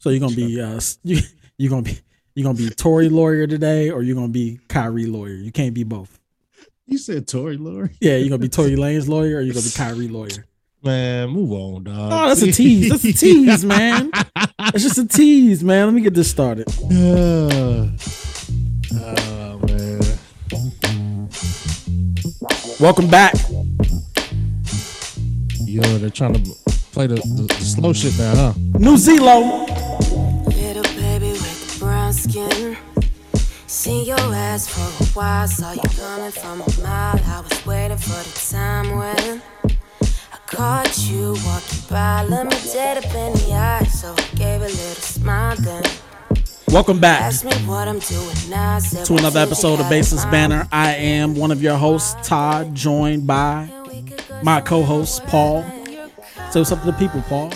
So you're gonna be uh you you gonna be you gonna be Tory lawyer today, or you're gonna be Kyrie lawyer. You can't be both. You said Tory lawyer. Yeah, you're gonna be Tory Lane's lawyer, or you're gonna be Kyrie lawyer. Man, move on, dog. Oh, that's a tease. That's a tease, man. It's just a tease, man. Let me get this started. oh man. Welcome back. Yo, they're trying to play the, the, the slow shit now, huh? New Zelo. Skin. Seen your ass for a while, saw you coming from a mile. I was waiting for the time when I caught you walking by. Let me dead up in the eye, so I gave a little smile then. Welcome back Asked me what I'm doing now. I said, to another episode of Basis Banner. I am one of your hosts, Todd, joined by my co-host Paul. So what's up to the people, Paul?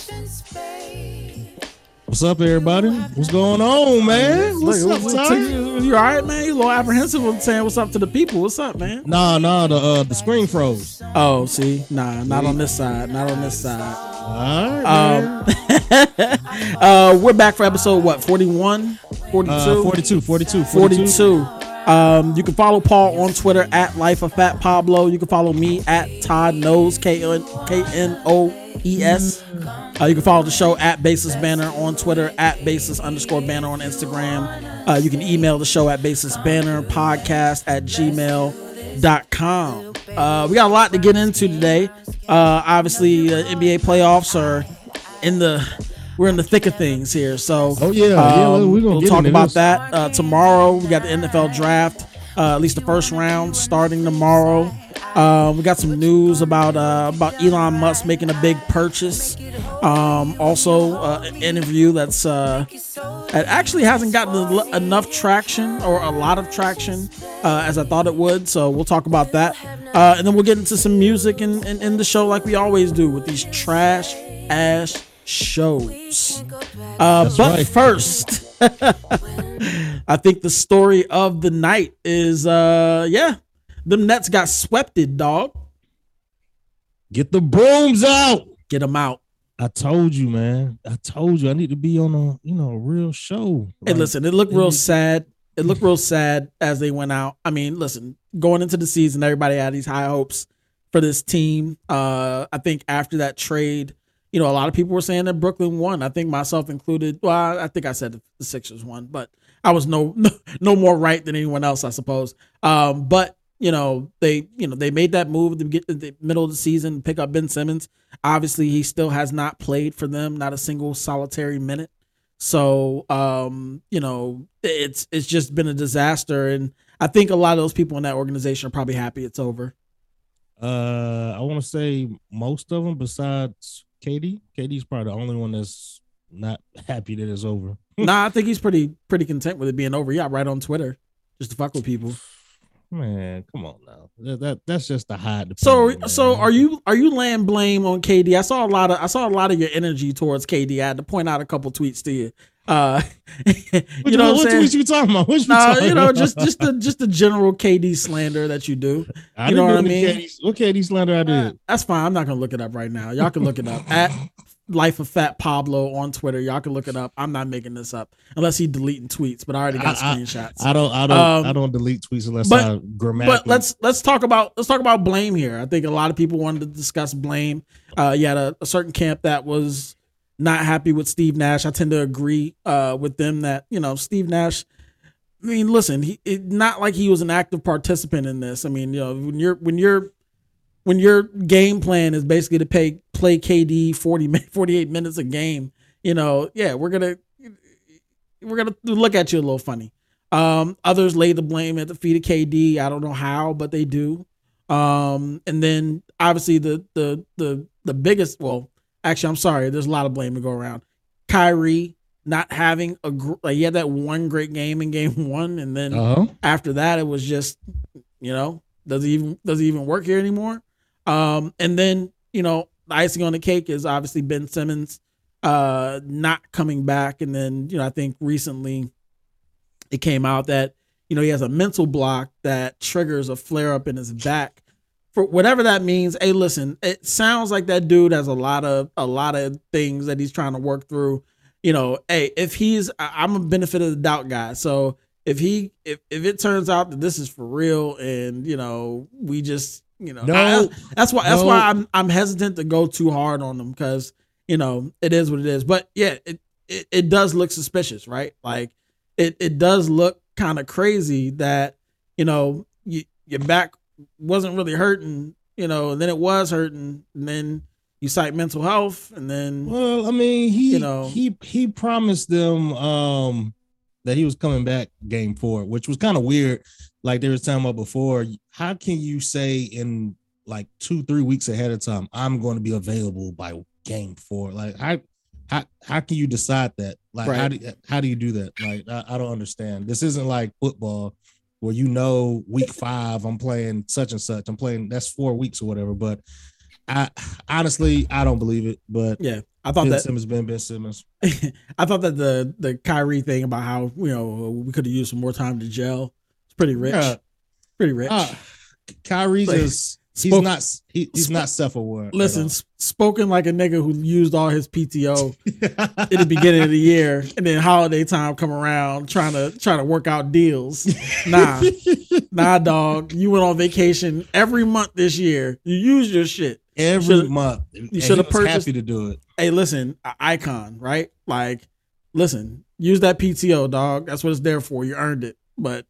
What's up, everybody? What's going on, man? What's Look, up, what's- Todd? you, you all right, man? You a little apprehensive with saying what's up to the people. What's up, man? Nah, nah, the uh, the screen froze. Oh, see, nah, not on this side, not on this side. All right, man. Uh, we're back for episode what 41, 42? Uh, 42, 42, 42. 42. Um, you can follow Paul on Twitter at Life of Fat Pablo. You can follow me at Todd Knows K N K N O E S. Uh, you can follow the show at Basis Banner on Twitter at Basis underscore Banner on Instagram. Uh, you can email the show at Basis Banner Podcast at gmail.com. Uh, we got a lot to get into today. Uh, obviously, uh, NBA playoffs are in the we're in the thick of things here. So Oh, yeah, yeah, um, we're gonna we'll get talk about this. that uh, tomorrow. We got the NFL draft, uh, at least the first round starting tomorrow. Uh, we got some news about uh, about Elon Musk making a big purchase. Um, also, uh, an interview that's uh, that actually hasn't gotten enough traction or a lot of traction uh, as I thought it would. So we'll talk about that, uh, and then we'll get into some music in, in, in the show like we always do with these trash ass shows. Uh, but right. first, I think the story of the night is, uh, yeah, the Nets got swept, dog. Get the brooms out. Get them out. I told you, man. I told you I need to be on a you know a real show. Hey, Like, listen, it looked real it- sad. It looked real sad as they went out. I mean, listen, going into the season, everybody had these high hopes for this team. Uh, I think after that trade, you know, a lot of people were saying that Brooklyn won. I think myself included. Well, I, think I said the Sixers won, but I was no no more right than anyone else, I suppose. Um, but you know, they you know they made that move the, begin- the middle of the season, to pick up Ben Simmons. Obviously, he still has not played for them, not a single solitary minute. So, um, you know, it's it's just been a disaster, and I think a lot of those people in that organization are probably happy it's over. Uh, I want to say most of them, besides KD. KD's probably the only one that's not happy that it's over. nah, I think he's pretty pretty content with it being over. Yeah, right on Twitter, just to fuck with people. Man, come on now. That, that that's just the. So, pain, man. so are you are you laying blame on KD? I saw a lot of I saw a lot of your energy towards KD. I had to point out a couple tweets to you. Uh, What you know what what tweets you talking about? What talking you know, about? just just the just the general KD slander that you do. I you know what I mean? KD, what KD slander I did? That's fine. I'm not gonna look it up right now. Y'all can look it up at Life of Fat Pablo on Twitter. Y'all can look it up. I'm not making this up unless he deleting tweets, but I already got I- I- screenshots. I don't. I don't. Um, I don't delete tweets unless but- I grammatically. but let's let's talk about let's talk about blame here. I think a lot of people wanted to discuss blame. Uh, you had a, a certain camp that was not happy with Steve Nash. I tend to agree uh, with them that you know Steve Nash. I mean, listen, he it, not like he was an active participant in this. I mean, you know, when you're when you're when your game plan is basically to pay play KD 40 48 minutes a game, you know, yeah, we're gonna we're gonna look at you a little funny. Um, others lay the blame at the feet of KD. I don't know how, but they do. Um, and then obviously the the the the biggest, well, actually, I'm sorry, there's a lot of blame to go around. Kyrie not having a gr- like he had that one great game in game one, and then Uh huh. after that it was just you know does it even does it even work here anymore um and then you know the icing on the cake is obviously ben simmons uh not coming back and then you know i think recently it came out that you know he has a mental block that triggers a flare up in his back for whatever that means hey listen it sounds like that dude has a lot of a lot of things that he's trying to work through you know, hey, if he's, I'm a benefit of the doubt guy. So if he, if if it turns out that this is for real, and you know, we just, you know, No. I- that's why that's why I'm I'm hesitant to go too hard on them because you know it is what it is. But yeah, it it, it does look suspicious, right? Like it it does look kind of crazy that you know you, your back wasn't really hurting, you know, and then it was hurting, and then you cite mental health, and then Well, I mean, he You know. he he promised them um that he was coming back game four, which was kind of weird. Like there was talking about before, how can you say in like two, three weeks ahead of time, I'm going to be available by game four? Like how how how can you decide that? Like how do how do you do that? Like I, I don't understand. This isn't like football where you know week five I'm playing such and such. I'm playing that's four weeks or whatever. But I honestly I don't believe it. But yeah, I thought Ben that Simmons been Ben Simmons. I thought that the the Kyrie thing about how you know we could have used some more time to gel. It's pretty rich, Yeah. pretty rich. Uh, Kyrie's Like, just he's not he, he's spoke- not self aware. Listen, spoken like a nigga who used all his PTO in the beginning of the year, and then holiday time come around trying to trying to work out deals. Nah, nah, dog. You went on vacation every month this year. You used your shit. every should've- month. You should've was purchased- happy to do it. Hey, listen, icon, right? Like, listen, use that PTO, dog. That's what it's there for. You earned it. But,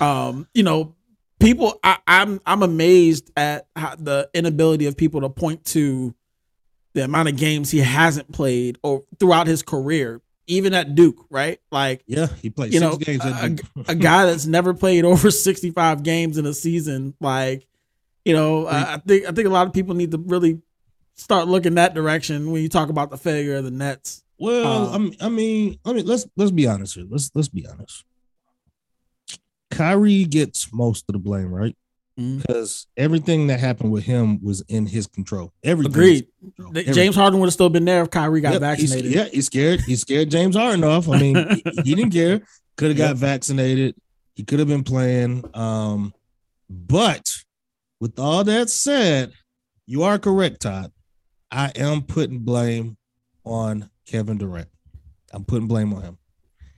um, you know, people, I, I'm I'm amazed at how, the inability of people to point to the amount of games he hasn't played or throughout his career, even at Duke, right? Like, Yeah, he played You six know, games. a- a guy that's never played over 65 games in a season like you know I, I think i think a lot of people need to really start looking that direction when you talk about the failure of the nets well, um, I mean, I mean, I mean, let's let's be honest here. Let's let's be honest. Kyrie gets most of the blame, right? Mhm. Because everything that happened with him was in his control. Everything. agreed control. Everything. james harden would have still been there if kyrie got Yep, vaccinated yeah, he's scared. He's scared James Harden off. I mean, he, he didn't care. Could have got vaccinated. He could have been playing. Um, but with all that said, you are correct, Todd. I am putting blame on Kevin Durant. I'm putting blame on him.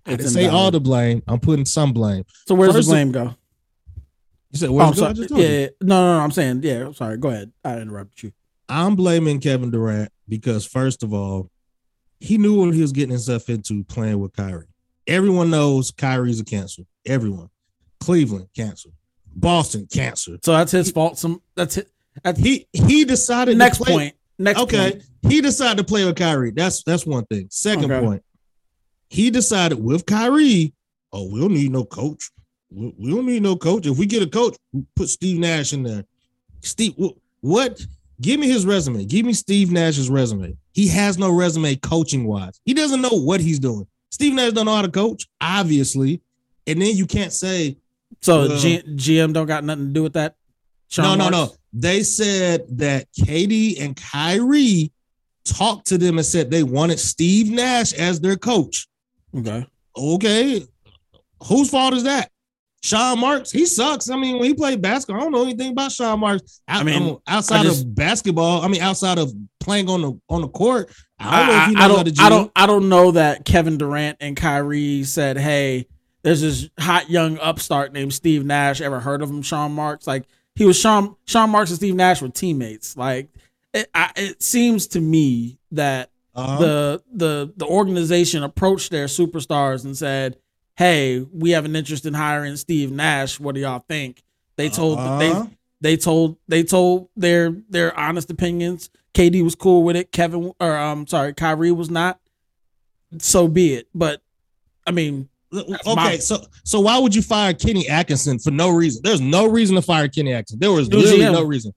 I It's didn't say all the blame. I'm putting some blame. so where's First the of- blame go You said, oh, well, I'm sorry. Yeah, yeah. no no no i'm saying yeah i'm sorry go ahead i interrupted you I'm blaming Kevin Durant because first of all, he knew what he was getting himself into playing with Kyrie. Everyone knows Kyrie's a cancer. Everyone. Cleveland cancer. Boston cancer. so that's his fault some that's it that's He he decided next to play. point next Okay. point. He decided to play with Kyrie. That's that's one thing. Second Okay. point. He decided with Kyrie, oh, we don't need no coach. We, we don't need no coach. If we get a coach, we put Steve Nash in there. Steve, what? Give me his resume. Give me Steve Nash's resume. He has no resume coaching wise. He doesn't know what he's doing. Steve Nash don't know how to coach, obviously. And then you can't say so Well- G- gm don't got nothing to do with that no, Sean no, Marks? no. They said that KD and Kyrie talked to them and said they wanted Steve Nash as their coach. Okay Okay. Whose fault is that? Sean Marks, he sucks. I mean, when he played basketball, I don't know anything about Sean Marks. I, I mean, outside I just- of basketball, I mean, outside of playing on the on the court, I don't know I, if he I- knows I how to don't, I don't, I don't know that Kevin Durant and Kyrie said, "Hey, there's this hot young upstart named Steve Nash. Ever heard of him? Sean Marks? Like he was Sean Sean Marks and Steve Nash were teammates. Like it, I, it seems to me that Uh-huh. the the the organization approached their superstars and said, "Hey, we have an interest in hiring Steve Nash. What do y'all think?" They told Uh-huh. they they told they told their their honest opinions. KD was cool with it. Kevin or um sorry, Kyrie was not. So be it. But I mean, Okay, my- so so why would you fire Kenny Atkinson for no reason? There's no reason to fire Kenny Atkinson. There was literally no reason.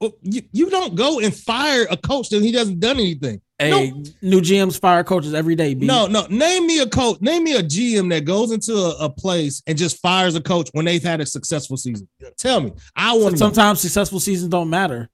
Well, you, you don't go and fire a coach that he doesn't done anything. Hey, new GMs fire coaches every day. B. No, no. Name me a coach. Name me a GM that goes into a, a place and just fires a coach when they've had a successful season. Tell me. I want to. sometimes successful seasons don't matter.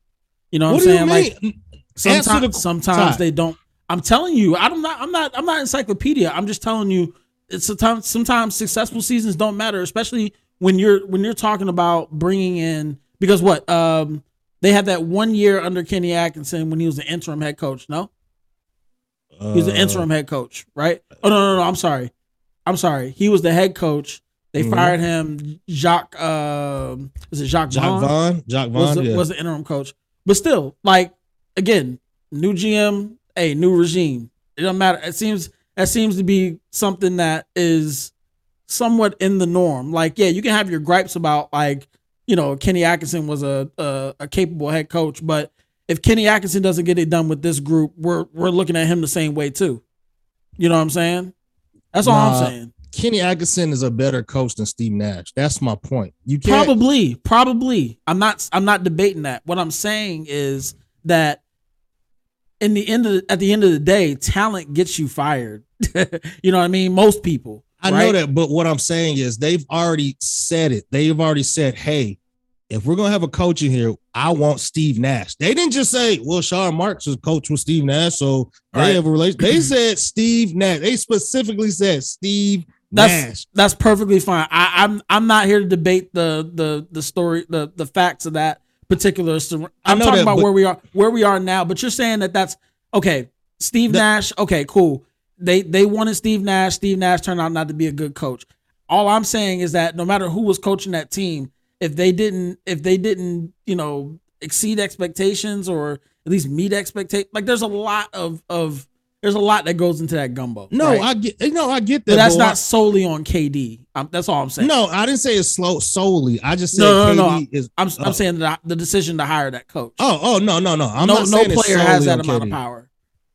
You know what, What I'm saying? Like sometimes the- sometimes they don't. I'm telling you, I'm not. I'm not. I'm not encyclopedia. I'm just telling you. It's sometimes sometimes successful seasons don't matter, especially when you're when you're talking about bringing in because what um they had that one year under Kenny Atkinson when he was the interim head coach. No, He was the Uh, interim head coach, right? Oh no, no, no. I'm sorry. I'm sorry. He was the head coach. They Mhm. fired him. Jacques, um, is it Jacques, Jacques Vaughn? Vaughn. Jacques was the, yeah. was the interim coach. But still, like again, new GM, a new regime. It doesn't matter. It seems that seems to be something that is somewhat in the norm. Like, yeah, you can have your gripes about like, you know, Kenny Atkinson was a a, a capable head coach, but if Kenny Atkinson doesn't get it done with this group, we're we're looking at him the same way too. You know what I'm saying? That's all Nah, I'm saying. Kenny Atkinson is a better coach than Steve Nash. That's my point. You can't. Probably, probably. I'm not. I'm not debating that. What I'm saying is that in the end of the, at the end of the day, talent gets you fired. you know what I mean? Most people. I know that, but what I'm saying is they've already said it. They've already said, "Hey, if we're gonna have a coach in here, I want Steve Nash." They didn't just say, "Well, Sean Marks is coach with Steve Nash," so they Right. have a relation. They said Steve Nash. They specifically said Steve That's Nash. that's perfectly fine. I, I'm I'm not here to debate the the the story the the facts of that particular. I I'm talking that, about where we are where we are now. But you're saying that that's okay. Steve Nash. Okay, cool. They they wanted Steve Nash. Steve Nash turned out not to be a good coach. All I'm saying is that no matter who was coaching that team, if they didn't if they didn't you know exceed expectations or at least meet expectations, like there's a lot of of there's a lot that goes into that gumbo. No, right? I get. No, I get that. but that's but not solely on KD. Um, that's all I'm saying. No, I didn't say it's slow solely. I just said No, no, KD no, is. I'm oh. I'm saying that the decision to hire that coach. Oh, oh no, no, no. I'm no, not no saying it's player has that amount KD. of power.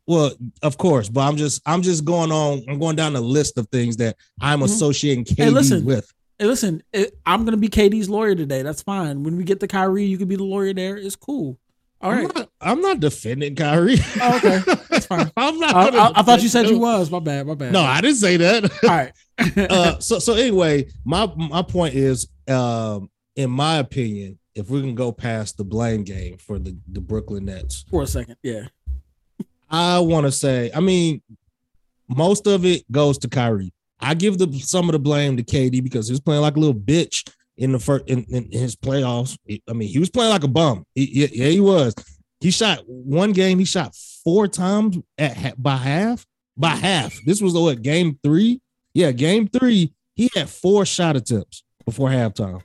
Well, of course, but I'm just I'm just going on. I'm going down the list of things that I'm Mhm. associating KD Hey, listen. with. Hey, listen, it, I'm gonna be KD's lawyer today. That's fine. When we get to Kyrie, you can be the lawyer there. It's cool. All right. I'm not, I'm not defending Kyrie. Oh, okay. That's fine. I'm not. I, I- I thought you said you was. My bad. My bad. No, I didn't say that. All right. uh, so so anyway, my my point is, um, in my opinion, if we can go past the blame game for the the Brooklyn Nets, For a second. Yeah. I want to say, I mean, most of it goes to Kyrie. I give the some of the blame to KD because he was playing like a little bitch in the first in, in his playoffs. I mean, he was playing like a bum. He- yeah, yeah, he was. He shot one game. He shot four times at by half. By half. This was what game three. Yeah, game three. He had four shot attempts before halftime,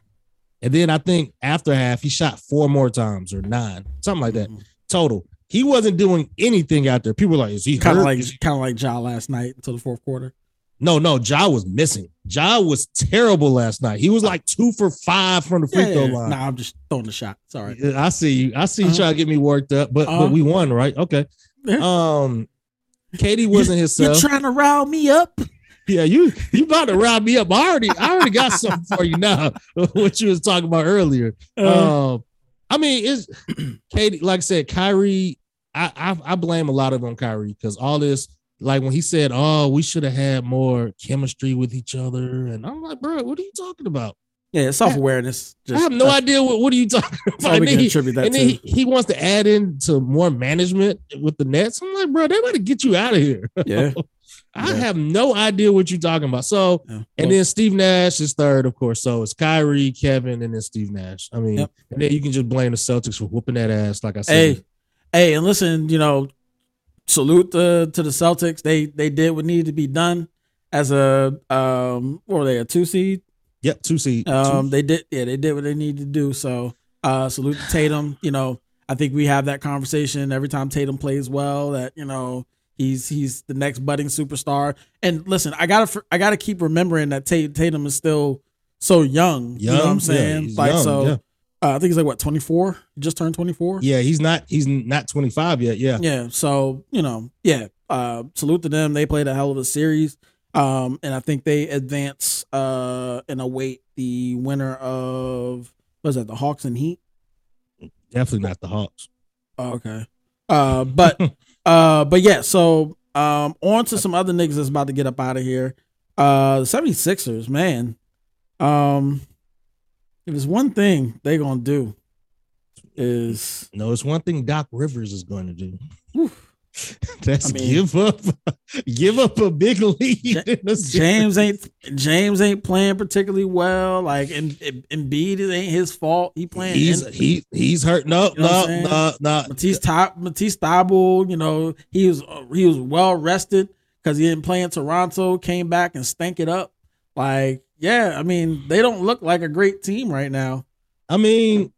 and then I think after half he shot four more times or nine, something like that mm-hmm. total. He wasn't doing anything out there. People were like, is he Kind of like kind of like Ja last night until the fourth quarter. No, no, Ja was missing. Ja was terrible last night. He was like two for five from the free Yeah, throw line. Nah, I'm just throwing the shot. Sorry. I see you. I see you Uh-huh. trying to get me worked up, but Uh-huh. but we won, right? Okay. Um, KD wasn't You're himself. trying to rile me up. yeah, you you about to round me up. I already I already got something for you now. what you was talking about earlier. Uh, Um, I mean, it's KD. Like I said, Kyrie. I I, I blame a lot of it on Kyrie because all this, like when he said, "Oh, we should have had more chemistry with each other," and I'm like, bro, what are you talking about? yeah, self awareness. I have no idea what, what are you talking about. And then, he, and then he, he wants to add in to more management with the Nets. I'm like, bro, they better get you out of here. yeah. I Yeah. have no idea what you're talking about. So yeah. and then Steve Nash is third, of course. So it's Kyrie, Kevin, and then Steve Nash. I mean, Yep. and then you can just blame the Celtics for whooping that ass, like I said. hey, hey, and listen, you know, salute to the Celtics. They they did what needed to be done as a um what were they a two seed? Yep, two seed. Um two. they did yeah, they did what they needed to do. So uh salute to Tatum. You know, I think we have that conversation every time Tatum plays well that, you know, he's he's the next budding superstar. And listen, I gotta I gotta keep remembering that Tatum is still so young. you know what Young? I'm saying? he's like young, so yeah. Uh, I think he's like what, twenty four? Just turned twenty four? yeah, he's not he's not 25 yet. Yeah. Yeah. So, you know, yeah. Uh salute to them. They played a hell of a series. Um, and I think they advance uh and await the winner of was that, the Hawks and Heat? Definitely not the Hawks. Oh, okay. Uh but uh but yeah, so um on to some other niggas that's about to get up out of here. Uh the 76ers, man. Um if there's one thing they gonna do is No, it's one thing Doc Rivers is going to do. That's I mean- give up, give up a big lead. Ja- in the series. James ain't James ain't playing particularly well. Like and Embiid it ain't his fault. He playing. He's he he's hurt. No, You know no, no, no. Matisse top Matisse Thybulle, you know, he was he was well rested because he didn't play in Toronto. Came back and stank it up. Like yeah, I mean they don't look like a great team right now. I mean,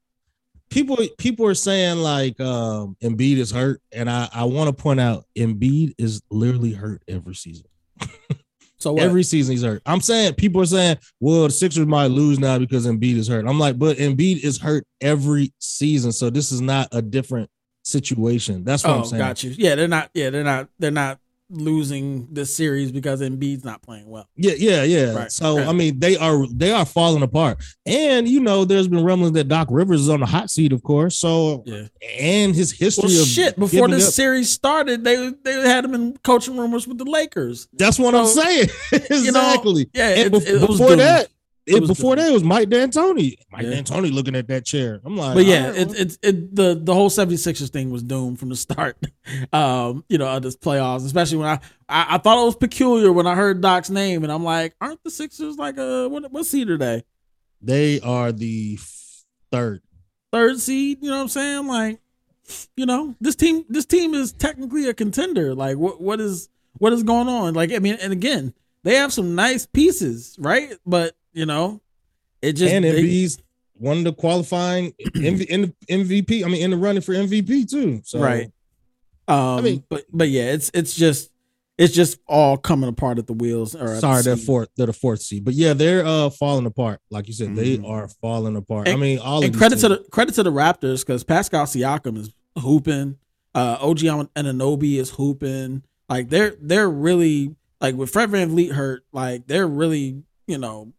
people people are saying like um Embiid is hurt, and I I want to point out Embiid is literally hurt every season. So what? Every season he's hurt. I'm saying people are saying, well, the Sixers might lose now because Embiid is hurt. I'm like, but Embiid is hurt every season, so this is not a different situation. That's what oh, I'm saying. got you. Yeah, they're not. Yeah, they're not. They're not losing this series because Embiid's not playing well. Yeah, yeah, yeah. Right, So right. I mean, they are they are falling apart, and you know, there's been rumblings that Doc Rivers is on the hot seat, of course. So Yeah. and his history Well, of shit. Before this up- series started, they they had him in coaching rumors with the Lakers. That's what I'm So, saying. You know, exactly. yeah, And it, it before that, It before that it was Mike D'Antoni. Mike Yeah. D'Antoni looking at that chair. I'm like, But yeah, right, it, it, it, the the whole 76ers thing was doomed from the start. Um, you know, of this playoffs, especially when I, I I thought it was peculiar when I heard Doc's name, and I'm like, aren't the Sixers like a what what seed are they? they are the third. Third seed? You know what I'm saying? Like, you know, this team this team is technically a contender. Like, what what is what is going on? Like, I mean, and again, they have some nice pieces, right? But you know, it just and they- Embiid's one of the qualifying MV, in the MVP. I mean, in the running for MVP too. So Right. Um, mean- but but yeah, it's it's just it's just all coming apart at the wheels. Or Sorry, the they're fourth. They're the fourth seed, but yeah, they're uh falling apart. Like you said, they Mhm. are falling apart. I mean, all And these credit to the credit to the Raptors because Pascal Siakam is hooping. Uh, OG Anunoby is hooping. Like they're they're really like with Fred VanVleet hurt. Like they're really you know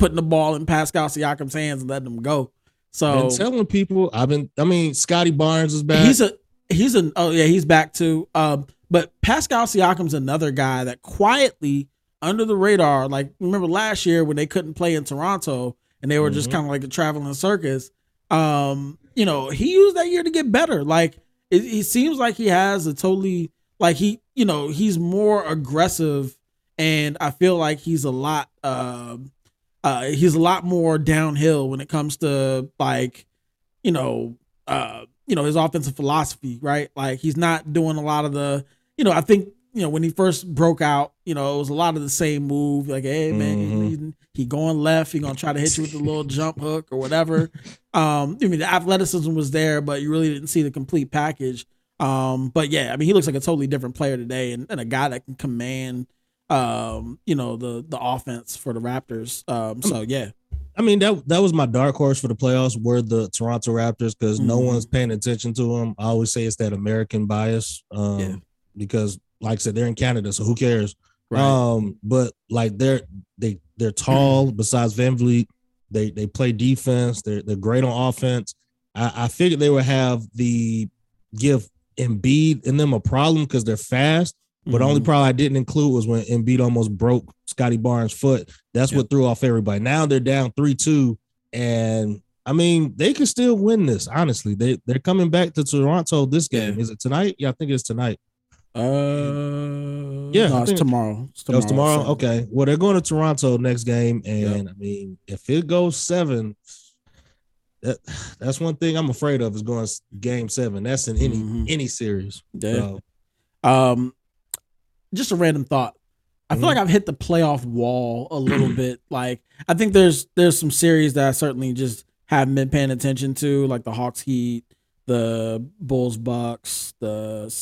putting the ball in Pascal Siakam's hands and letting him go. So been telling people. I've been. I mean, Scottie Barnes is back. He's a he's an oh yeah he's back too. Um, but Pascal Siakam's another guy that quietly under the radar. Like remember last year when they couldn't play in Toronto and they were just Mhm. kind of like a traveling circus. Um, you know he used that year to get better. Like it, it seems like he has a totally like he you know he's more aggressive and I feel like he's a lot um uh he's a lot more downhill when it comes to like you know uh you know his offensive philosophy right? Like he's not doing a lot of the you know I think you know when he first broke out you know it was a lot of the same move like hey man Mhm. he, he going left he gonna try to hit you with a little jump hook or whatever. Um I mean the athleticism was there but you really didn't see the complete package. Um but yeah I mean he looks like a totally different player today and, and a guy that can command um you know the the offense for the Raptors um so yeah I mean that that was my dark horse for the playoffs were the Toronto Raptors because no Mhm. one's paying attention to them. I always say it's that American bias, um, Yeah. because like I said, they're in Canada, so who cares? right Um, but like they're they they're tall. besides VanVleet, they they play defense. They're they're great on offense. I, I figured they would have the give Embiid and them a problem because they're fast. But the only problem I didn't include was when Embiid almost broke Scottie Barnes' foot. That's what threw off everybody. Now they're down three two, and I mean they can still win this. Honestly, they they're coming back to Toronto this game. Yeah. Is it tonight? Yeah, I think it's tonight. Uh, Yeah, no, it's tomorrow. It's That was tomorrow. so- Okay. Well, they're going to Toronto next game, and I mean, if it goes seven, that that's one thing I'm afraid of is going game seven. That's in any Mhm. any series. Yeah. So, Um, just a random thought. I feel Mhm. like I've hit the playoff wall a little bit. Like I think there's there's some series that I certainly just haven't been paying attention to, like the Hawks Heat, the Bulls Bucks, the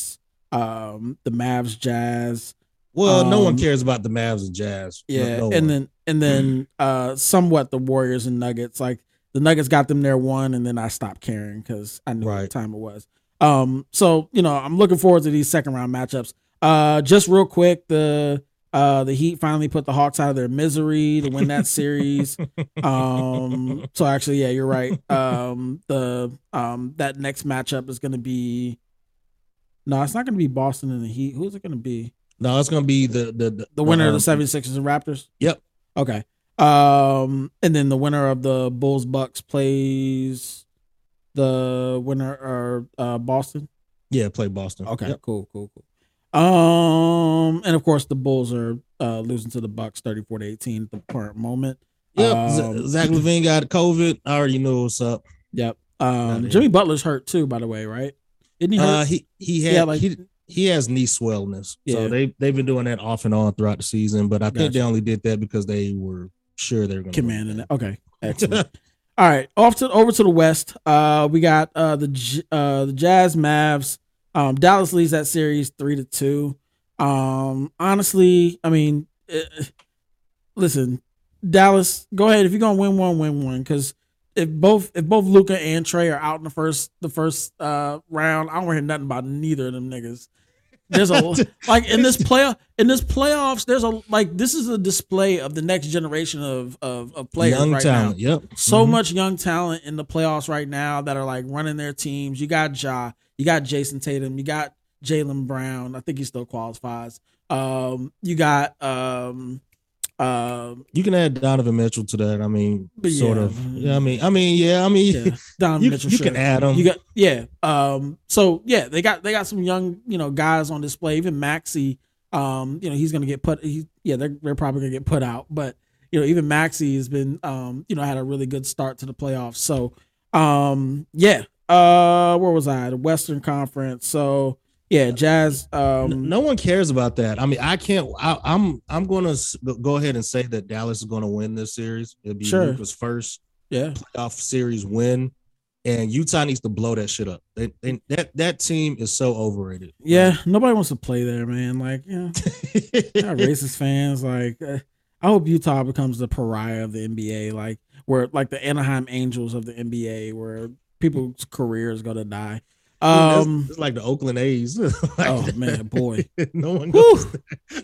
um the Mavs Jazz. well, no one Um, cares about the Mavs and Jazz. Yeah, no and one. then and then uh somewhat the Warriors and Nuggets. Like the Nuggets got them there one, and then I stopped caring because I knew what time it was. Um, so you know, I'm looking forward to these second round matchups. Uh, just real quick, the uh the Heat finally put the Hawks out of their misery to win that series. um, so actually, yeah, you're right. Um, the um that next matchup is going to be. No, it's not going to be Boston and the Heat. Who's it going to be? no, it's gonna be the the the, The winner of um, the 76ers and Raptors? Yep. Okay. Um and then the winner of the Bulls Bucks plays the winner or uh Boston. Yeah, play Boston. Okay, Yep. cool, cool, cool. Um, and of course the Bulls are uh losing to the Bucks 34 to 18 at the current moment. Yep. Um, Zach LaVine got COVID. I already know what's up. Yep. Um. Jimmy Butler's hurt too, by the way, right? Isn't he Uh, he he had Yeah, like- he he has knee swellness. Yeah. So they they've been doing that off and on throughout the season, but I think they only did that because they were sure they were going to commanding it. Okay, excellent. All right, off to over to the West. Uh, we got uh the uh the Jazz Mavs. Um, Dallas leads that series three to two. Um, honestly, I mean, eh, listen, Dallas, go ahead if you're gonna win one, win one. Because if both if both Luka and Trey are out in the first the first uh round, I don't hear nothing about neither of them niggas. There's a like in this play in this playoffs. There's a like this is a display of the next generation of of, of players young right talent. now. Yep. So Mhm. much young talent in the playoffs right now that are like running their teams. You got Ja, you got Jayson Tatum, you got Jaylen Brown. I think he still qualifies. Um, you got um, um, You can add Donovan Mitchell to that. I mean, sort yeah. of. Yeah, I mean, I mean, yeah, I mean, yeah, Donovan you, Mitchell. you sure. can add him. You got yeah. Um. So yeah, they got they got some young you know guys on display. Even Maxey. Um. You know he's gonna get put. He yeah. They're they're probably gonna get put out. But you know even Maxey has been um. You know had a really good start to the playoffs. So um. Yeah. Uh. Where was I? The Western Conference. So yeah. Jazz. Um. no one cares about that. I mean, I can't. I, I'm I'm going to go ahead and say that Dallas is going to win this series. It'll be Sure. Luka's first Yeah. playoff series win, and Utah needs to blow that shit up. They, they, that that team is so overrated. Yeah. Nobody wants to play there, man. Like yeah. yeah, racist fans. Like, uh, I hope Utah becomes the pariah of the NBA, like where like the Anaheim Angels of the NBA, where people's careers go to die. Um, it's like the Oakland A's. Like oh that. man, boy. no one goes.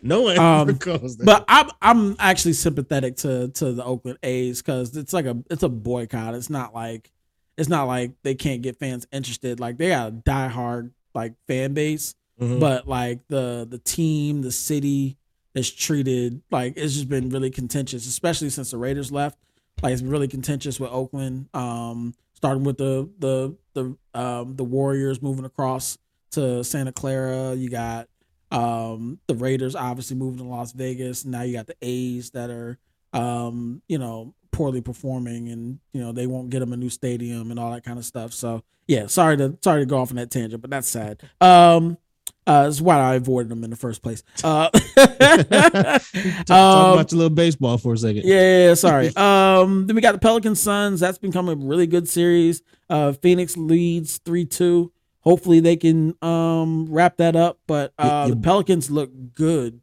No one Um, ever goes there. But I'm I'm actually sympathetic to to the Oakland A's because it's like a it's a boycott. It's not like it's not like they can't get fans interested. Like they got a diehard like fan base. Mhm. but like the the team, the city is treated like it's just been really contentious, especially since the Raiders left. Like it's been really contentious with Oakland. Um, starting with the the the um the Warriors moving across to Santa Clara. You got um the Raiders obviously moving to Las Vegas. Now you got the A's that are um you know poorly performing and you know they won't get them a new stadium and all that kind of stuff. So yeah, sorry to sorry to go off on that tangent, but that's sad. Um, uh, that's why I avoided them in the first place. Uh, talk, talk um, about your little baseball for a second. yeah, yeah, yeah, sorry. Um, then we got the Pelican Suns. That's become a really good series. Uh, Phoenix leads three two. Hopefully they can um wrap that up. But uh, the Pelicans look good.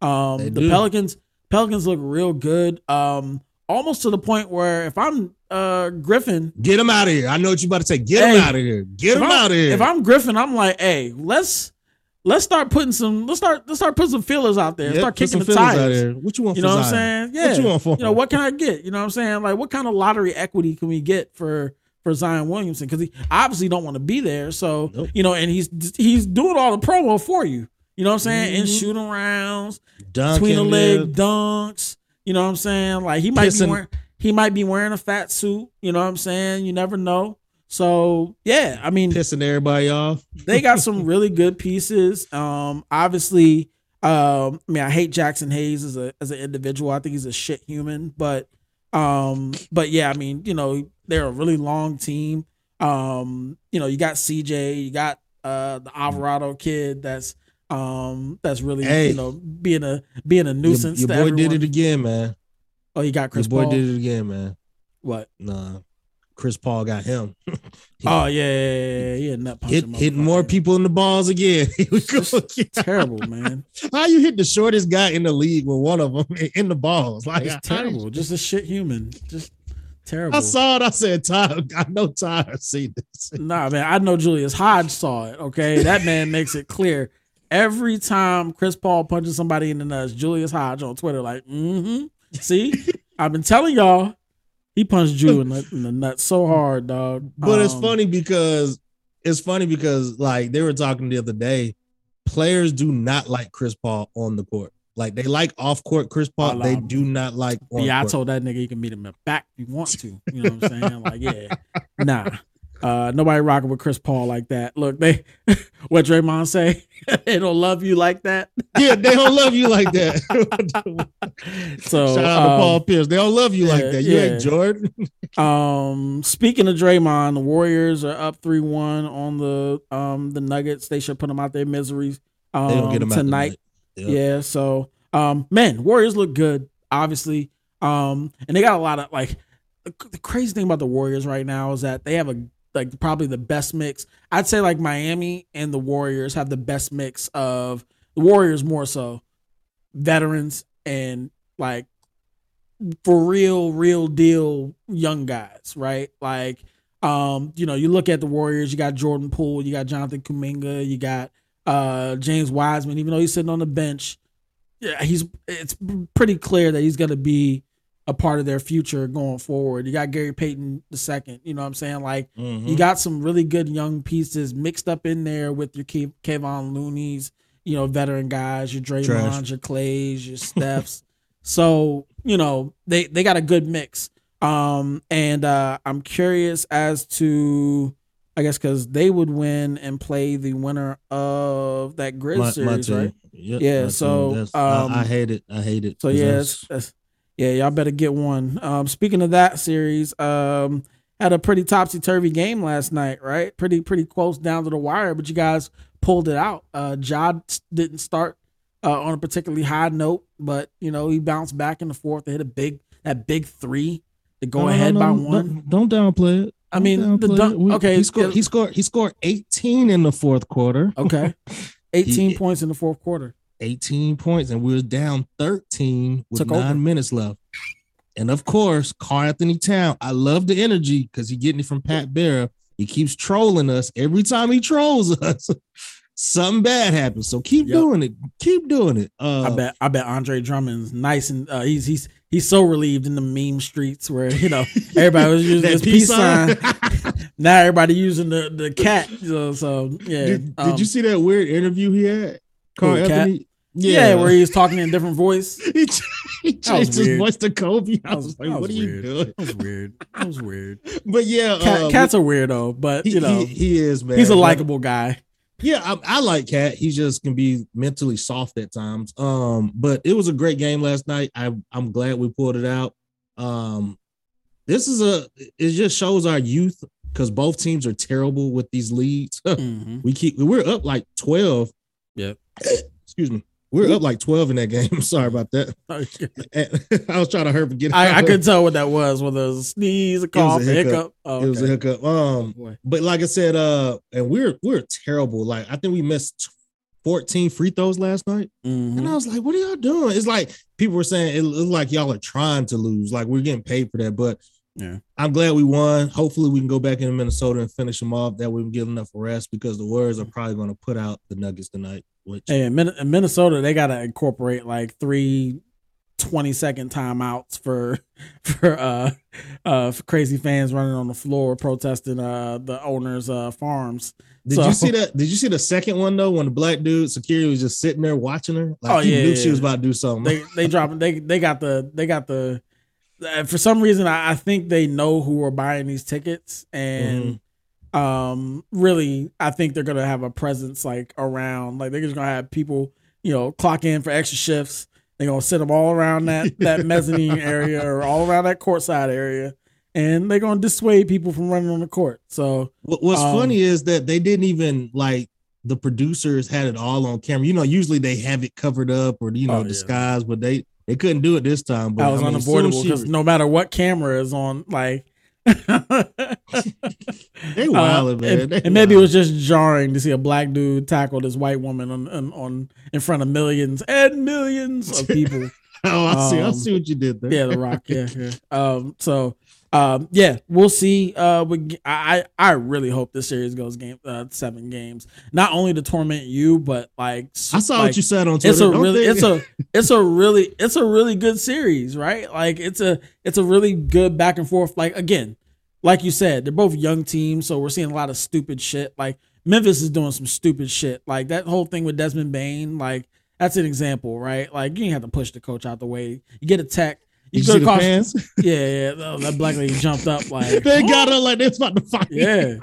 Um, They the do. Pelicans Pelicans look real good. Um, almost to the point where if I'm uh Griffin, Get him out of here. I know what you about to say. Get him out of here. Get him out of here. If I'm Griffin, I'm like, hey, let's let's start putting some let's start let's start putting some feelers out there. Yeah, start kicking the tires. there. What you want You for know what I'm saying? Yeah. What you want for You know, what can I get? You know what I'm saying? Like, what kind of lottery equity can we get for for Zion Williamson? Because he obviously don't want to be there. So Nope. you know, and he's he's doing all the promo for you. You know what I'm saying? In Mhm. shooting rounds, between the leg there. dunks. You know what I'm saying? Like he might Pissing- be wearing he might be wearing a fat suit. You know what I'm saying? You never know. So yeah, I mean, pissing everybody off. they got some really good pieces. Um, obviously, um, I mean, I hate Jaxson Hayes as a as an individual. I think he's a shit human, but um, but yeah, I mean, you know, they're a really long team. Um, you know, you got CJ, you got uh the Alvarado kid that's um that's really Hey. you know being a being a Your, nuisance. your to boy everyone. did it again, man. Oh, you got Chris your boy Paul. did it again, man. What? Nah, Chris Paul got him. Oh yeah, yeah, yeah, yeah. Hit hitting more people in the balls again. Here we go again. Terrible, man. How you hit the shortest guy in the league with one of them in the balls? Like It's terrible. Just a shit human. Just terrible. I saw it. I said, Ty, I know Ty has seen this. Nah, man, I know Julius Hodge saw it. Okay, that man makes it clear every time Chris Paul punches somebody in the nuts. Julius Hodge on Twitter, like, mm-hmm. See, I've been telling y'all, he punched Drew in the, in the nuts so hard, dog. But it's Um, funny because it's funny because like they were talking the other day, players do not like Chris Paul on the court. Like they like off court Chris Paul. They do not like on Yeah, I told that nigga you can meet him in the back if you want to. You know what I'm saying? Like, yeah, nah. Uh, nobody rocking with Chris Paul like that. Look, they what Draymond say? they don't love you like that. Yeah, they don't love you like that. So Shout out to um, Paul Pierce. They don't love you like that. You yeah. ain't Jordan. Um, speaking of Draymond, the Warriors are up three one on the um the Nuggets. They should put them out their misery um, They don't get them out tonight. Yep. Yeah. So, um, man, Warriors look good, obviously. Um, and they got a lot of like the crazy thing about the Warriors right now is that they have a like probably the best mix. I'd say like Miami and the Warriors have the best mix of the Warriors more so veterans and like for real, real deal young guys, right? Like, um, you know, you look at the Warriors, you got Jordan Poole, you got Jonathan Kuminga, you got uh James Wiseman, even though he's sitting on the bench, yeah, he's it's pretty clear that he's gonna be a part of their future going forward. You got Gary Payton the second, you know what I'm saying? Like Mhm. you got some really good young pieces mixed up in there with your Ke- Kevon Looney's, you know, veteran guys, your Draymonds, Trash. your Clays, your Stephs. so, you know, they they got a good mix. Um and uh I'm curious as to I guess cuz they would win and play the winner of that grid My- my series, team. right? Yep, Yeah, my team. so, um, I, I hate it. I hate it. So yeah, that's- that's, yeah, y'all better get one. Um, speaking of that series, um, had a pretty topsy turvy game last night, right? Pretty pretty close down to the wire, but you guys pulled it out. Uh, Ja didn't start uh, on a particularly high note, but you know he bounced back in the fourth. They hit a big that big three to go No, no, ahead no, by one. Don't, don't downplay it. I mean, the dunk- We- okay, he scored. He scored. He scored 18 in the fourth quarter. Okay, eighteen He- points in the fourth quarter. 18 points, and we was down 13 with Took nine over. minutes left. And of course, Karl-Anthony Town. I love the energy because he getting it from Pat Bev. He keeps trolling us every time he trolls us. Something bad happens. So keep Yep. doing it. Keep doing it. Uh, I bet I bet Andre Drummond's nice and uh, he's he's he's so relieved in the meme streets where you know everybody was using this peace sign. now everybody using the the cat. So, so yeah. did, um, did you see that weird interview he had? Karl Who, Cat? Anthony. Yeah, where he was talking in a different voice. he, ch- he was changed his weird. voice to Kobe. I That was, was- like, that what was are you weird. doing? That was weird. That was weird. But yeah, Cat, uh, Cat's a weirdo, but he, you know he, he is man. he's a likable guy. Yeah, I, I like Cat. He just can be mentally soft at times. Um, but it was a great game last night. I I'm glad we pulled it out. Um, this is a it just shows our youth because both teams are terrible with these leads. Mhm. we keep we're up like 12. Yep. Excuse me. We're up like 12 in that game. Sorry about that. I was trying to hurry forget. I, I could tell what that was, whether it was a sneeze, a cough, a hiccup. hiccup. Oh, It was a hiccup. Um, Boy. but like I said, uh, and we're we're terrible. Like I think we missed 14 free throws last night. Mhm. And I was like, what are y'all doing? It's like people were saying it looks like y'all are trying to lose. Like we're getting paid for that. But Yeah. I'm glad we won. Hopefully we can go back into Minnesota and finish them off. That way we get enough rest because the Warriors are probably going to put out the Nuggets tonight. Which Hey, in, Min- in Minnesota, they gotta incorporate like three 20 second timeouts for for uh uh for crazy fans running on the floor protesting uh the owners uh farms. did so- you see that? Did you see the second one though? When the black dude security was just sitting there watching her, like Oh, he yeah, knew yeah, she was about to do something. They they dropping they they got the they got the uh, for some reason I, I think they know who are buying these tickets and um really I think they're gonna have a presence like around like they're just gonna have people you know clock in for extra shifts they're gonna sit them all around that that mezzanine area or all around that courtside area and they're gonna dissuade people from running on the court so what's Um, funny is that they didn't even like the producers had it all on camera. You know, usually they have it covered up or you know Oh, yeah. disguised, but they they couldn't do it this time. But i was I mean, unavoidable because no matter what camera is on like They wildin', man. and, and maybe it was just jarring to see a black dude tackle this white woman on, on, on in front of millions and millions of people. oh, I see. I um, see what you did there. yeah, The Rock. Yeah, yeah. Um, so, um, yeah, we'll see. Uh, we, I I really hope this series goes game uh, seven games. Not only to torment you, but like I saw like, what you said on Twitter. it's a Don't really think- it's a it's a really it's a really good series right like it's a it's a really good back and forth like again like you said they're both young teams so we're seeing a lot of stupid shit like memphis is doing some stupid shit like that whole thing with desmond bane like that's an example right like you didn't have to push the coach out the way you get a tech You You see the fans? Yeah, yeah. no, That black lady jumped up like they got her like they was about to fight. yeah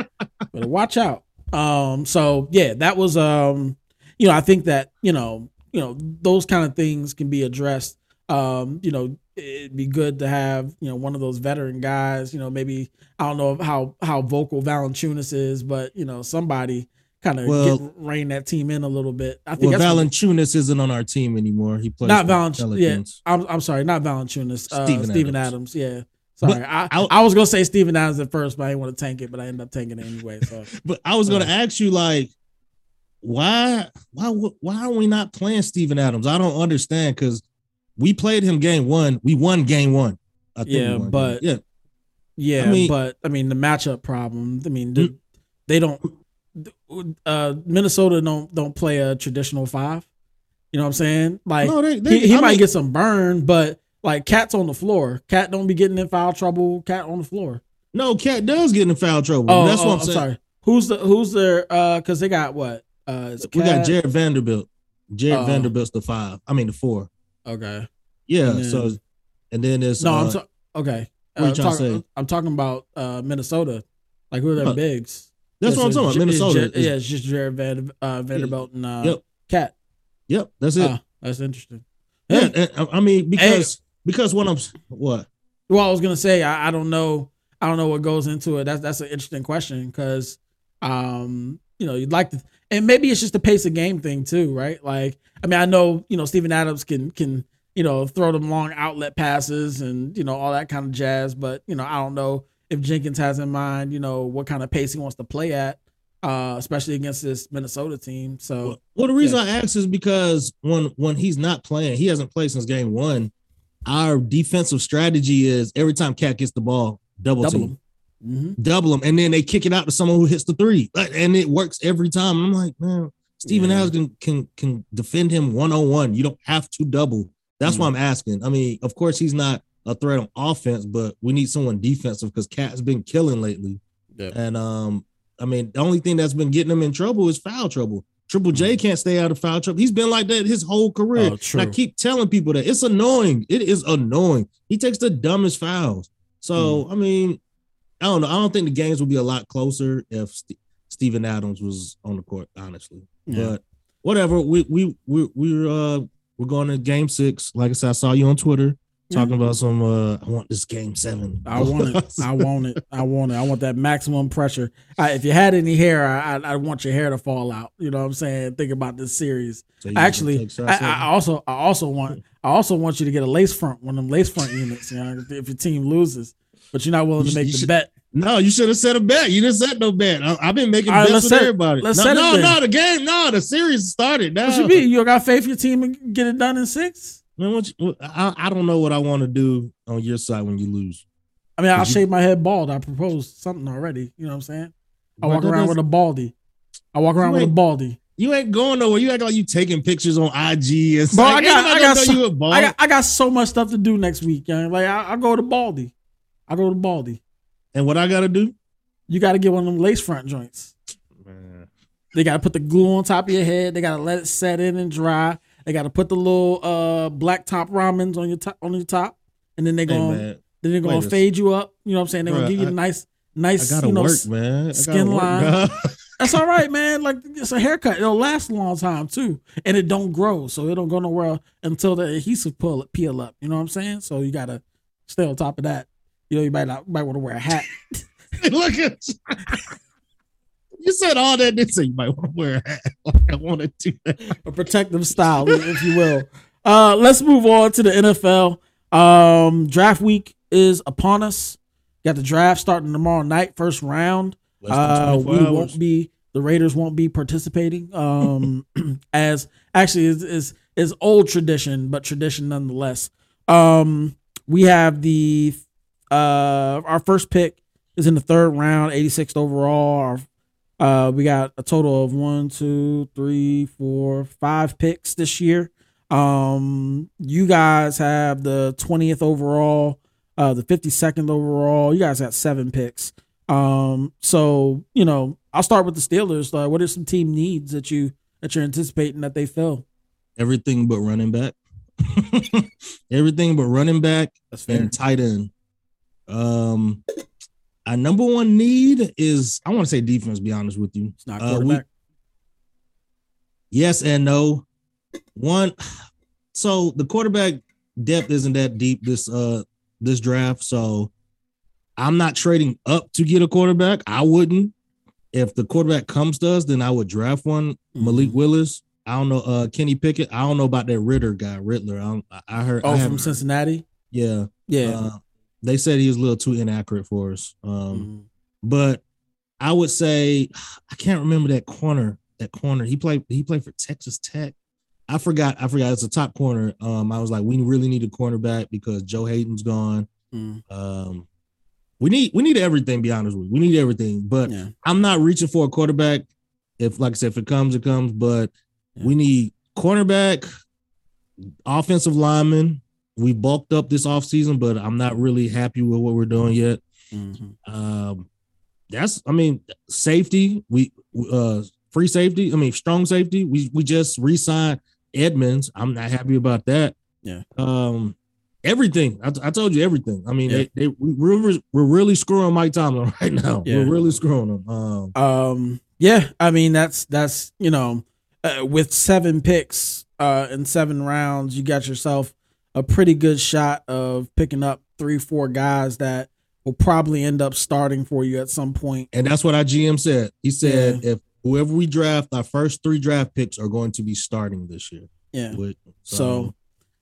but watch out um so yeah that was um you know i think that you know you know those kind of things can be addressed um you know it'd be good to have you know one of those veteran guys you know maybe i don't know how how vocal Valanciunas is but you know somebody kind of Well- rein that team in a little bit i think Well, Valanciunas isn't on our team anymore. He plays not Valanciunas. Yeah, I'm, I'm sorry, not Valanciunas. Uh, Steven Steven, Adams. Adams. Yeah, sorry. But I, I- I was gonna say Steven Adams at first, but I didn't want to tank it. But I ended up tanking it anyway. So But I was gonna ask you like, why, why, why are we not playing Steven Adams? I don't understand because we played him game one. We won game one. I think Yeah, won game- but- yeah, yeah, I mean- but I mean the matchup problem. I mean the, they don't. Uh, Minnesota don't don't play a traditional five. You know what I'm saying? Like no, they, they, he, he might mean, get some burn, but like cat's on the floor. Cat don't be getting in foul trouble. Cat on the floor. no. Cat does get in foul trouble. Oh, That's oh, what I'm, I'm saying. sorry. Who's the who's their uh? Because they got what? Uh, We got Jarred Vanderbilt. Jarred Oh. Vanderbilt's the five. I mean the four. Okay. Yeah. And then- so and then there's No, uh, I'm so, okay. what you Uh, to talk-? I'm talking about uh, Minnesota. Like who are their Uh, bigs? That's Yeah, what I'm talking about. Minnesota. it's yeah, it's just Jarred Van, uh, Vanderbilt and uh, Yep. Cat. Yep. That's it. Ah, that's interesting. yeah. And, I mean because because what I'm what well, I was gonna say I, I don't know. I don't know what goes into it. That's that's an interesting question because, um, you know, you'd like to, and maybe it's just the pace of game thing too, right? Like, I mean, I know you know Steven Adams can can you know throw them long outlet passes and you know all that kind of jazz, but you know I don't know if Jenkins has in mind you know what kind of pace he wants to play at, uh, especially against this Minnesota team. So Well, the reason I ask is because when when he's not playing, he hasn't played since game one. Our defensive strategy is every time Cat gets the ball, double, double team, him. hmm double him, and then they kick it out to someone who hits the three, and it works every time. I'm like, man, Steven Yeah. Can, can can defend him one on one. You don't have to double. That's Mm. why I'm asking. I mean, of course, he's not a threat on offense, but we need someone defensive because Cat's been killing lately. Yeah. And um, I mean, the only thing that's been getting him in trouble is foul trouble. Triple J can't stay out of foul trouble. He's been like that his whole career. Mm. Oh, I keep telling people that it's annoying. It is annoying. He takes the dumbest fouls. Mm. So I mean, I don't know. I don't think the games would be a lot closer if St- Steven Adams was on the court, honestly. Yeah. But whatever. We we we we're uh we're going to game six. Like I said, I saw you on Twitter talking about some uh I want this game seven. I want it. I want it. I want it. I want that maximum pressure. I, if you had any hair, I, I, I want your hair to fall out. You know what I'm saying? Think about this series. So Actually, I. I also I also want I also want you to get a lace front, one of them lace front units. You know, if, if your team loses, but you're not willing You to make the should- bet. No, you should have set a bet. You didn't set no bet. I, have been making right, bets with set everybody. Let's no, set no, no, the game, no, the series started. Now. What you mean? You got faith your team and get it done in six? Man, what you- I, I don't know what I want to do on your side when you lose. I mean, I'll you- shave my head bald. I proposed something already. You know what I'm saying? I walk around with a baldy. I walk around with a ain't- baldy. You ain't going nowhere. You act like you taking pictures on IG and Bro, stuff. I got- I got so- you a. I got I got so much stuff to do next week. young. Like I, I go to Baldy. I go to Baldy. and what I got to do? You got to get one of them lace front joints. They got to put the glue on top of your head. They got to let it set in and dry. They got to put the little uh black top ramens on your top on your top, and then they Hey, going man, then they're gonna wait fade you up. You know what I'm saying? They're gonna give you a nice I nice you know work, man. Skin work, line. That's all right, man. Like it's a haircut. It'll last a long time too, and it don't grow, so it don't go nowhere until the adhesive pull peel up. You know what I'm saying? So you gotta stay on top of that. You know, you might not might want to wear a hat. Look at you said all that. Didn't say you might want to wear a hat. Like I want to do that. a protective style, if you will. Uh, let's move on to the NFL. Um, draft week is upon us. Got the draft starting tomorrow night, first round. Uh, we hours. won't be the Raiders won't be participating. Um, as actually is is is old tradition, but tradition nonetheless. Um, we have the uh our first pick is in the third round, 86th overall. Our uh, we got a total of one, two, three, four, five picks this year. Um, you guys have the 20th overall, uh, the 52nd overall. You guys got seven picks. Um, so you know, I'll start with the Steelers. Uh, what are some team needs that you that you're anticipating that they fill? Everything but running back. Everything but running back That's fair. and tight end. Um, our number one need is I want to say defense. Be honest with you, It's not Uh, we- quarterback. yes and no. One, so the quarterback depth isn't that deep this uh this draft. So I'm not trading up to get a quarterback. I wouldn't. If the quarterback comes to us, then I would draft one. Malik Mhm. Willis. I don't know. Uh, Kenny Pickett. I don't know about that Ridder guy, Rittler. I, I- I heard. I Oh, from Cincinnati. Yeah. Yeah. Uh, they said he was a little too inaccurate for us. Um, Mhm. but I would say I can't remember that corner. That corner he played. He played for Texas Tech. I forgot. I forgot. It's a top corner. Um, I was like, we really need a cornerback because Joe Haden's gone. Mm. Um, we need we need everything. Be honest with you, we need everything. But Yeah. I'm not reaching for a quarterback. If like I said, if it comes, it comes. But Yeah. we need cornerback, offensive lineman. We bulked up this offseason, but I'm not really happy with what we're doing yet. Mhm. Um, that's I mean, safety. We uh free safety. I mean, strong safety. We we just re-signed Edmunds. I'm not happy about that. Yeah. Um, everything. I, I told you everything. I mean, Yeah. they, they we, we're we're really screwing Mike Tomlin right now. Yeah. We're really screwing him. Um, Um, yeah, I mean that's that's you know, uh, with seven picks uh in seven rounds, you got yourself a pretty good shot of picking up three, four guys that will probably end up starting for you at some point. and that's what our GM said. He said if whoever we draft, our first three draft picks are going to be starting this year. Yeah. With, So,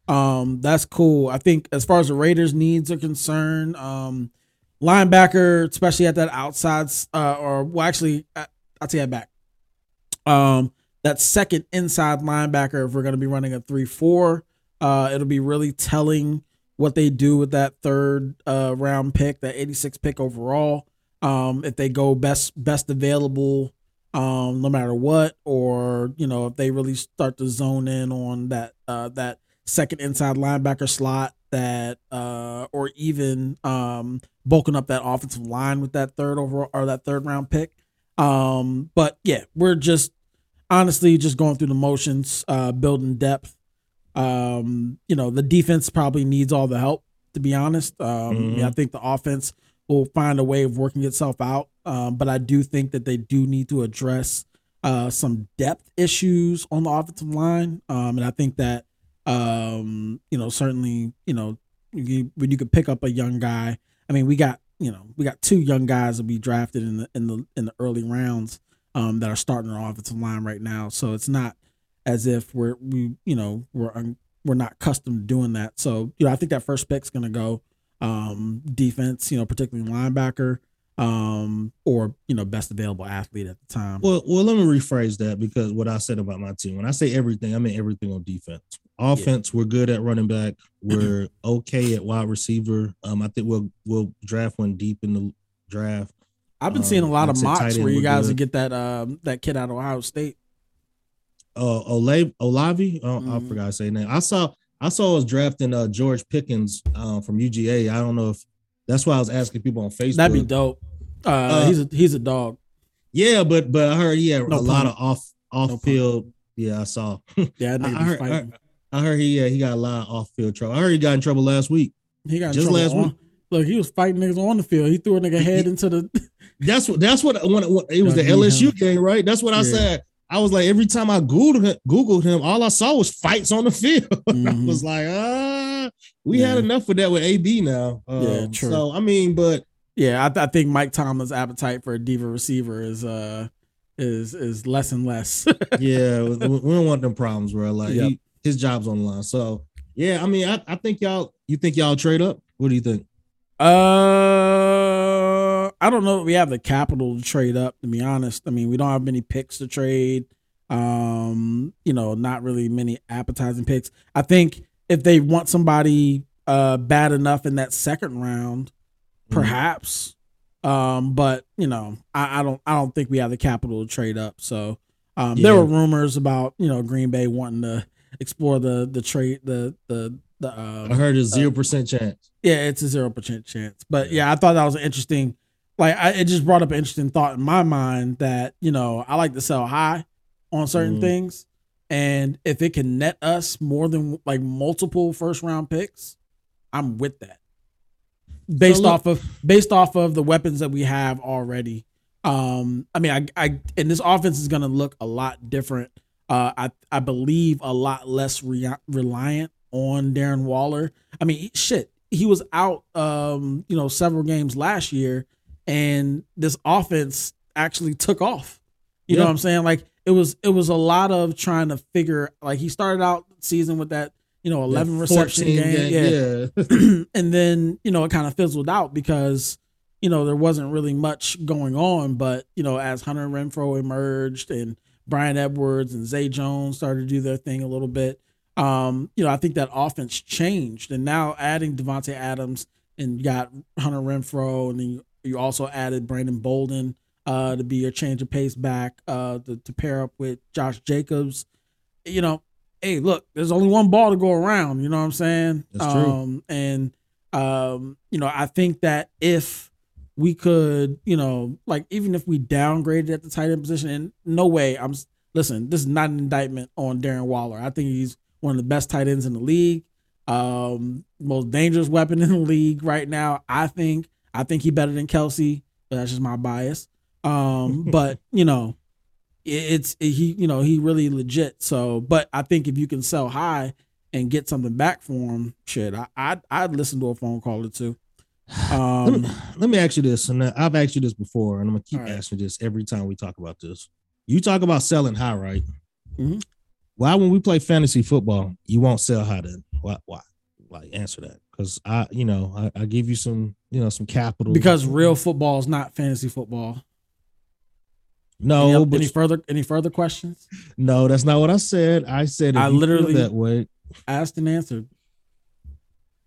um, that's cool. I think as far as the Raiders' needs are concerned, um, linebacker, especially at that outside, uh, or well, actually, I- I'll take that back. Um, that second inside linebacker, if we're going to be running a three-four, uh, it'll be really telling what they do with that third uh round pick, that 86 pick overall. Um, if they go best best available, um, no matter what, or you know, if they really start to zone in on that uh that second inside linebacker slot that uh or even um bulking up that offensive line with that third overall or that third round pick. Um, but yeah, we're just honestly just going through the motions, uh building depth. Um, you know, the defense probably needs all the help, to be honest. Um, Mhm. yeah, I think the offense will find a way of working itself out. Um, but I do think that they do need to address uh, some depth issues on the offensive line. Um, and I think that, um, you know, certainly, you know, you, when you could pick up a young guy, I mean, we got, you know, we got two young guys that we drafted in the in the in the early rounds um, that are starting our offensive line right now. So it's not as if we're we you know we're un, we're not accustomed to doing that. So you know, I think that first pick's gonna go um, defense, you know, particularly linebacker, um, or you know, best available athlete at the time. Well, well, let me rephrase that because what I said about my team. When I say everything, I mean everything on defense. Offense, we're good at running back. We're okay at wide receiver. Um, I think we'll we'll draft one deep in the draft. I've been um, seeing a lot of mocks end where you guys good. would get that um, that kid out of Ohio State. Uh, Olave, Olavi, oh, I Mhm. forgot to say his name. I saw I saw us drafting uh George Pickens uh, from UGA. I don't know if that's why I was asking people on Facebook. That'd be dope. Uh, Uh, he's a he's a dog. Yeah, but but I heard he had No a lot of off off pun. field. Yeah, I saw. Yeah, I, I heard. I, I heard he yeah, he got a lot of off field trouble. I heard he got in trouble last week. He got in just trouble last on- week. Look, he was fighting niggas on the field. He threw a nigga head into the. That's what that's what when, when it was Yeah, the LSU him. game, right? That's what I said. I was like, every time I googled him, googled him, all I saw was fights on the field. I Mhm. was like, ah, we had enough of that with AB now. Um, Yeah, true. So I mean, but Yeah, I, th- I think Mike Tomlin's appetite for a diva receiver is uh is is less and less. yeah, we, we don't want them problems, bro. Like Yep. he, his job's on the line. So yeah, I mean, I, I think y'all, you think y'all trade up? What do you think? Uh, I don't know. if We have the capital to trade up. To be honest, I mean, we don't have many picks to trade. Um, you know, not really many appetizing picks. I think if they want somebody uh bad enough in that second round, perhaps. Um, but you know, I, I don't I don't think we have the capital to trade up. So um there were rumors about, you know, Green Bay wanting to explore the the trade the the the um, I heard a zero percent chance. yeah, it's a zero percent chance. But yeah, I thought that was an interesting. Like, I, it just brought up an interesting thought in my mind that you know I like to sell high on certain Mhm. things, And if it can net us more than like multiple first round picks, I'm with that. Based So look- off of based off of the weapons that we have already. Um, I mean, I, I and this offense is going to look a lot different. Uh, I I believe a lot less re- reliant on Darren Waller. I mean, shit, he was out, um, you know, several games last year, and this offense actually took off. You know what I'm saying? Like it was it was a lot of trying to figure. Like he started out season with that, you know, 11 That reception 14 game, yeah, yeah. and then you know it kind of fizzled out because you know there wasn't really much going on. But you know as Hunter Renfrow emerged and Bryan Edwards and Zay Jones started to do their thing a little bit, um, you know I think that offense changed, and now adding Davante Adams and you got Hunter Renfrow, and then you, you also added Brandon Bolden uh, to be your change of pace back uh, to, to pair up with Josh Jacobs. You know, hey, look, there's only one ball to go around. You know what I'm saying? That's true. Um, and um, you know, I think that if we could, you know, like even if we downgraded at the tight end position, and no way, I'm listen. This is not an indictment on Darren Waller. I think he's one of the best tight ends in the league. Um, most dangerous weapon in the league right now. I think. I think he better than Kelce. But that's just my bias. Um, but you know, it, it's it, he. You know, he really legit. So, but I think if you can sell high and get something back for him, shit, I, I'd I'd listen to a phone call or two. let, Um, me, let me ask you this, and I've asked you this before, and I'm gonna keep right. asking this every time we talk about this. You talk about selling high, right? Mhm. Why, when we play fantasy football, you won't sell high? Then why? Why? Like answer that, because I, you know, I, I give you some, you know, some capital because real football is not fantasy football. No, any, but any further any further questions? no, that's not what I said. I said I literally- that way. Asked and answered.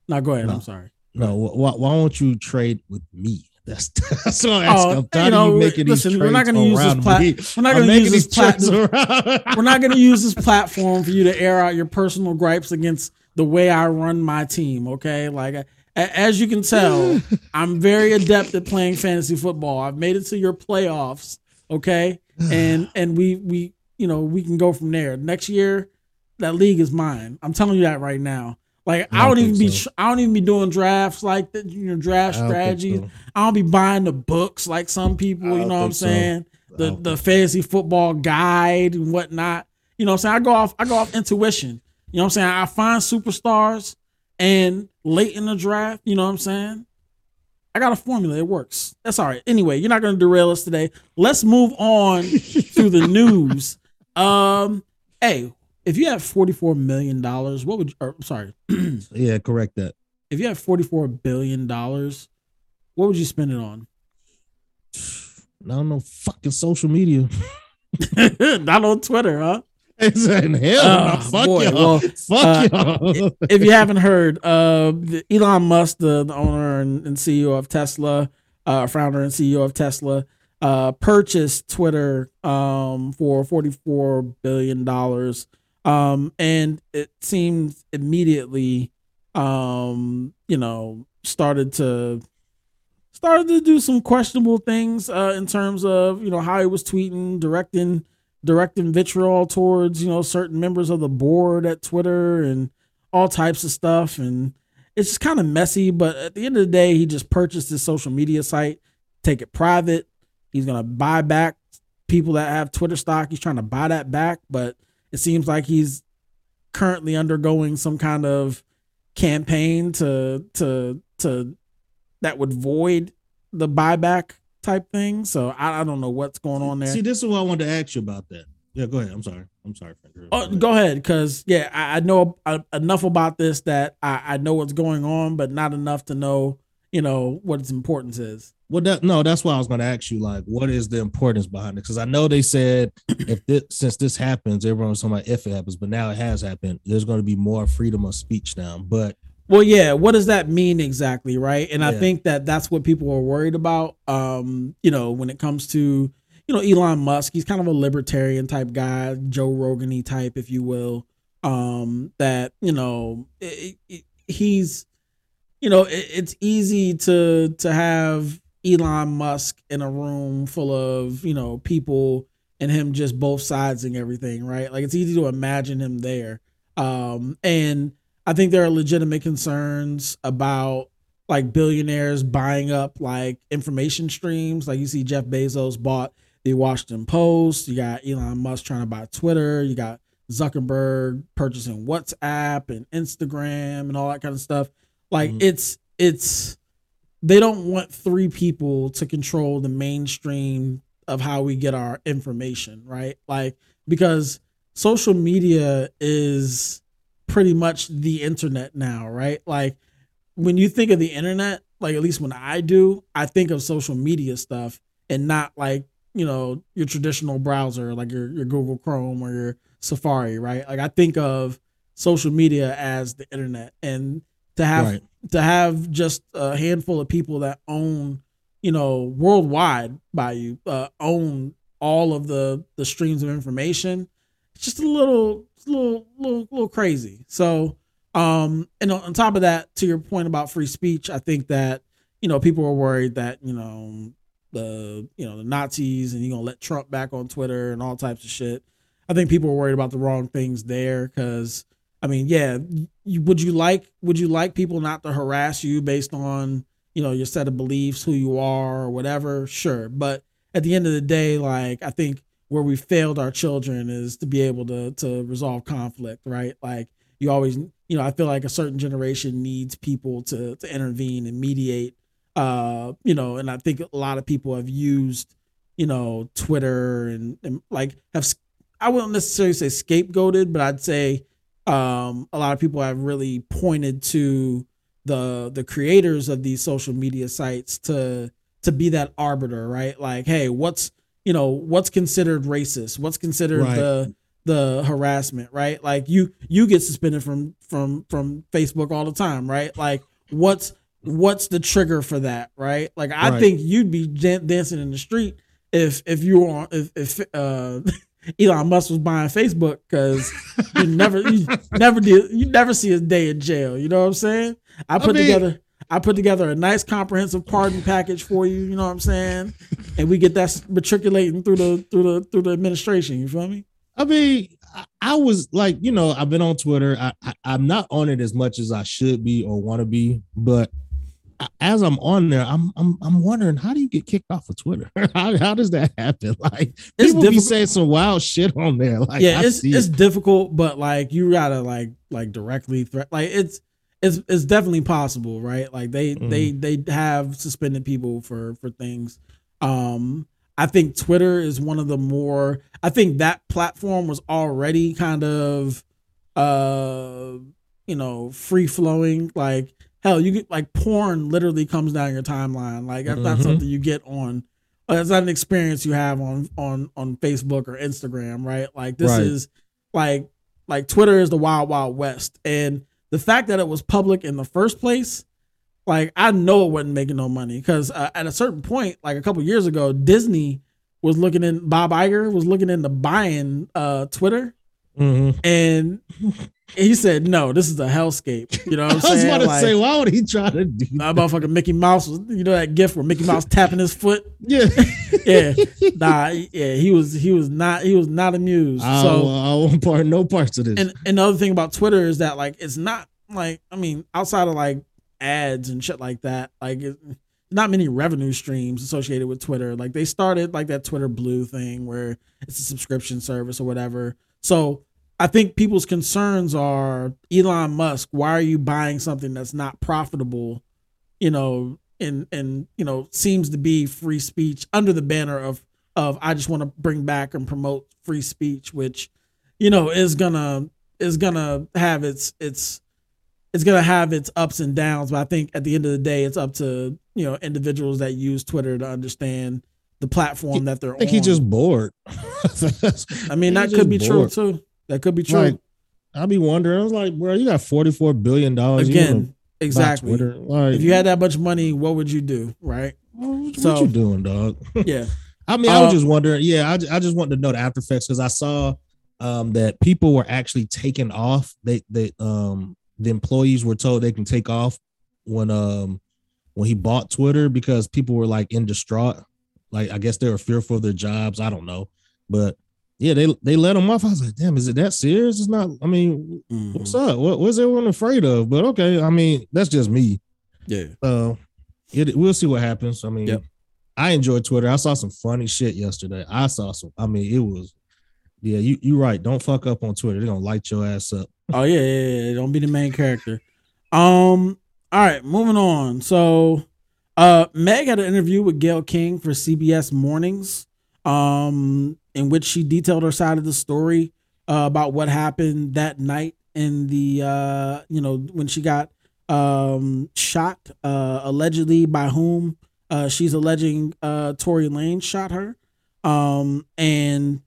Now go ahead. No. I'm sorry. No, why, why won't you trade with me? That's that's what I'm. Oh, I'm tired you know, of making these listen, we're not trades gonna use this me. we're not gonna use these this plat- trades around. We're not going to use this platform for you to air out your personal gripes against the way I run my team. Okay, like as you can tell, I'm very adept at playing fantasy football. I've made it to your playoffs. Okay, and and we we you know we can go from there. Next year, that league is mine. I'm telling you that right now. Like I I don't, don't even be so. I don't even be doing drafts like that. You know, draft I strategies. so. I don't be buying the books like some people. You know what I'm so. saying? The the fantasy football guide and whatnot. You know what I'm saying? I go off I go off intuition. You know what I'm saying? I find superstars and late in the draft, you know what I'm saying? I got a formula. It works. That's all right. Anyway, you're not gonna derail us today. Let's move on to the news. Um, hey, if you have 44 million dollars, what would you, or, sorry, Yeah, correct that. if you have 44 billion dollars, what would you spend it on? I don't know fucking social media. Not on Twitter, huh? It's in hell. Oh, no, fuck boy. y'all. Well, fuck uh, y'all. if you haven't heard, uh, the Elon Musk, the, the owner and, and CEO of Tesla, uh, founder and CEO of Tesla, uh, purchased Twitter um, for forty-four billion dollars, um, and it seems immediately, um, you know, started to started to do some questionable things uh, in terms of you know how he was tweeting, directing directing vitriol towards you know certain members of the board at Twitter and all types of stuff. And it's just kind of messy but at the end of the day he just purchased his social media site take it private. He's going to buy back people that have Twitter stock. He's trying to buy that back but it seems like he's currently undergoing some kind of campaign to to to that would void the buyback type thing so I, I don't know what's going on there See, this is what I wanted to ask you about that. Yeah, go ahead. I'm sorry. I'm sorry. Oh, go ahead, because yeah, I, I know uh, enough about this that I, I know what's going on, but not enough to know, you know, what its importance is. Well, that no, that's why I was going to ask you, like, what is the importance behind it? Because I know they said if this since this happens, everyone was talking about if it happens, but now it has happened. There's going to be more freedom of speech now. But Well, yeah, what does that mean exactly, right? And I think that that's what people are worried about. Um, you know, when it comes to you know Elon Musk, he's kind of a libertarian type guy, Joe Rogan type, if you will. Um, that you know, it, it, he's you know, it, it's easy to to have Elon Musk in a room full of you know people and him just both sides and everything, right? Like it's easy to imagine him there. Um, and I think there are legitimate concerns about like billionaires buying up like information streams. Like you see Jeff Bezos bought the Washington Post. You got Elon Musk trying to buy Twitter. You got Zuckerberg purchasing WhatsApp and Instagram and all that kind of stuff. Like mm-hmm. it's it's they don't want three people to control the mainstream of how we get our information, right? Like because social media is pretty much the internet now, right? Like when you think of the internet, like at least when I do, I think of social media stuff and not like, you know, your traditional browser, like your, your Google Chrome or your Safari, right? Like I think of social media as the internet. And to have right. to have just a handful of people that own, you know, worldwide by you, uh, own all of the the streams of information, it's just a little a little little little crazy. So um, and on top of that, to your point about free speech, I think that you know people are worried that you know the you know the Nazis and you're gonna let Trump back on Twitter and all types of shit. I think people are worried about the wrong things there because I mean, yeah, you, would you like would you like people not to harass you based on you know your set of beliefs, who you are, or whatever? Sure, but at the end of the day, like I think where we failed our children is to be able to to resolve conflict, right? Like you always you know i feel like a certain generation needs people to to intervene and mediate uh you know and i think a lot of people have used you know twitter and, and like have i wouldn't necessarily say scapegoated but i'd say um a lot of people have really pointed to the the creators of these social media sites to to be that arbiter right like hey what's you know what's considered racist what's considered right. the the harassment, right? Like you you get suspended from from from Facebook all the time, right? Like what's what's the trigger for that, right? Like I right. think you'd be dancing in the street if if you were on if if uh Elon Musk was buying Facebook because you never you never did you never see a day in jail. You know what I'm saying? I put I mean, together I put together a nice comprehensive pardon package for you. You know what I'm saying? And we get that matriculating through the through the through the administration. You feel me? I mean, I, was like, you know, I've been on Twitter. I, I, am not on it as much as I should be or want to be, but as I'm on there, I'm I'm I'm wondering how do you get kicked off of Twitter? how, how does that happen? Like it's people difficult. be saying some wild shit on there. Like yeah, I it's it's it. difficult, but like you gotta like like directly threat. Like it's it's it's definitely possible, right? Like they mm. they they have suspended people for for things. Um, I think Twitter is one of the more I think that platform was already kind of uh you know free flowing like hell you get like porn literally comes down your timeline like that's mm-hmm. not something you get on uh, it's not an experience you have on on on Facebook or Instagram right like this right. is like like Twitter is the wild wild west and the fact that it was public in the first place like I know it wasn't making no money because uh, at a certain point, like a couple years ago, Disney was looking in. Bob Iger was looking into buying uh, Twitter, mm-hmm. and he said, "No, this is a hellscape." You know what I'm? I was about to like, say, why would he try to do that? Motherfucking Mickey Mouse was, you know, that gift where Mickey Mouse tapping his foot. Yeah, yeah, nah, yeah. He was, he was not, he was not amused. I, so I won't part, no parts of this. And, and the other thing about Twitter is that like it's not like I mean outside of like ads and shit like that. Like it, not many revenue streams associated with Twitter. Like they started like that Twitter Blue thing where it's a subscription service or whatever. So I think people's concerns are Elon Musk, why are you buying something that's not profitable, you know, and and you know, seems to be free speech under the banner of of I just want to bring back and promote free speech, which, you know, is gonna is gonna have its its it's gonna have its ups and downs, but I think at the end of the day, it's up to you know individuals that use Twitter to understand the platform he, that they're I think on. he's just bored. I mean, that could be bored. true too. That could be true. Like, I'd be wondering. I was like, bro, you got forty four billion dollars again. Exactly. Like, if you had that much money, what would you do? Right. What, so, what you doing, dog? Yeah. I mean, I was um, just wondering. Yeah, I, I just wanted to know the after effects because I saw um, that people were actually taking off. They they um the employees were told they can take off when um when he bought Twitter because people were like in distraught. Like I guess they were fearful of their jobs. I don't know. But yeah, they they let him off. I was like, damn, is it that serious? It's not. I mean, Mhm. what's up? What what's everyone afraid of? But okay, I mean, that's just me. Yeah. So it, we'll see what happens. I mean, Yep. I enjoy Twitter. I saw some funny shit yesterday. I saw some. I mean, it was. Yeah, you you right. Don't fuck up on Twitter. They're gonna light your ass up. Oh yeah, yeah, yeah. Don't be the main character. Um. All right, moving on. So, uh, Meg had an interview with Gayle King for CBS Mornings, um, in which she detailed her side of the story uh, about what happened that night in the, uh, you know, when she got um shot, uh, allegedly by whom? Uh, she's alleging uh Tory Lane shot her. Um, and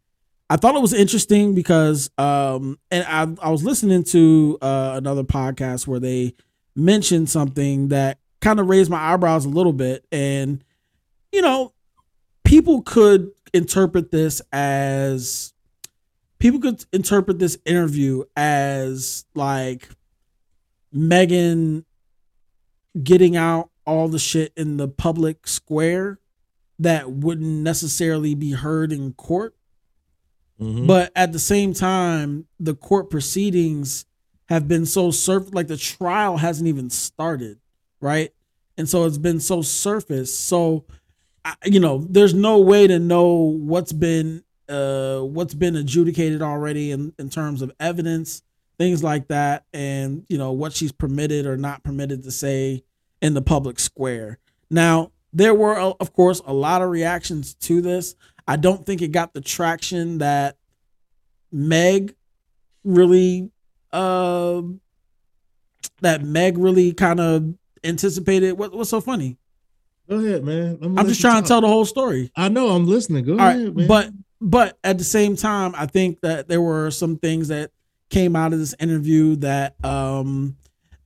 I thought it was interesting because um and I I was listening to uh another podcast where they mentioned something that kind of raised my eyebrows a little bit and you know people could interpret this as people could interpret this interview as like Megan getting out all the shit in the public square that wouldn't necessarily be heard in court. Mhm. but at the same time the court proceedings have been so surf like the trial hasn't even started right? And so it's been so surface. So You know there's no way to know what's been uh what's been adjudicated already in in terms of evidence things like that and you know what she's permitted or not permitted to say in the public square now there were uh, of course a lot of reactions to this I don't think it got the traction that Meg really uh that Meg really kind of anticipated. What, what's so funny? Go ahead, man. I'm just trying to tell the whole story. I know. I'm listening. Go All ahead, right, man. but but at the same time, I think that there were some things that came out of this interview that um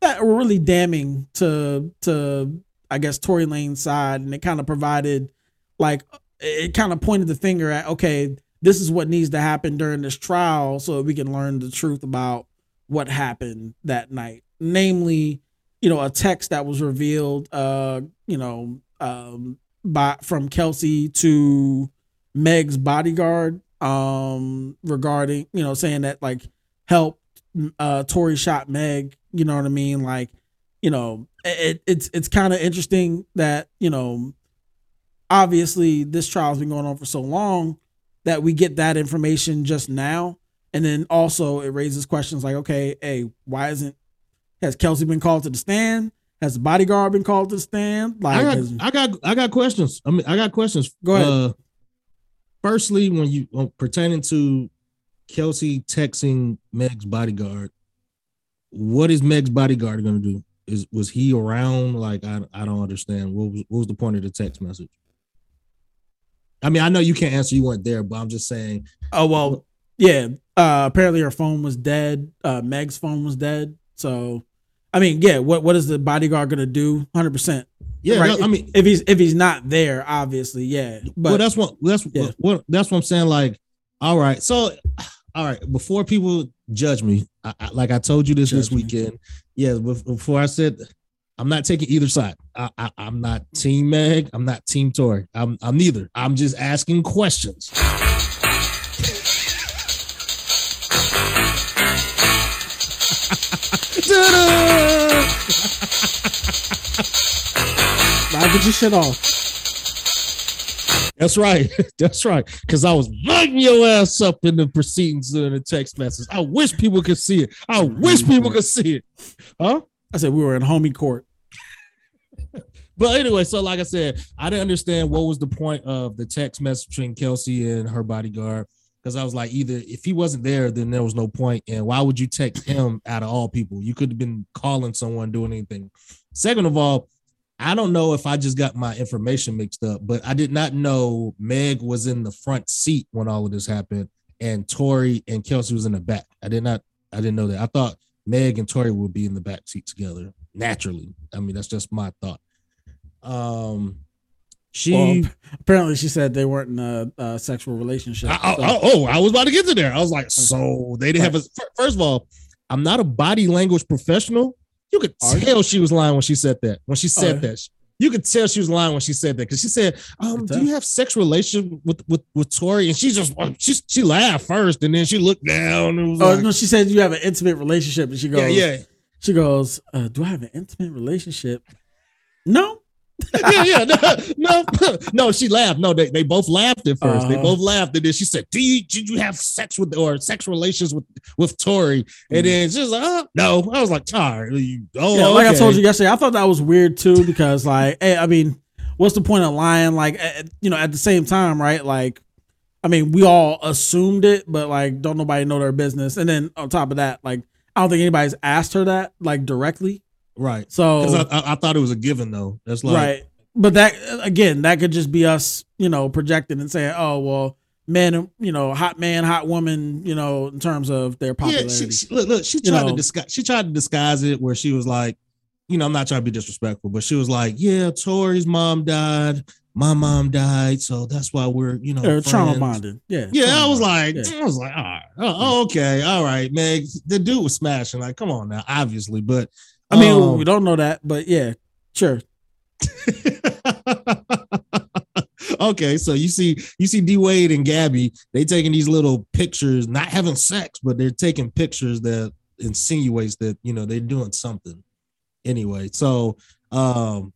that were really damning to to I guess Tory Lane's side, and it kind of provided like it kind of pointed the finger at okay, this is what needs to happen during this trial so that we can learn the truth about what happened that night, namely, you know, a text that was revealed, uh, you know, um, by from Kelsey to Meg's bodyguard um regarding you know saying that like help uh Tory shot Meg you know what I mean? Like you know it, it's it's kind of interesting that you know obviously this trial's been going on for so long that we get that information just now. And then also it raises questions like okay hey why isn't has Kelsey been called to the stand has the bodyguard been called to the stand like I got, has- I got, I got questions. I mean, I got questions. Go ahead. Uh, firstly, when you uh, pertaining to Kelsey texting Meg's bodyguard, what is Meg's bodyguard going to do? Is was he around? Like, I, I don't understand. What was, what was the point of the text message? I mean, I know you can't answer. You weren't there, but I'm just saying. Oh well, yeah. Uh, apparently her phone was dead. Uh, Meg's phone was dead. So, I mean, yeah. What what is the bodyguard gonna do? Hundred percent. Yeah, Right. that- I mean, If he's if he's not there, obviously, yeah. But well, that's what that's Yeah. what, what that's what I'm saying. Like, all right, so all right, before people judge me, I, I, like I told you this this Judge me. weekend, yeah. bef- Before I said, I'm not taking either side. I, I, I'm not Team Meg. I'm not Team Tory. I'm I'm neither. I'm just asking questions. I'll get your shit off. That's right. That's right. Because I was lighting your ass up in the proceedings in the text message. I wish people could see it. I wish people could see it. Huh? I said we were in homie court. But anyway, so like I said, I didn't understand what was the point of the text message between Kelsey and her bodyguard. Because I was like, either if he wasn't there, then there was no point. And why would you text him out of all people? You could have been calling someone, doing anything. Second of all, I don't know if I just got my information mixed up, but I did not know Meg was in the front seat when all of this happened, and Tory and Kelsey was in the back. I did not, I didn't know that. I thought Meg and Tory would be in the back seat together naturally. I mean, that's just my thought. Um, she. Well, apparently, she said they weren't in a, a sexual relationship. I- I- so- I- oh, I was about to get to there. I was like, so they didn't have a. First of all, I'm not a body language professional. You could Are you? tell she was lying when she said that. When she said yeah. that, you could tell she was lying when she said that because she said, um, "Do you have sex relations with with with Tory?" And she just she she laughed first, and then she looked down. And was Oh like, no, she said you have an intimate relationship, and she goes, yeah, yeah, She goes, uh, "Do I have an intimate relationship?" No. yeah, yeah. No, no, no, she laughed. No, they, they both laughed at 1st They Uh-huh. both laughed, and then she said, "Do you did you have sex with or sex relations with with Tory?" Mm. And then she was like, "Oh, no." I was like, "Tar, you, oh, Yeah, like I told you yesterday, I thought that was weird too because, like, hey, I mean, what's the point of lying? Like, at, you know, at the same time, right? Like, I mean, we all assumed it, but like, don't nobody know their business. And then on top of that, like, I don't think anybody's asked her that like directly. Right." So I, I, thought it was a given though. That's like, right, but that again, that could just be us, you know, projecting and saying, oh well, men, you know, hot man, hot woman, you know, in terms of their yeah. popularity. She, she, look, look. She You tried know. to disguise. She tried to disguise it where she was like, you know, I'm not trying to be disrespectful, but she was like, "Yeah, Tory's mom died. My mom died, so that's why we're, you know, They're trauma friends." bonded. Yeah. Yeah, I was bonded. like, Yeah. I was like, all right, oh, okay, all right, Meg. The dude was smashing. Like, come on now, obviously, but I mean, um, we don't know that, but yeah, sure. okay, so you see, you see D Wade and Gabby, they taking these little pictures, not having sex, but they're taking pictures that insinuates that you know they're doing something. Anyway, so um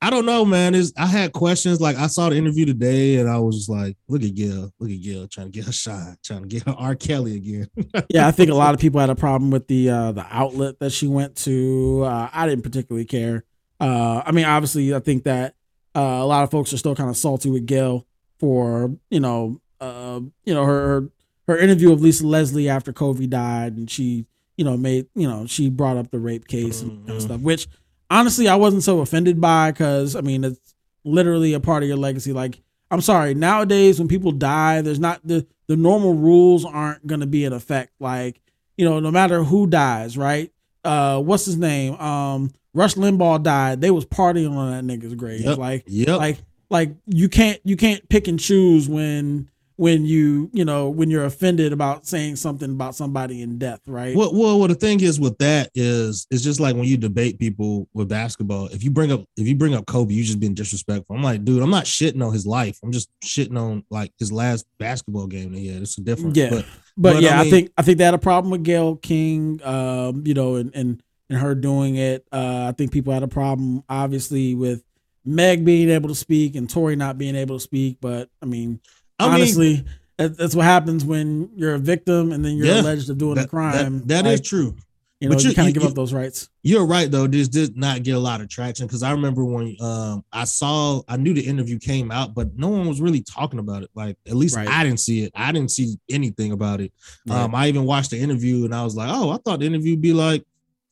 I don't know, man. Is I had questions. Like I saw the interview today, and I was just like, "Look at Gil, look at Gil, trying to get her shot, trying to get her R. Kelly again." Yeah, I think a lot of people had a problem with the uh, the outlet that she went to. Uh, I didn't particularly care. Uh, I mean, obviously, I think that uh, a lot of folks are still kind of salty with Gayle for you know, uh, you know her her interview of Lisa Leslie after Kobe died, and she you know made you know she brought up the rape case and, Mhm. stuff, which honestly I wasn't so offended by because I mean it's literally a part of your legacy. Like I'm sorry, nowadays when people die, there's not the the normal rules aren't gonna be in effect. Like you know, no matter who dies, right? Uh, what's his name? Um, Rush Limbaugh died. They was partying on that nigga's grave. Yep. Like Yep. like like you can't you can't pick and choose when when you you know when you're offended about saying something about somebody in death, right? Well, well, well, the thing is with that is it's just like when you debate people with basketball. If you bring up if you bring up Kobe, you just being disrespectful. I'm like, dude, I'm not shitting on his life. I'm just shitting on like his last basketball game that he had. It's a difference. Yeah. But But, But, yeah, I I, think I think they had a problem with Gayle King, um, you know, and and and her doing it. Uh, I think people had a problem, obviously, with Meg being able to speak and Tory not being able to speak. But I mean, I mean, honestly, that, that's what happens when you're a victim and then you're Yeah, alleged of doing that, a crime. that- that is Like, true. You know, But you, you- kind of give you- up those rights. You're right though. This did not get a lot of traction because I remember when um I saw I knew the interview came out, but no one was really talking about it. Like at least Right. I didn't see it. I didn't see anything about it. Right. Um, I even watched the interview and I was like, oh, I thought the interview would be like,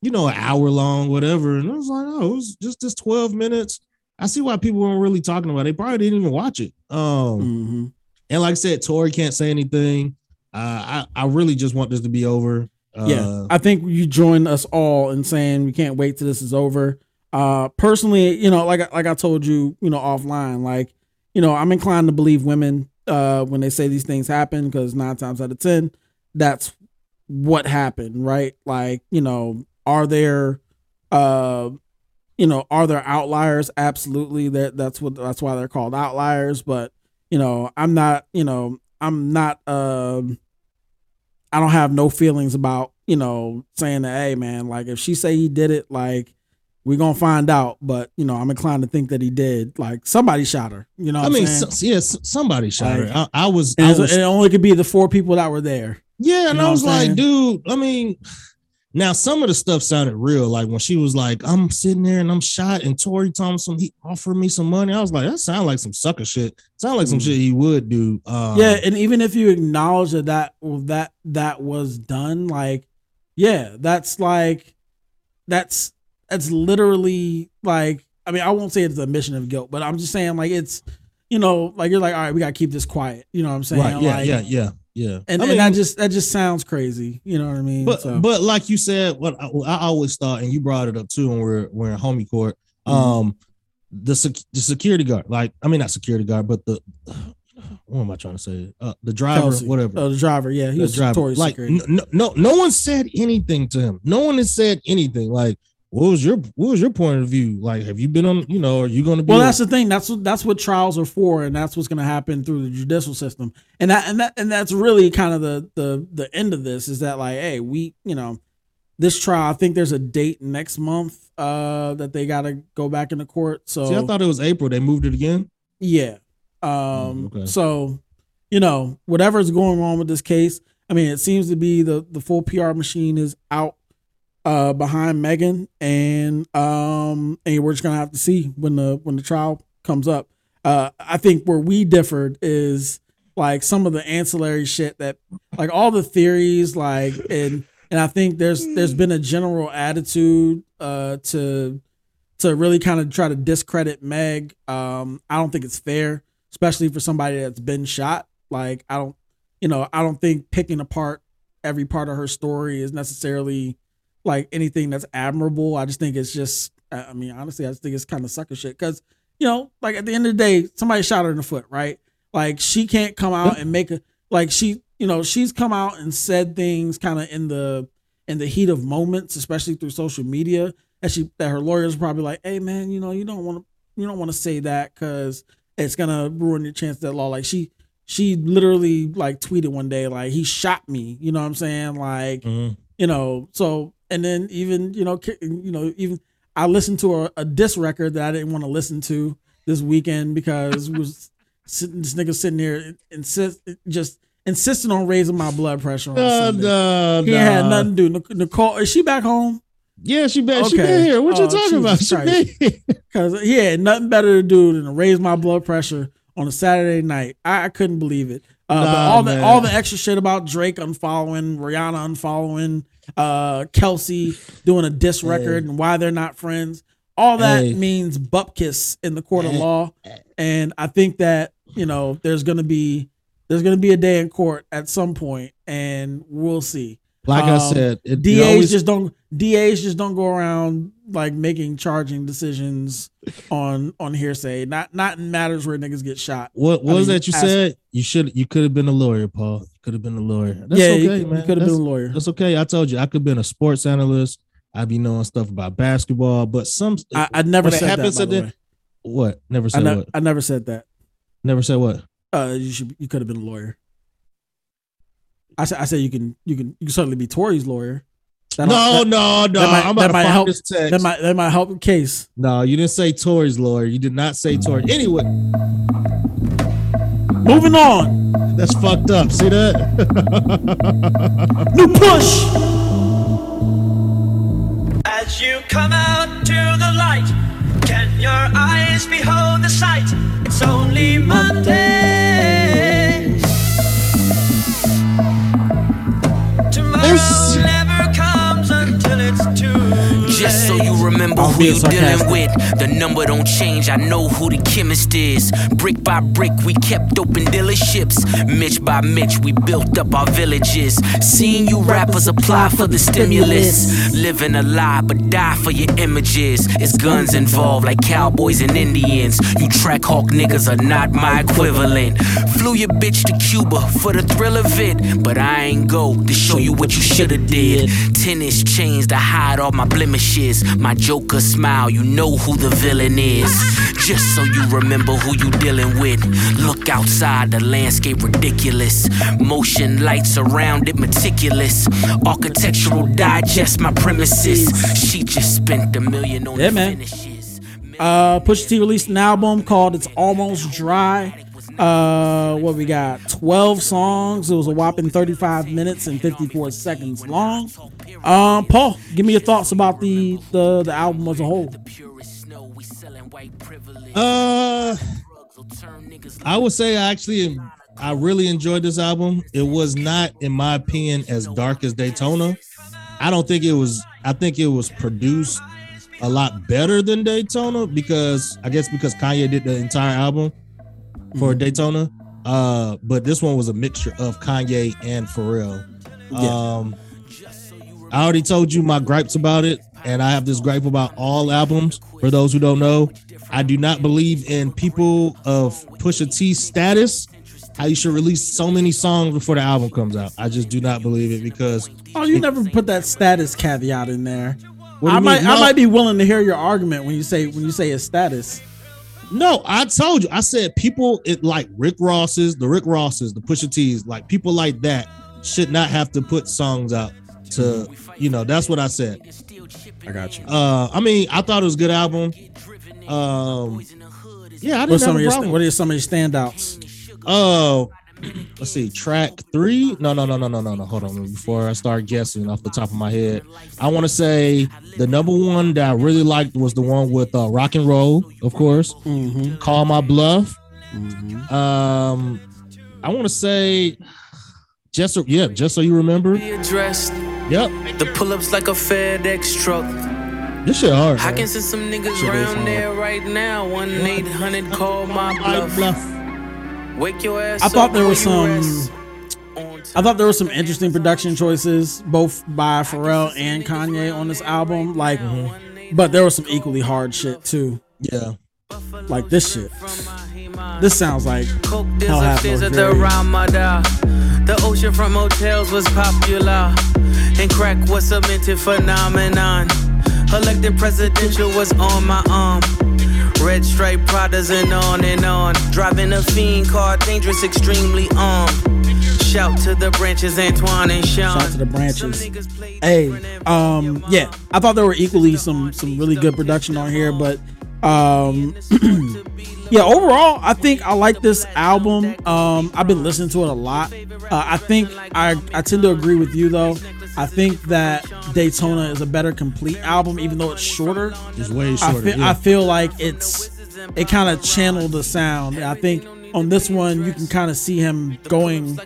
you know, an hour long, whatever. And I was like, oh, it was just this 12 minutes. I see why people weren't really talking about it. They probably didn't even watch it. Um, Mhm. And like I said, Tory can't say anything. Uh, I, I really just want this to be over. Uh, yeah, I think you join us all in saying we can't wait till this is over. Uh, personally, you know, like I- like I told you, you know, offline, like you know, I'm inclined to believe women uh, when they say these things happen because nine times out of ten, that's what happened, right? Like, you know, are there, uh, you know, are there outliers? Absolutely, that that's what that's why they're called outliers. But you know, I'm not, you know, I'm not. Um, I don't have no feelings about you know saying that. Hey, man, like if she say he did it, like we're gonna find out. But you know, I'm inclined to think that he did. Like somebody shot her. You know, what I mean, so, yeah, somebody shot Like- her. I, I was, and I was it only could be the four people that were there. yeah, and you know I was like, saying? dude, I mean, now some of the stuff sounded real. Like when she was like, I'm sitting there and I'm shot, and Tori Thompson, he offered me some money. I was like, that sounds like some sucker shit. Sound like some Mhm. shit he would do. Um, yeah, and even if you acknowledge that that that that was done, like, yeah, that's like, that's that's literally like, I mean, I won't say it's a admission of guilt, but I'm just saying like it's, you know, like you're like, all right, we gotta keep this quiet. You know what I'm saying? right. Yeah, Like, yeah, yeah, yeah. And, I and mean, that just that just sounds crazy. You know what I mean? But So- but like you said, what I, I always thought, and you brought it up too when we're we're in homie court. Mhm. Um, the sec- the security guard, like I mean not security guard, but the what am I trying to say? Uh, the driver, Kelsey. whatever. Oh, the driver, yeah, he the was driver. Like no, no, no one said anything to him. No one has said anything. Like What was your what was your point of view? Like, have you been on? You know, are you going to be? Well, that's the thing. That's what that's what trials are for, and that's what's going to happen through the judicial system. And that and that and that's really kind of the the the end of this is that like, hey, we you know, this trial. I think there's a date next month uh that they got to go back into court. So See, I thought it was April. They moved it again. yeah. Um. Mm, okay. So, you know, whatever's going on with this case, I mean, it seems to be the the full PR machine is out uh behind Megan, and um, and we're just gonna have to see when the when the trial comes up. Uh, I think where we differed is like some of the ancillary shit that, like all the theories, like and and I think there's there's been a general attitude uh to to really kind of try to discredit Meg. Um, I don't think it's fair, especially for somebody that's been shot. Like I don't, you know, I don't think picking apart every part of her story is necessarily like anything that's admirable. I just think it's just, I mean, honestly, I just think it's kind of sucker shit because you know, like at the end of the day, somebody shot her in the foot, right? Like she can't come out and make a like she, you know, she's come out and said things kind of in the in the heat of moments, especially through social media. And she that her lawyers probably like, hey man, you know, you don't want to you don't want to say that because it's gonna ruin your chance at law. Like she she literally like tweeted one day like he shot me. You know what I'm saying? Like Mhm. you know so and then even you know you know even i listened to a, a diss record that i didn't want to listen to this weekend because was sitting this nigga sitting here insist just insisting on raising my blood pressure on Uh, Sunday. nah, he had nothing to do Nic- nicole is she back home Yeah, she been she Okay. been here. What you Oh, talking about? Jesus She been because he had nothing better to do than to raise my blood pressure on a saturday night i, I couldn't believe it uh, Nah, all the all the extra shit about Drake unfollowing, Rihanna unfollowing, uh, Kelsey doing a diss record, and why they're not friends. All that Hey. means bupkis in the court of law, and I think that you know there's gonna be there's gonna be a day in court at some point, and we'll see. Like I Um, said, it, DAs always- just don't DAs just don't go around like making charging decisions on on hearsay. Not not in matters where niggas get shot. What, what I was mean, that you said? You should you could have been a lawyer, Paul. You could have been a lawyer. That's yeah, okay, you, could- man. you could have been a lawyer. That's okay. I told you I could have been a sports analyst. I'd be knowing stuff about basketball, but some I, I never said that. By the what? Never I, said ne- what? I never said that. Never said what? Uh, you should. You could have been a lawyer. I said. I said you can. You can. You can certainly be Tory's lawyer. That No, that, no, no. that might- I'm that about to might find help- this text. that might that might help the case. no, you didn't say Tory's lawyer. You did not say Tory. Anyway, Moving on. that's fucked up. See that? New push. As you come out to the light, can your eyes behold the sight? It's only Monday. Just so you remember who you dealing with. The number don't change. I know who the chemist is. Brick by brick, we kept open dealerships. Mitch by Mitch, we built up our villages. Seeing you rappers apply for the stimulus. Living a lie, but die for your images. It's guns involved, like cowboys and Indians. You track hawk niggas are not my equivalent. Flew your bitch to Cuba for the thrill of it, but I ain't go to show you what you shoulda did. Tennis chains to hide all my blemishes. My Joker smile, you know who the villain is. Just so you remember who you dealing with. Look outside, the landscape ridiculous. Motion lights around it meticulous. Architectural digest my premises. She just spent a million on Yeah, the man. finishes. Uh, Pusha T released an album called "It's Almost Dry." Uh, what we got? Twelve songs. It was a whopping thirty-five minutes and fifty-four seconds long. Um, Paul, give me your thoughts about the the the album as a whole. Uh, I would say I actually I really enjoyed this album. It was not, in my opinion, as dark as Daytona. I don't think it was. I think it was produced a lot better than Daytona because I guess because Kanye did the entire album for Mm-hmm. Daytona. Uh, but this one was a mixture of Kanye and Pharrell. Yeah. Um, I already told you my gripes about it, and I have this gripe about all albums. For those who don't know, I do not believe in people of Pusha T status. How you should release so many songs before the album comes out. I just do not believe it because Oh, you never put that status caveat in there. I you might mean? I might be willing to hear your argument when you say when you say his status. No, I told you. I said people it like Rick Ross's, the Rick Ross's, the Pusha T's, like people like that should not have to put songs out to, you know, that's what I said. I got you. Uh I mean, I thought it was a good album. Um yeah, I didn't What's some have of your problem. what are some of your standouts? Oh, let's see. Track three. No, no, no, no, no, no, no. Hold on. Before I start guessing off the top of my head, I want to say the number one that I really liked was the one with uh, rock and roll, of course. Mm-hmm. Call my bluff. Um, I want to say just so, yeah, just so you remember. Be addressed. Yep, The pull-ups like a FedEx truck. this shit hard. I can send some niggas Shit around there right now. One eight hundred call my My bluff. Bluff. Wake your ass I thought there was some- I thought there were some interesting production choices, both by Pharrell and Kanye on this album. Like, mhm. but there was some equally hard shit too. Yeah, Like this shit. This sounds like Hell half disappears knows at the very- Ramada. The oceanfront motels was popular. And crack was cemented phenomenon. Elected presidential was on my arm. Red stripe Pradas and on and on. Driving a fiend car, dangerous, extremely armed. Shout to the branches, Antoine and Sean. Shout to the branches. Hey, um, yeah, I thought there were equally some some really good production on here, but um, yeah, overall, I think I like this album. Um, I've been listening to it a lot. Uh, I think I I tend to agree with you though. I think that Daytona is a better complete album, even though it's shorter. it's way I shorter. feel, yeah. I feel like it's it kind of channeled the sound. I think on this one you can kind of see him going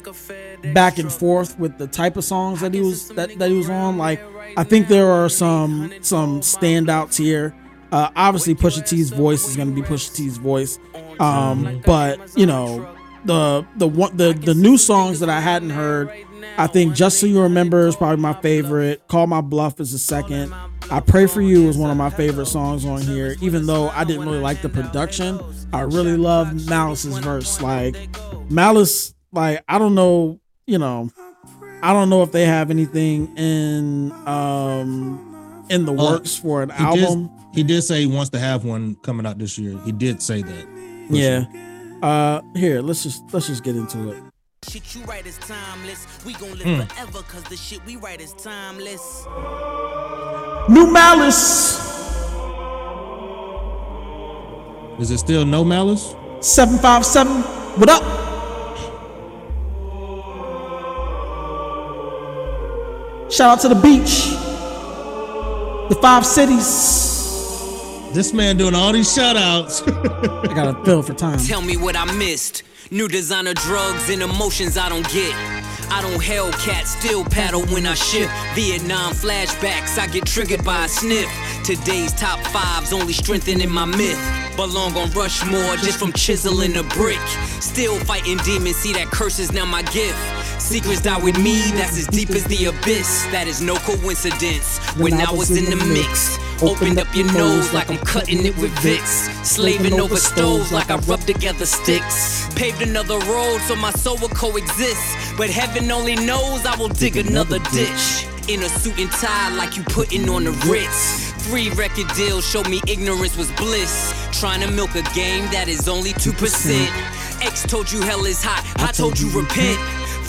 back and forth with the type of songs that he was that, that he was on. Like I think there are some some standouts here. Uh, obviously, Pusha T's voice is going to be Pusha T's voice, um, but you know the the one the the new songs that I hadn't heard. I think Just So You Remember is probably my favorite. Call My Bluff is the second. I Pray For You is one of my favorite songs on here, even though I didn't really like the production. I really love Malice's verse. Like, Malice, like, I don't know, you know, I don't know if they have anything in um in the Uh, works for an he album. Did, he did say he wants to have one coming out this year. He did say that. Yeah. Uh here, let's just let's just get into it. Shit you write is timeless. We gon' live Hmm. forever cause the shit we write is timeless. New Malice Is it still no malice? 757. What up? Shout out to the beach. The five cities. This man doing all these shout outs. I got a feel for time. Tell me what I missed. New designer drugs and emotions I don't get. I don't Hellcat, still paddle when I ship. Vietnam flashbacks, I get triggered by a sniff. Today's top fives only strengthening my myth. Belong on Rushmore just from chiseling a brick. Still fighting demons, see that curse is now my gift. Secrets die with me, that's as deep as the abyss. That is no coincidence. When I was in the mix, opened up your nose like I'm cutting it with Vicks. Slaving over stoves like I rub together sticks. Paved another road so my soul will coexist. But heaven only knows I will dig another ditch. In a suit and tie like you putting on the Ritz. Free record deals show me ignorance was bliss. Trying to milk a game that is only 2%. X told you hell is hot, I told you repent.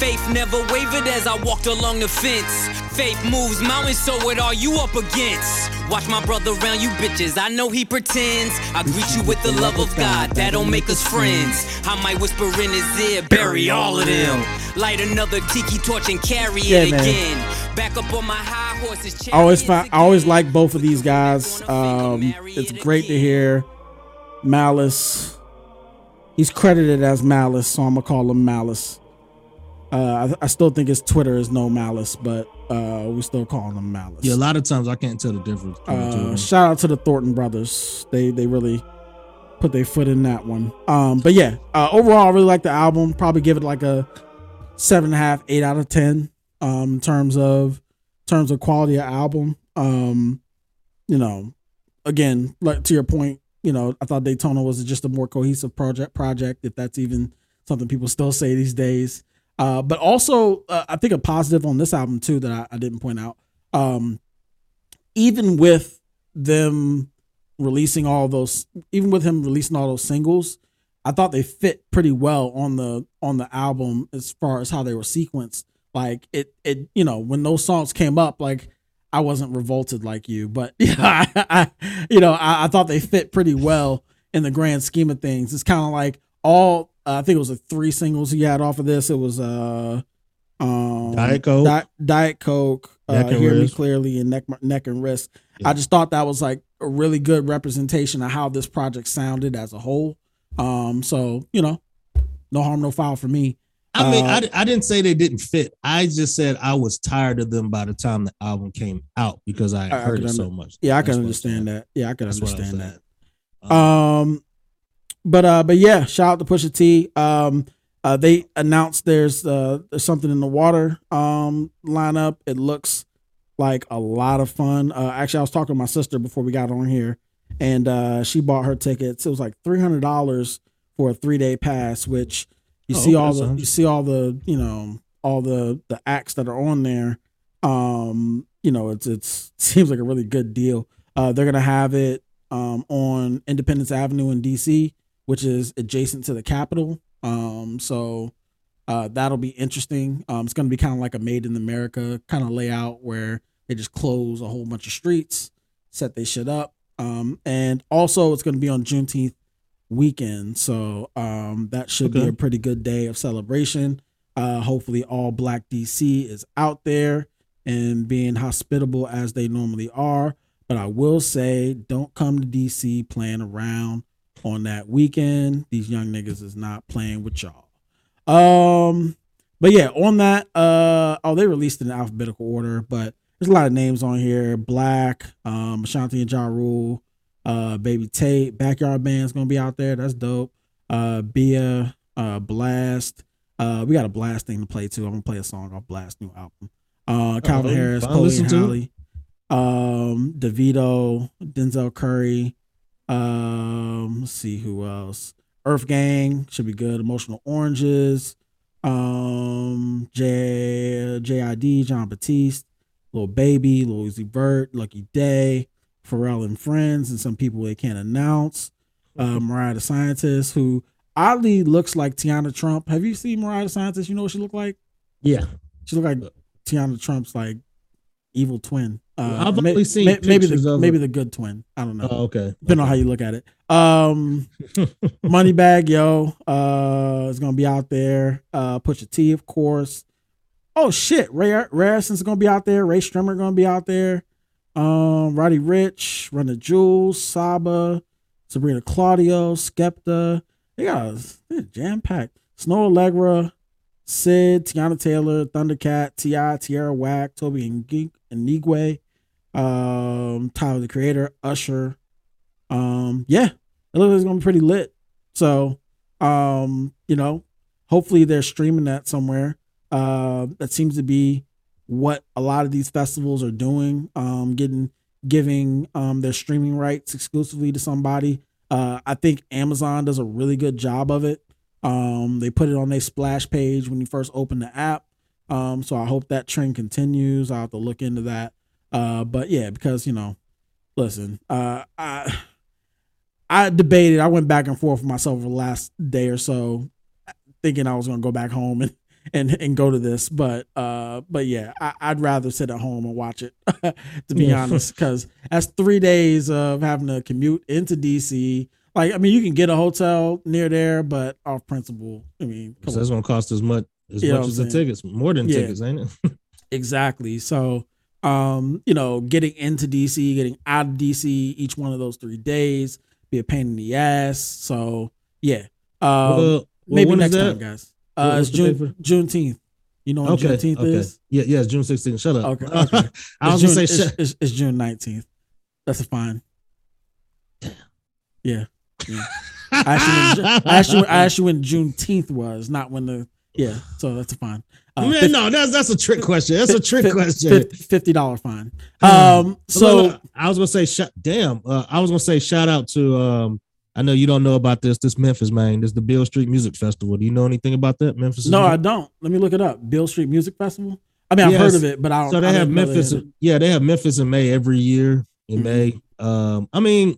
Faith never wavered as I walked along the fence. Faith moves mountains, so what are you up against? Watch my brother around you bitches, I know he pretends. I greet you with the love of God, that don't make us friends. I might whisper in his ear, bury all of them. Light another tiki torch and carry Yeah, it man. again. Back up on my high horses. I always find I always like both of these guys. Um, it's great to hear Malice. He's credited as Malice, so I'm gonna call him Malice. Uh, I, I still think his Twitter is no Malice, but uh, we still call him Malice. yeah, a lot of times I can't tell the difference. between the two of Uh, shout out to the Thornton brothers. They they really put their foot in that one. Um, but yeah, uh, overall, I really like the album. Probably give it like a seven and a half, eight out of ten. Um, in terms of terms of quality of album. Um, you know, again, like to your point, you know, I thought Daytona was just a more cohesive project. Project, if that's even something people still say these days. Uh, but also, uh, I think a positive on this album too that I, I didn't point out. Um, even with them releasing all those, even with him releasing all those singles, I thought they fit pretty well on the on the album as far as how they were sequenced. Like it, it, you know, when those songs came up, like I wasn't revolted like you, but yeah, I, I you know, I, I, thought they fit pretty well in the grand scheme of things. It's kind of like all uh, I think it was like three singles he had off of this. It was uh, um, Diet Coke, Di- Diet Coke, uh, Hear wrist. Me Clearly, and Neck Neck and Wrist. Yeah. I just thought that was like a really good representation of how this project sounded as a whole. Um, so you know, no harm, no foul for me. I mean, uh, I, I didn't say they didn't fit. I just said I was tired of them by the time the album came out because I, I heard I it under, so much. Yeah, I can understand that. Yeah, I can That's understand that. Um, um, but uh, but yeah, shout out to Pusha T. Um, uh, they announced there's uh there's something in the water um lineup. It looks like a lot of fun. Uh, actually, I was talking to my sister before we got on here, and uh, she bought her tickets. It was like three hundred dollars for a three day pass, which you oh, see all the you see all the you know all the the acts that are on there. Um, you know, it's it's seems like a really good deal. Uh, they're gonna have it um on Independence Avenue in DC, which is adjacent to the Capitol. Um, so uh, that'll be interesting. Um, it's gonna be kind of like a Made in America kind of layout where they just close a whole bunch of streets, set they shit up. Um, and also it's gonna be on Juneteenth weekend. So um, that should okay. be a pretty good day of celebration. Uh, hopefully, all Black DC is out there and being hospitable as they normally are. But I will say, don't come to DC playing around on that weekend. These young niggas is not playing with y'all. Um, but yeah, on that, uh, oh, they released in alphabetical order, but there's a lot of names on here. Black, um, Ashanti and Ja Rule, uh, Baby Tate, Backyard Band's gonna be out there. That's dope. Uh, Bia, uh, Blxst. Uh, we got a Blxst thing to play too. I'm gonna play a song off Blxst new album. Uh, Calvin oh, Harris, Chloe Halle, um, Davido, Denzel Curry. Um, let's see who else. Earth Gang should be good. Emotional Oranges. Um, J JID, Jon Batiste, Little Baby, Lil Uzi Vert, Lucky Daye, Pharrell and Friends, and some people they can't announce. Uh, Mariah the Scientist, who oddly looks like Tiana Trump. Have you seen Mariah the Scientist? You know what she looked like? Yeah, she looked like Tiana Trump's like evil twin. Uh, I've only seen may, maybe the maybe the good twin. I don't know. Oh, okay, depending okay. on how you look at it. Um, Moneybagg Yo uh is gonna be out there. Uh, Pusha T, of course. Oh shit, Ray Harrison's gonna be out there. Rae Sremmurd gonna be out there um, Roddy Ricch, Run the Jewels, Saba, Sabrina Claudio, Skepta. They got jam packed. Snoh Aalegra, Syd, Teyana Taylor, Thundercat, T.I., Tierra Whack, Tobe and Nwigwe, um, Tyler the Creator, Usher. Um, yeah, it looks like it's gonna be pretty lit. So, um, you know, hopefully they're streaming that somewhere. Uh, that seems to be what a lot of these festivals are doing, um, getting giving um, their streaming rights exclusively to somebody. Uh, I think Amazon does a really good job of it. Um, they put it on their splash page when you first open the app. Um, so I hope that trend continues. I'll have to look into that. Uh, but yeah, because you know, listen, uh, I I debated. I went back and forth with myself for the last day or so, thinking I was gonna go back home and and and go to this. But uh, but yeah, I, would rather sit at home and watch it. to be yeah. honest, because that's three days of having to commute into DC. Like, I mean, you can get a hotel near there, but off principle, I mean, so that's gonna cost as much as you much as the tickets, more than yeah. tickets, ain't it? exactly. So, um, you know, getting into DC, getting out of DC, each one of those three days be a pain in the ass. So, yeah. Um, well, maybe next time, guys. Uh, it's June Juneteenth. You know what okay, Juneteenth okay. is? Yeah, yeah, it's June 16th. Shut up. Okay. okay. I was June, gonna say it's, it's, it's, June 19th. That's a fine. Damn. Yeah. I actually, I actually, I actually when Juneteenth was, not when the yeah. So that's fine. Uh, Man, 50, no, that's that's a trick question. That's a trick 50, question. Fifty dollar fine. Um. So I was gonna say, sh- damn. Uh, I was gonna say, shout out to um I know you don't know about this. This Memphis man, this is the Beale Street Music Festival. Do you know anything about that Memphis? No, I don't. Let me look it up. Beale Street Music Festival. I mean, I've Yes. heard of it, but I don't. So they I have Memphis. yeah, they have Memphis in May every year in Mhm. May. Um, I mean,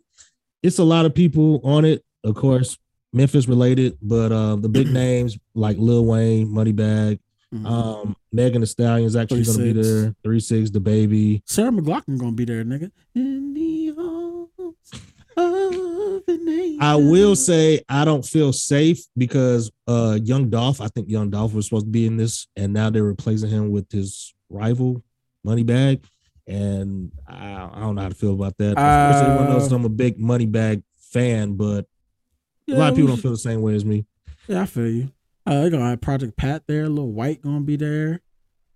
it's a lot of people on it, of course, Memphis related, but uh, the big names like Lil Wayne, Moneybagg, Mhm. um, Megan Thee Stallion is actually going to be there. Three Six, the baby. Sarah McLachlan gonna be there, nigga. In the arms of an angel. I will say I don't feel safe because uh, Young Dolph, I think Young Dolph was supposed to be in this, and now they're replacing him with his rival, Moneybagg. And I, I don't know how to feel about that. Everyone knows Uh, I'm a big Moneybagg fan, but Yeah, a lot of people don't feel the same way as me. Yeah, I feel you. Uh, they're gonna have Project Pat there. Little White gonna be there.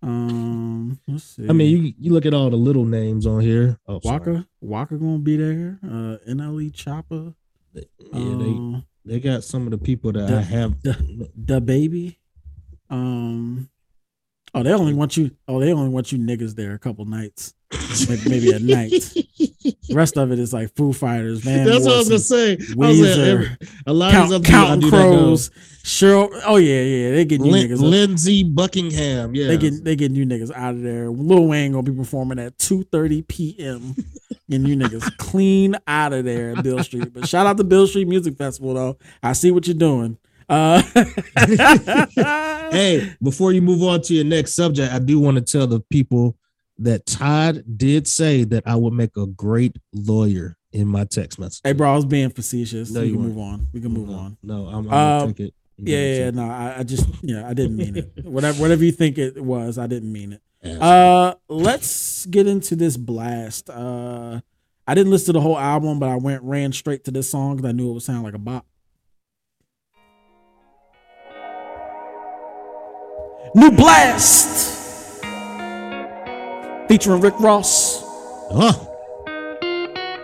Um, let's see. I mean, you you look at all the little names on here. Oh, sorry. Walker, Walker gonna be there. Uh, NLE Chopper. Yeah, um, they they got some of the people that the- I have. the, the baby. Um, oh, they only want you. Oh, they only want you niggas there a couple nights, maybe, maybe a night. The rest of it is like Foo Fighters, man. That's what I was gonna say. I was like, Weezer, a lot of Count, these Counting people I do that know. Crows, Cheryl. Oh yeah, yeah, they get you Lin- niggas. Lindsey Buckingham. Yeah, They get they getting you niggas out of there. Lil Wayne gonna be performing at two thirty p.m. and you niggas clean out of there at Beale Street. But shout out to Beale Street Music Festival though. I see what you're doing. Uh, hey, before you move on to your next subject, I do want to tell the people that Todd did say that I would make a great lawyer in my text message. Hey, bro, I was being facetious. No, we you can weren't. move on. We can move no, on. No, I'm, I'm gonna Um, take it. Yeah, yeah, yeah, no, I, I just, yeah, I didn't mean it. Whatever, whatever you think it was, I didn't mean it. it. Uh, let's get into this Blxst. Uh, I didn't listen to the whole album, but I went ran straight to this song because I knew it would sound like a bop. New Blxst featuring Rick Ross. Huh.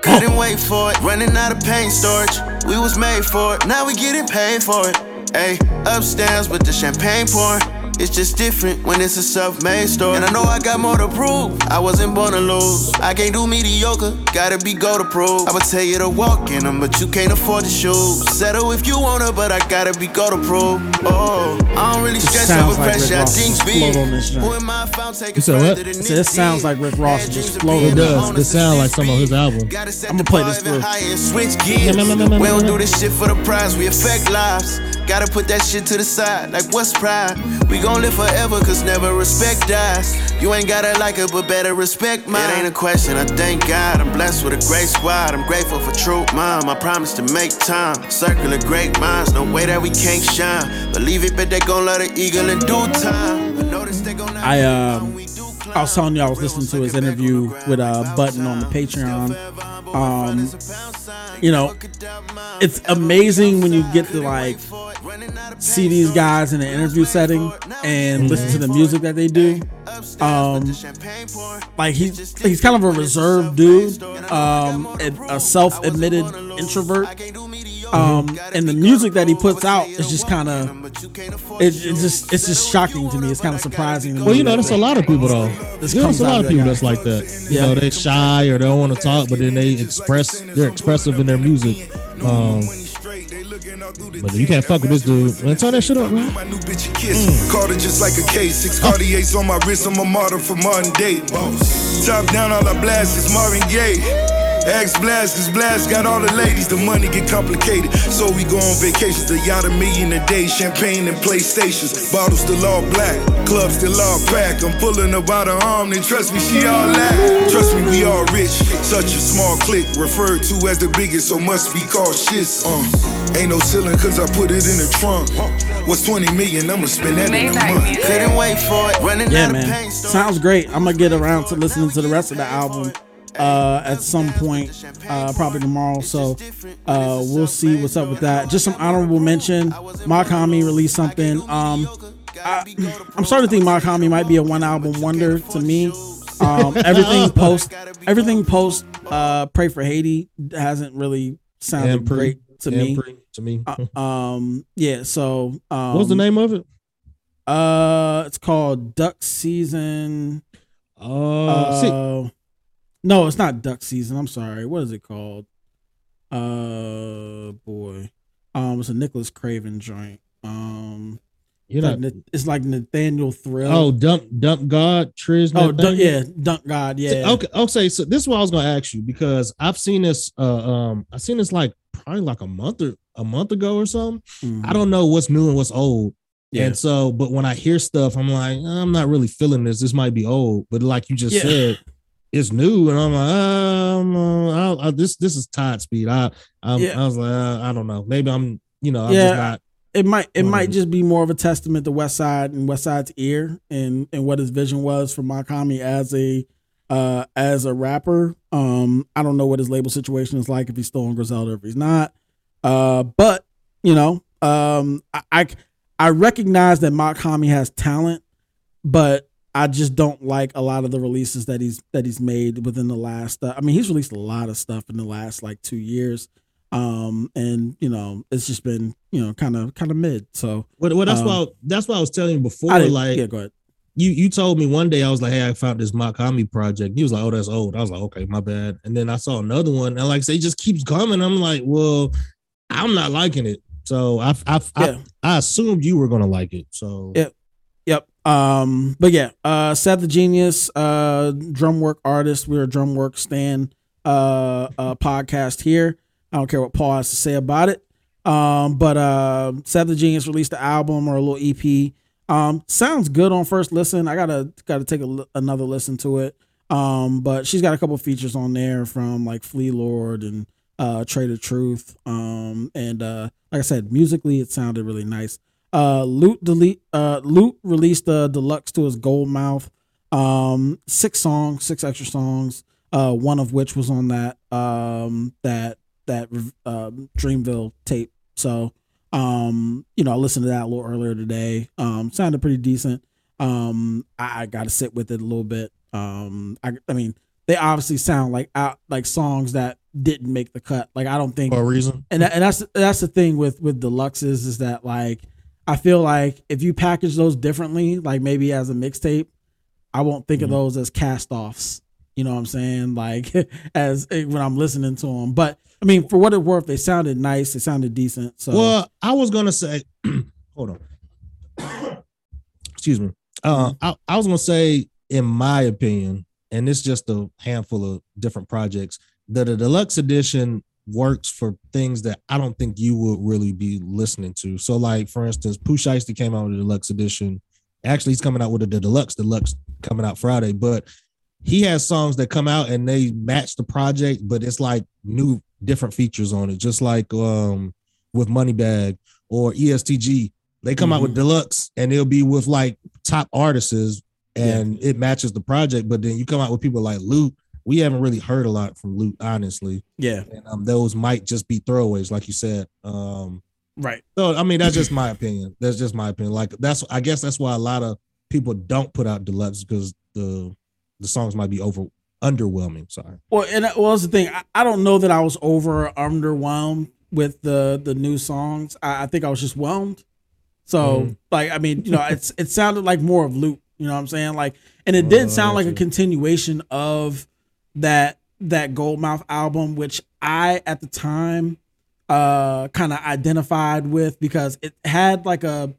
Couldn't wait for it, running out of pain storage. We was made for it, now we getting paid for it. Ayy, upstairs with the champagne pouring. It's just different when it's a self-made story. And I know I got more to prove. I wasn't born to lose. I can't do mediocre, gotta be go to prove. I would tell you to walk in them, but you can't afford the shoes. Settle if you wanna, but I gotta be go to prove. Oh, I don't really stress sounds over like pressure. I think explode on this big. Who am I I'm taking You said what? further than I said, this sounds like Rick Ross just floating. It does. alone This sound like some of his album. Gotta set I'ma play this through. higher switch gears. We don't do this shit for the prize, we affect lives. Gotta put that shit to the side, like what's pride? We gon' live forever, cause never respect dies. You ain't gotta like it, but better respect mine. It ain't a question, I thank God. I'm blessed with a great squad. I'm grateful for true mom. I promise to make time. Circle of great minds, no way that we can't shine. Believe it, but they gon' let the eagle in due time. But notice they gon' I, um, I was telling you I was listening to his interview with uh, Budden on the Patreon. Um, you know, it's amazing when you get to like see these guys in an interview setting and listen to the music that they do. Um, like he's he's kind of a reserved dude, um, a self-admitted introvert. Um, and the music that he puts out is just kind of it, it's just it's just shocking to me. It's kind of surprising. To me Well, you know, that that's a lot of people though. You know, comes there's a lot of of people that's like that. You Yeah. know, they're shy or they don't want to talk, but then they express. They're expressive in their music. Um, but you can't fuck with this dude. Man, turn that shit up, man. My new bitch a kiss. Called it just like a case. Six Cartiers on my wrist. I'm a model for modern day. Top down, all I blast is Marvin Gaye. Axe blast, cause blast got all the ladies. The money get complicated. So we go on vacations. The yacht a million a day. Champagne and PlayStations. Bottles still all black. Clubs still all packed. I'm pulling about her arm. Then trust me, she all that. Trust me, we all rich. Such a small clique. Referred to as the biggest, so must be called shits. Uh, ain't no ceiling, cause I put it in the trunk. What's 20 million? I'ma spend that in a month. Couldn't wait for it, running Yeah, out of man. pain Sounds great. I'm gonna get around to listening to the rest of the album uh, at some point, uh, probably tomorrow. So uh, we'll see what's up with that. Just some honorable mention. Mach-Hommy released something. Um, I, I'm starting to think Mach-Hommy might be a one album wonder to me. Um, everything post, everything post. Uh, Pray for Haiti hasn't really sounded And pre- great to me. to me. Uh, um, yeah. So um, What's the name of it? Uh, it's called Duck Season. Uh, see, Uh, no, it's not duck season. I'm sorry. What is it called? Uh, boy. Um, it's a Nicholas Craven joint. Um, You know, like, it's like Nathaniel Thrill. oh, dump, dump God, Triz. oh, dunk, yeah, Dunk God, yeah. Okay, okay. So this is what I was gonna ask you because I've seen this. Uh, um, I seen this like probably like a month or a month ago or something. Mhm. I don't know what's new and what's old. Yeah. And so, but when I hear stuff, I'm like, I'm not really feeling this. This might be old, but like you just Yeah. said, it's new, and I'm like, um, uh, I'll, I, this this is Todd speed. I I'm, Yeah. I was like, uh, I don't know. Maybe I'm, you know, I'm Yeah. just not. it might it might just be more of a testament to West Side and West Side's ear and and what his vision was for Mach-Hommy as a uh as a rapper. Um I don't know what his label situation is like if he's still on Griselda or if he's not. Uh but you know, um I I, I recognize that Mach-Hommy has talent, but I just don't like a lot of the releases that he's that he's made within the last uh, I mean he's released a lot of stuff in the last like 2 years um and you know it's just been you know kind of kind of mid so Well, well that's Um, why that's why I was telling you before. I Like yeah go ahead you you told me one day I was like, hey, I found this Mach-Hommy project. He was like, oh, that's old. I was like, okay, my bad. And then I saw another one, and like I say, it just keeps coming. I'm like, well, I'm not liking it. So I I I, Yeah. I assumed you were gonna like it. So Yeah. Um, but yeah, uh Seth the Genius, uh drum work artist. We're a drum work stand uh uh podcast here. I don't care what Paul has to say about it. Um, but uh Seth the Genius released the album or a little EP. Um, sounds good on first listen. I gotta gotta take a, another listen to it. Um, but she's got a couple features on there from like Flee Lord and uh Trader Truth. Um, and uh like I said, musically it sounded really nice. Uh, Lute delete. Uh, Lute released the deluxe to his Gold Mouf. Um, six songs, six extra songs. Uh, one of which was on that um that that um Dreamville tape. So um, you know, I listened to that a little earlier today. Um, sounded pretty decent. Um, I, I got to sit with it a little bit. Um, I, I mean, they obviously sound like out like songs that didn't make the cut. Like I don't think for a reason. and that, and that's that's the thing with with deluxes is that like I feel like if you package those differently, like maybe as a mixtape, I won't think Mhm. of those as cast offs. You know what I'm saying? Like as eh, when I'm listening to them. But I mean, for what it worth, they sounded nice. They sounded decent. So Well, I was gonna say, hold on. Excuse me. Uh, I, I was gonna say, in my opinion, and it's just a handful of different projects, that a deluxe edition works for things that I don't think you would really be listening to. So, like for instance, Pooh Shiesty came out with a deluxe edition. Actually, he's coming out with a deluxe, deluxe coming out Friday, but he has songs that come out and they match the project, but it's like new different features on it, just like um with Moneybagg or ESTG. They come out with deluxe and it'll be with like top artists and it matches the project. But then you come out with people like Luke. We haven't really heard a lot from Luke, honestly. yeah, And um, those might just be throwaways, like you said. Um, right. so I mean, that's just my opinion. That's just my opinion. Like that's I guess that's why a lot of people don't put out deluxe because the the songs might be over underwhelming. Sorry. Well, and that- well, that's the thing. I, I don't know that I was over or underwhelmed with the the new songs. I, I think I was just whelmed. So, Mhm. like, I mean, you know, it's it sounded like more of loot. You know what I'm saying? Like, and it did Oh, sound like a continuation of that that Goldmouth album, which I at the time uh kind of identified with because it had like a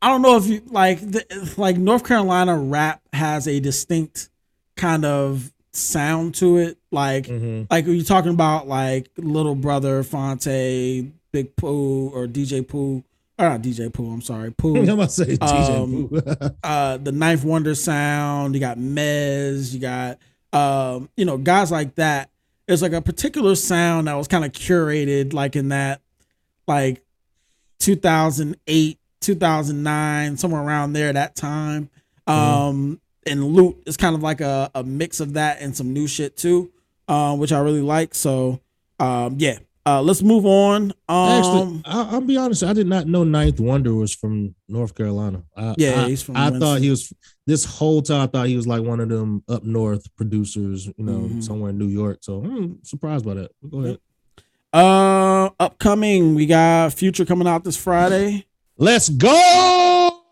I don't know if you like the, like North Carolina rap has a distinct kind of sound to it. Like Mm-hmm. like are you talking about like Little Brother, Phonte, Big Pooh, or DJ Pooh? Or not DJ Pooh, I'm sorry, I'm Pooh. gonna say DJ Um, Pooh. uh the Ninth Wonder sound, you got Mez, you got um, you know, guys like that. It's like a particular sound that was kind of curated like in that like 2008, 2009, somewhere around there that time. Um and Lute is kind of like a, a mix of that and some new shit too, um, which I really like. So um yeah. Uh let's move on. Actually, Um I, I'll be honest. I did not know Ninth Wonder was from North Carolina. I, Yeah, I, he's from I Winston. thought he was this whole time. I thought he was like one of them up north producers. You know, Mhm. somewhere in New York. So I'm surprised by that. Go ahead. uh upcoming, we got Future coming out this Friday. Let's go.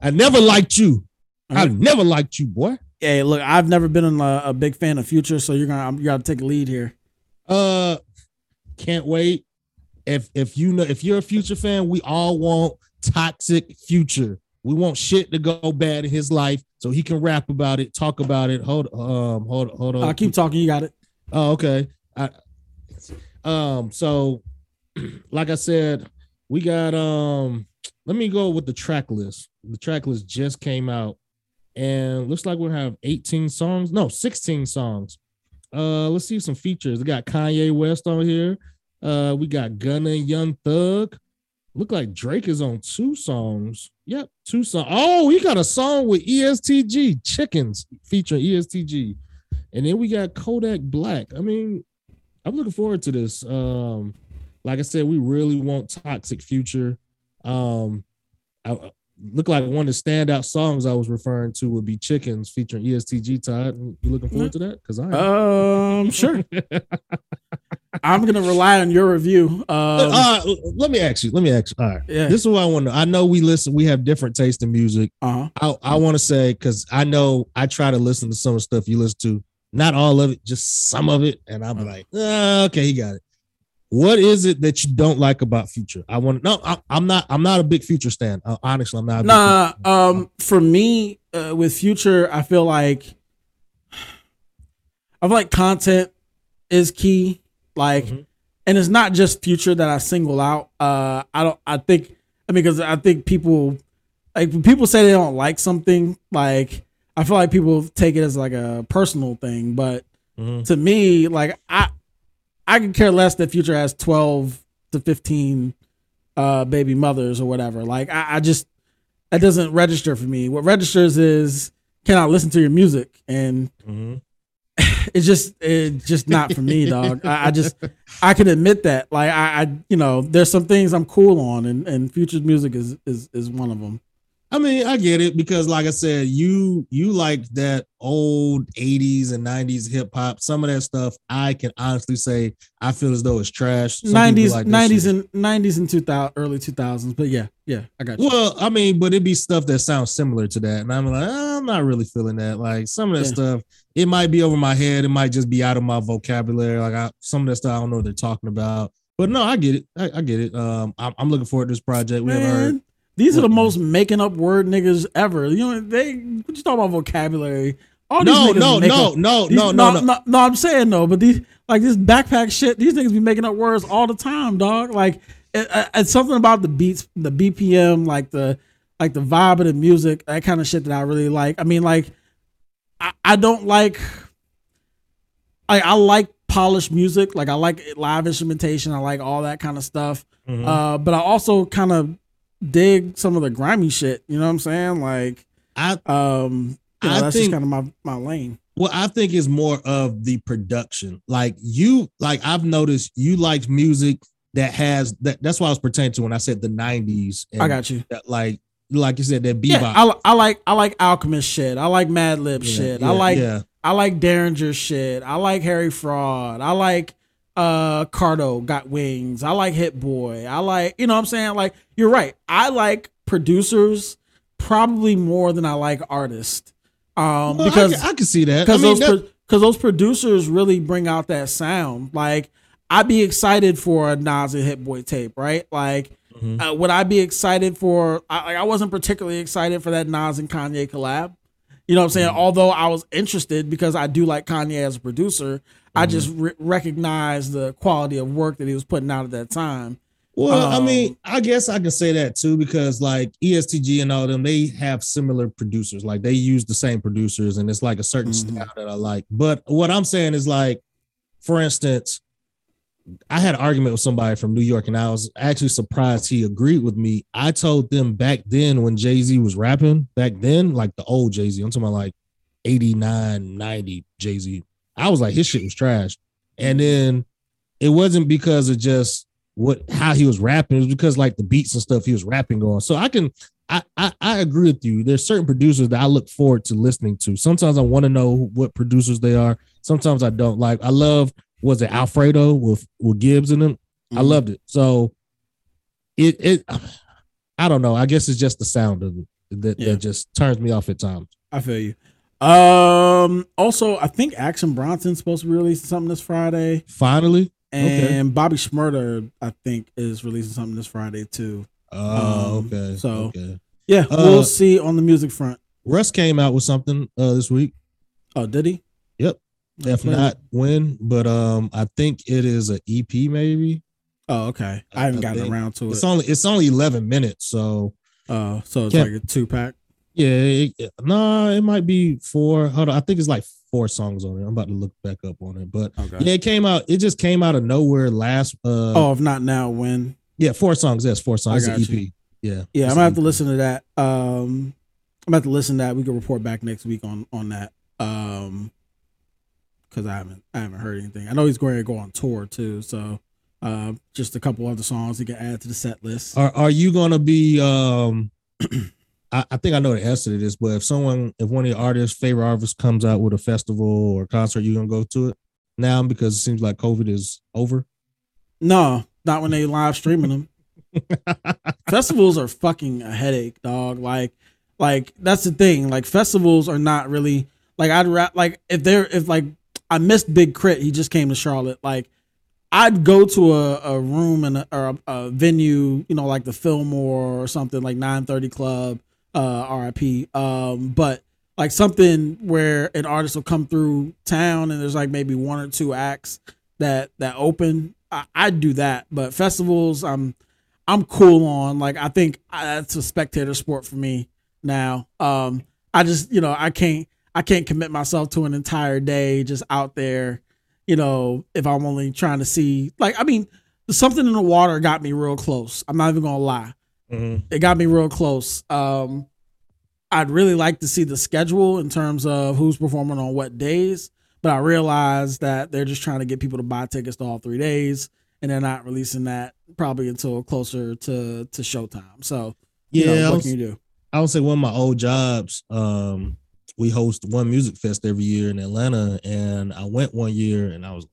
I never liked you. I Alright. never liked you, boy. Hey, look, I've never been a, a big fan of Future, so you're gonna you gotta take a lead here. Uh, can't wait. If if you know if you're a future fan, we all want toxic future. We want shit to go bad in his life so he can rap about it, talk about it. Hold um hold hold on. I'll keep talking. You got it. Oh, okay. I, um, so like I said, we got um let me go with the track list. The track list just came out and looks like we'll have 18 songs. No, 16 songs. Uh let's see some features. We got Kanye West on here. Uh we got Gunna and Young Thug. Look like Drake is on two songs. Yep, two songs. Oh, he got a song with ESTG, Chickens featuring ESTG. And then we got Kodak Black. I mean, I'm looking forward to this. Um, like I said, we really want Toxic Future. Um, I, look like one of the standout songs I was referring to would be Chickens featuring ESTG. Todd, you looking forward to that? Because I am. Um, sure. I'm gonna rely on your review. Um, uh, let me ask you. Let me ask you. All right. Yeah. This is what I want to. I know we listen. We have different taste in music. uh-huh. I, I want to say because I know I try to listen to some of the stuff you listen to, not all of it, just some of it, and I'm like, "Ah, okay, he got it. What is it that you don't like about Future? I want to. No, I, I'm not. I'm not a big Future stan. Uh, honestly, I'm not. A big Nah, um, for me, uh, with Future, I feel like I feel like content is key. Like, Mhm. and it's not just Future that I single out. Uh, I don't. I think. I mean, because I think people, like, when people say they don't like something, like, I feel like people take it as like a personal thing. But Mhm. to me, like, I, I could care less that Future has twelve to fifteen uh baby mothers or whatever. Like I, I just that doesn't register for me. What registers is can I listen to your music? And Mhm. it's just it's just not for me, dog. I, I just I can admit that. Like I, I you know, there's some things I'm cool on and, and Future's music is is is one of them. I mean, I get it because, like I said, you you like that old '80s and '90s hip hop. Some of that stuff, I can honestly say, I feel as though it's trash. Some Nineties like nineties shit. and nineties and two thousand early two thousands. But yeah, yeah, I got you. Well, I mean, but it'd be stuff that sounds similar to that, and I'm like, "Ah, I'm not really feeling that. Like some of that Yeah. stuff, it might be over my head. It might just be out of my vocabulary. Like I, some of that stuff, I don't know what they're talking about. But no, I get it. I, I get it. Um, I'm, I'm looking forward to this project. We haven't heard. These are the most making up word niggas ever. You know, they what you talking about vocabulary? All these No, niggas no, make no, up- no, these- no, no, no. no, I'm saying no, but these like this backpack shit. These niggas be making up words all the time, dog. Like it, it- it's something about the beats, the BPM, like the like the vibe of the music, that kind of shit that I really like. I mean, like I, I don't like. I I like polished music, like I like live instrumentation. I like all that kind of stuff. Mhm. Uh, but I also kind of dig some of the grimy shit. You know what I'm saying? Like, I um, you know, I that's think- just kind of my my lane. Well, I think it's more of the production. Like you, like I've noticed you like music that has that. That's what I was pertaining to when I said the '90s. And I got you. that, like, like you said, that bebop. Yeah, I, I like I like Alchemist shit. I like Mad Lib Yeah, shit. yeah, I like. I like Daringer shit. I like Harry Fraud. I like uh Cardo got wings. I like Hit Boy. I like you know what I'm saying? Like you're right. I like producers probably more than I like artists. Um Well, because I, can, I can see that. I because mean, those that- because those producers really bring out that sound. Like I'd be excited for a Nas and Hit Boy tape, right? Like Mhm. uh, would I be excited for? I, like, I wasn't particularly excited for that Nas and Kanye collab. You know what I'm saying? Mm-hmm. Although I was interested because I do like Kanye as a producer, I Mm-hmm. just re- recognize the quality of work that he was putting out at that time. Well, I Um, mean, I guess I can say that too because like ESTG and all them, they have similar producers. Like they use the same producers, and it's like a certain Mhm. style that I like. But what I'm saying is like, for instance, I had an argument with somebody from New York, and I was actually surprised he agreed with me. I told them back then when Jay Z was rapping, back then, like the old Jay Z, I'm talking about like 89, 90 Jay Z. I was like, his shit was trash. And then it wasn't because of just what how he was rapping, it was because like the beats and stuff he was rapping on. So I can I, I I agree with you. There's certain producers that I look forward to listening to. Sometimes I want to know what producers they are. Sometimes I don't. Like I love was it Alfredo with with Gibbs in them. I Mhm. loved it. So it it I don't know. I guess it's just the sound of it that, Yeah. that just turns me off at times. I feel you. Um. Also, I think Action Bronson's supposed to be releasing something this Friday. Finally, And Okay. Bobby Shmurda, I think, is releasing something this Friday too. Oh, Um, okay. so- okay. Yeah, Uh, we'll see on the music front. Russ came out with something uh this week. Oh, did he? Yep. I If not when, but um, I think it is a EP maybe. Oh, okay. I haven't I gotten around to it. It's only it's only eleven minutes, so Oh, so it's Can't- like a two pack. Yeah. It, it- nah, it might be four. Hold on, I think it's like four songs on it. I'm about to look back up on it, but Okay. yeah, it came out. It just came out of nowhere last. Uh, oh, if not now, when? yeah, four songs. Yes, four songs. EP. you. Yeah, Yeah, I'm gonna have to listen to that. Um, I'm have to listen to that. We can report back next week on on that. Um, because I haven't I haven't heard anything. I know he's going to go on tour too, so uh, just a couple other songs he can add to the set list. Are Are you gonna be? Um, I, I think I know the answer to this, but if someone, if one of your artists, favorite artists, comes out with a festival or concert, you gonna go to it now because it seems like COVID is over. No, not when they live streaming them. festivals are fucking a headache, dog. Like, like that's the thing. Like festivals are not really like I'd ra- like if they're if like I missed Big Crit. He just came to Charlotte. Like I'd go to a, a room and a, or a, a venue, you know, like the Fillmore or something like 930 Club, uh, RIP. Um, but like something where an artist will come through town and there's like maybe one or two acts that that open. I, I'd do that, but festivals, I'm I'm cool on. Like I think I, that's a spectator sport for me now. Um, I just you know I can't I can't commit myself to an entire day just out there. You know, if I'm only trying to see, like I mean, something in the water got me real close. I'm not even gonna lie it got me real close. Um, I'd really like to see the schedule in terms of who's performing on what days, but I realized that they're just trying to get people to buy tickets to all three days, and they're not releasing that probably until closer to to showtime. So, you Yeah, know, I what was- can you do? I would say one of my old jobs, um, we host one music fest every year in Atlanta, and I went one year, and I was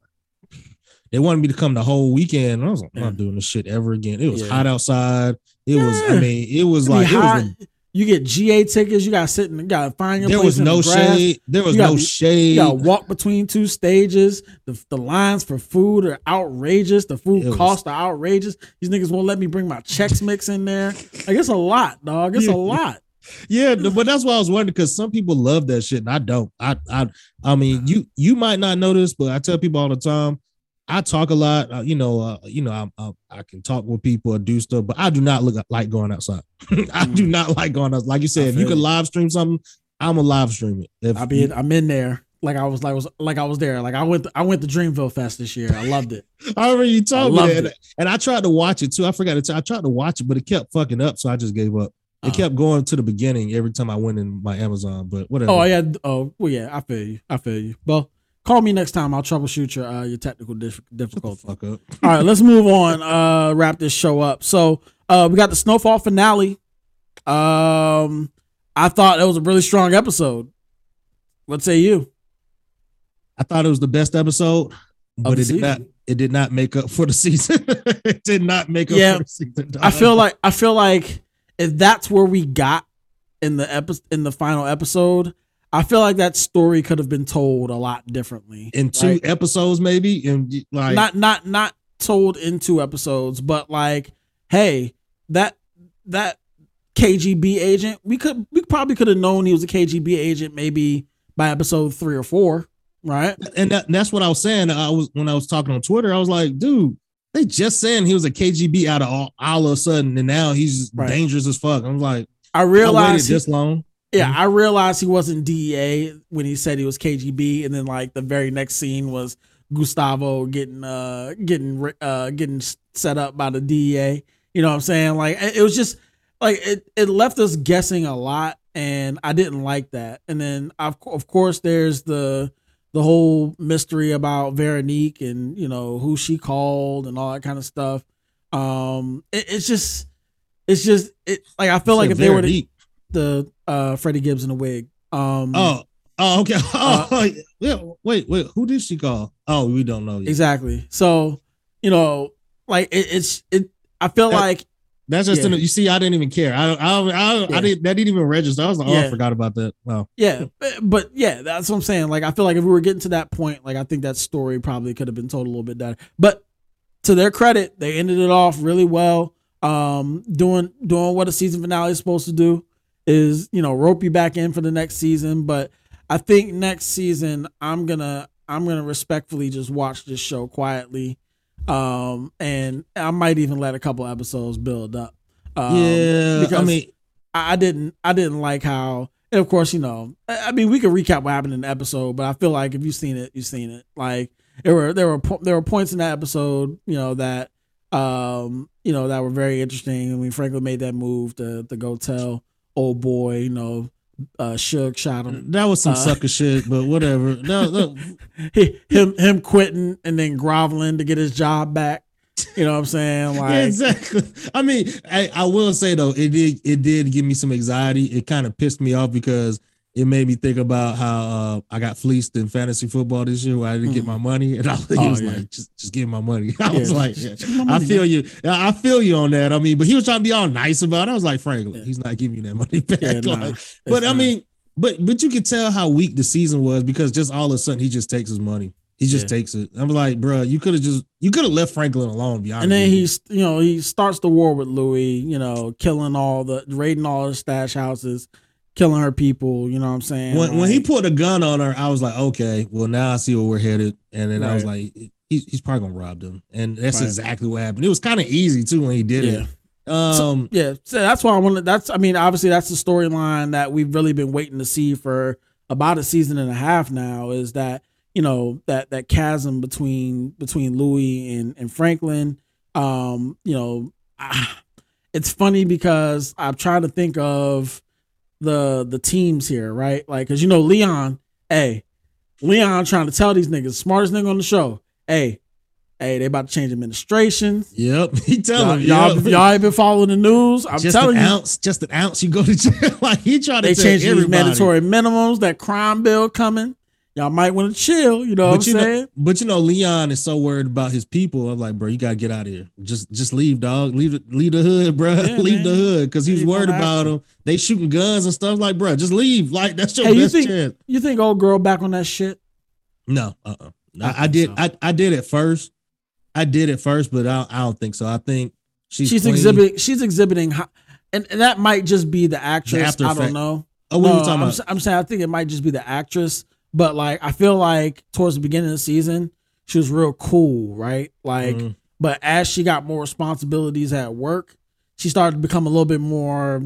they wanted me to come the whole weekend. And I was like, I'm not mm. doing this shit ever again. It was Yeah. hot outside. It was, I mean, it was It be like it was. you get GA tickets. You got to sit and got to find your There place was in no the grass. shade. There was gotta no shade. You got to walk between two stages. The, the lines for food are outrageous. The food It was- costs are outrageous. These niggas won't let me bring my checks Mix in there. Like it's a lot, dog. It's Yeah. a lot. Yeah, but that's why I was wondering because some people love that shit and I don't. I I I mean, you you might not know this, but I tell people all the time. I talk a lot. Uh, you know, uh, you know, I'm, I'm, I can talk with people or do stuff, but I do not look like going outside. I do not like going out. Like you said, if you Mm. can live stream something, I'm a live stream it. If I be I'm in there. Like I was like was like I was there. Like I went I went to Dreamville Fest this year. I loved it. I remember you told me and, and I tried to watch it too. I forgot it. I tried to watch it, but it kept fucking up, so I just gave up. It Oh. kept going to the beginning every time I went in my Amazon, but whatever. Oh yeah. Oh well yeah. I feel you. I feel you. Well, call me next time. I'll troubleshoot your uh, your technical dif- difficulty. fuck up. All right, let's move on. Uh, wrap this show up. So, uh, we got the Snowfall finale. Um, I thought it was a really strong episode. What say you? I thought it was the best episode, but it did not. It did not make up for the season. it did not make up Yeah, for the season. I feel like I feel like if that's where we got in the epi- in the final episode, I feel like that story could have been told a lot differently. in two right? episodes, maybe, and like not not not told in two episodes, but like, hey, that that KGB agent, we could we probably could have known he was a KGB agent maybe by episode three or four, right? and, that, and that's what I was saying. I was when I was talking on Twitter, I was like, dude, they just saying he was a KGB out of all, all of a sudden, and now he's Right. dangerous as fuck. I'm like, I I realized he- this long. Yeah, I realized he wasn't DEA when he said he was KGB, and then like the very next scene was Gustavo getting uh getting uh getting set up by the DEA. You know what I'm saying? Like it was just like it it left us guessing a lot, and I didn't like that. And then of of course there's the the whole mystery about Veronique and you know who she called and all that kind of stuff. Um, it, it's just it's just it like I feel like if they were to. The uh Freddie Gibbs in a wig. Um Oh, oh, okay. Uh, Oh, yeah. Wait, wait. Who did she call? Oh, we don't know. Yet. exactly. So, you know, like it, it's it I feel That- like That's just Yeah. in, you see. I didn't even care. I, I, I, Yeah. I didn't. That didn't even register. I was like, oh, I forgot about that. Wow. yeah, but- but yeah, that's what I'm saying. Like I feel like if we were getting to that point, like I think that story probably could have been told a little bit better. But to their credit, they ended it off really well. um, doing doing what a season finale is supposed to do is you know rope you back in for the next season. But I think next season I'm gonna I'm gonna respectfully just watch this show quietly, um, and I might even let a couple episodes build up. Um, yeah, I mean, I didn't I didn't like how and of course you know I I mean we could recap what happened in the episode but I feel like if you've seen it you've seen it like there were there were there were points in that episode you know that um you know that were very interesting I mean Franklin made that move to to go tell old boy you know uh Suge shot him that was some Uh, sucker shit, but whatever. No, no, he, him him quitting and then groveling to get his job back you know what I'm saying like Yeah, exactly. I mean, I, I will say though, it did it did give me some anxiety. It kind of pissed me off because it made me think about how uh, I got fleeced in fantasy football this year where I didn't get my money, and I was, he Oh, was yeah. like, "Just, just give my money." I Yeah, was like, yeah, just give me my "I feel man." you. I feel you on that." I mean, but he was trying to be all nice about it. I was like, "Franklin, he's not giving you that money back." Nah, Like, but I mean, but but you could tell how weak the season was because just all of a sudden he just takes his money. He just takes it. I'm like, bro, you could have just you could have left Franklin alone. to Be honest and then he's you know he starts the war with Louis, you know, killing all the raiding all the stash houses, killing her people. You know what I'm saying? when, when he put a gun on her, I was like, okay, well now I see where we're headed. And then I was like, he's, he's probably gonna rob them, and that's Right. exactly what happened. It was kind of easy too when he did yeah, it. Um, yeah. So that's why I wanted. That's I mean, obviously that's the storyline that we've really been waiting to see for about a season and a half now. Is that you know that that chasm between between Louis and and Franklin. Um, you know, it's funny because I'm trying to think of the the teams here, right? Like, cause you know Leon, hey, Leon trying to tell these niggas, smartest nigga on the show, hey, hey, they about to change administrations. yep, he Y'all, telling y'all, yep. y'all ain't been following the news. I'm just telling an you, ounce, just an ounce, you go to jail. like he tried to they changing these mandatory minimums. That crime bill coming. Y'all might want to chill. You know what I'm But you saying? know, but you know, Leon is so worried about his people. I'm like, bro, you gotta get out of here. Just, just leave, dog. Leave, the- leave the hood, bro. Yeah, leave man. the hood because he's worried about them. They shooting guns and stuff. Like, bro, just leave. Like, that's your Hey, you best think chance. you think old girl back on that shit? No, uh, uh I I, did. so. I, I did it first. I did it first, but I, I don't think so. I think she's She's, clean. exhibiting. She's exhibiting, ho- and, and that might just be the actress. after I don't know. Oh, what are you talking I'm, about? I'm saying I think it might just be the actress, but like I feel like towards the beginning of the season, she was real cool, right? Like, Mhm. but as she got more responsibilities at work, she started to become a little bit more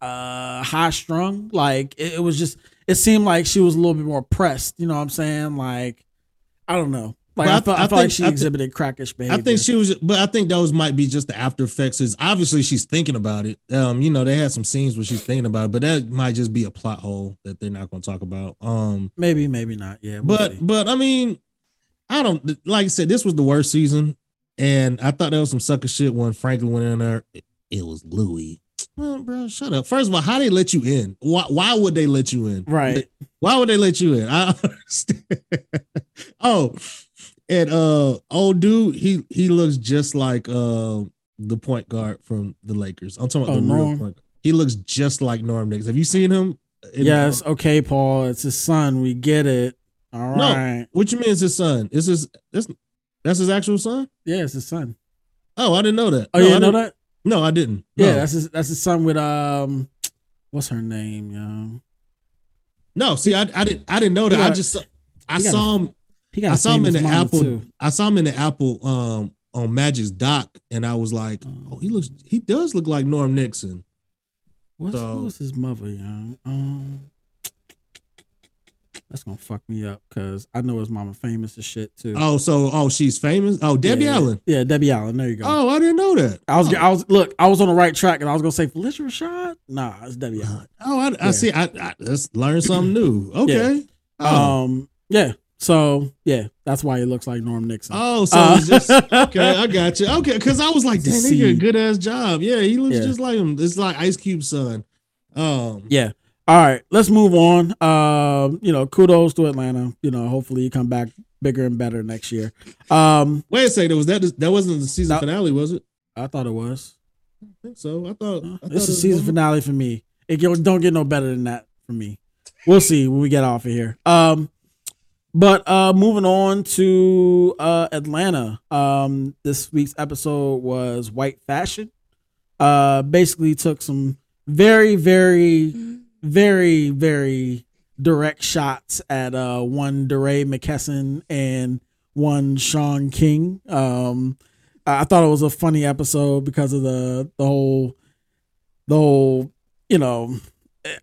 uh high strung. Like it, it was just it seemed like she was a little bit more pressed. You know what I'm saying? Like I don't know. Like But I I, felt, th- I, I like think- she exhibited crackish behavior. I think she was, but I think those might be just the after effects. Is obviously she's thinking about it. Um, you know, they had some scenes where she's thinking about it, but that might just be a plot hole that they're not going to talk about. Um, maybe, maybe not. Yeah, we'll but see. but I mean, I don't like I said this was the worst season, and I thought there was some sucker shit when Franklin went in there. It, it was Louis. Well, bro, shut up. First of all, how they let you in? Why why would they let you in? right. Why would they let you in? I understand. oh, and uh old dude, he he looks just like uh the point guard from the Lakers. I'm talking about Oh, the real Norm? point. He looks just like Norm Nix. Have you seen him? Yes, okay, Paul. It's his son. We get it. All No. right. What you mean is his son? Is his that's that's his actual son? Yeah, it's his son. Oh, I didn't know that. Oh, no, you didn't know that? No, I didn't. Yeah, no. that's his that's his son with um what's her name, yo? no. See, I, I didn't I didn't know that. He I just I saw him He got I saw him in the Apple. too. I saw him in the Apple um on Magic's doc, and I was like, oh, he looks, he does look like Norm Nixon. What's So- who was his mother, young? Um that's gonna fuck me up because I know his mama famous as shit too. Oh, so oh, she's famous. Oh, Debbie yeah, Allen. Yeah, Debbie Allen. There you go. Oh, I didn't know that. I was oh, I was look, I was on the right track and I was gonna say Phylicia Rashad. Nah, it's Debbie Allen. oh, I, I see. I, I let's learn something new. Okay. Oh, Um yeah. So yeah, that's why it looks like Norm Nixon. oh, so Uh, just okay. I got you. Okay, because I was like, dang, they did a good ass job. Yeah, he looks Yeah. just like him. It's like Ice Cube's son. Um, Yeah. All right, let's move on. Um, you know, kudos to Atlanta. You know, hopefully you come back bigger and better next year. Um, Wait a second. Was that that wasn't the season No. finale? Was it? I thought it was. I think so. I thought. Uh, I thought This it is was season finale for me. It don't get no better than that for me. We'll see when we get off of here. Um, but uh, moving on to uh Atlanta. Um, this week's episode was white fashion. uh, basically took some very, very, very, very direct shots at uh, one DeRay McKesson and one Shaun King. Um, I thought it was a funny episode because of the the whole the whole you know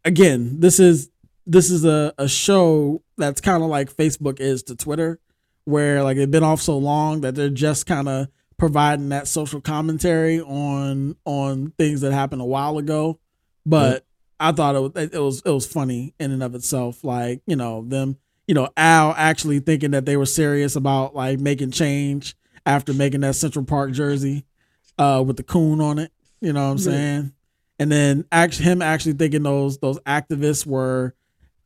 again this is this is a, a show that's kind of like Facebook is to Twitter where like they've been off so long that they're just kind of providing that social commentary on on things that happened a while ago. But I thought it was, it was it was funny in and of itself like you know them you know Al actually thinking that they were serious about like making change after making that Central Park jersey uh with the coon on it you know what I'm Yeah. saying? And then actually him actually thinking those those activists were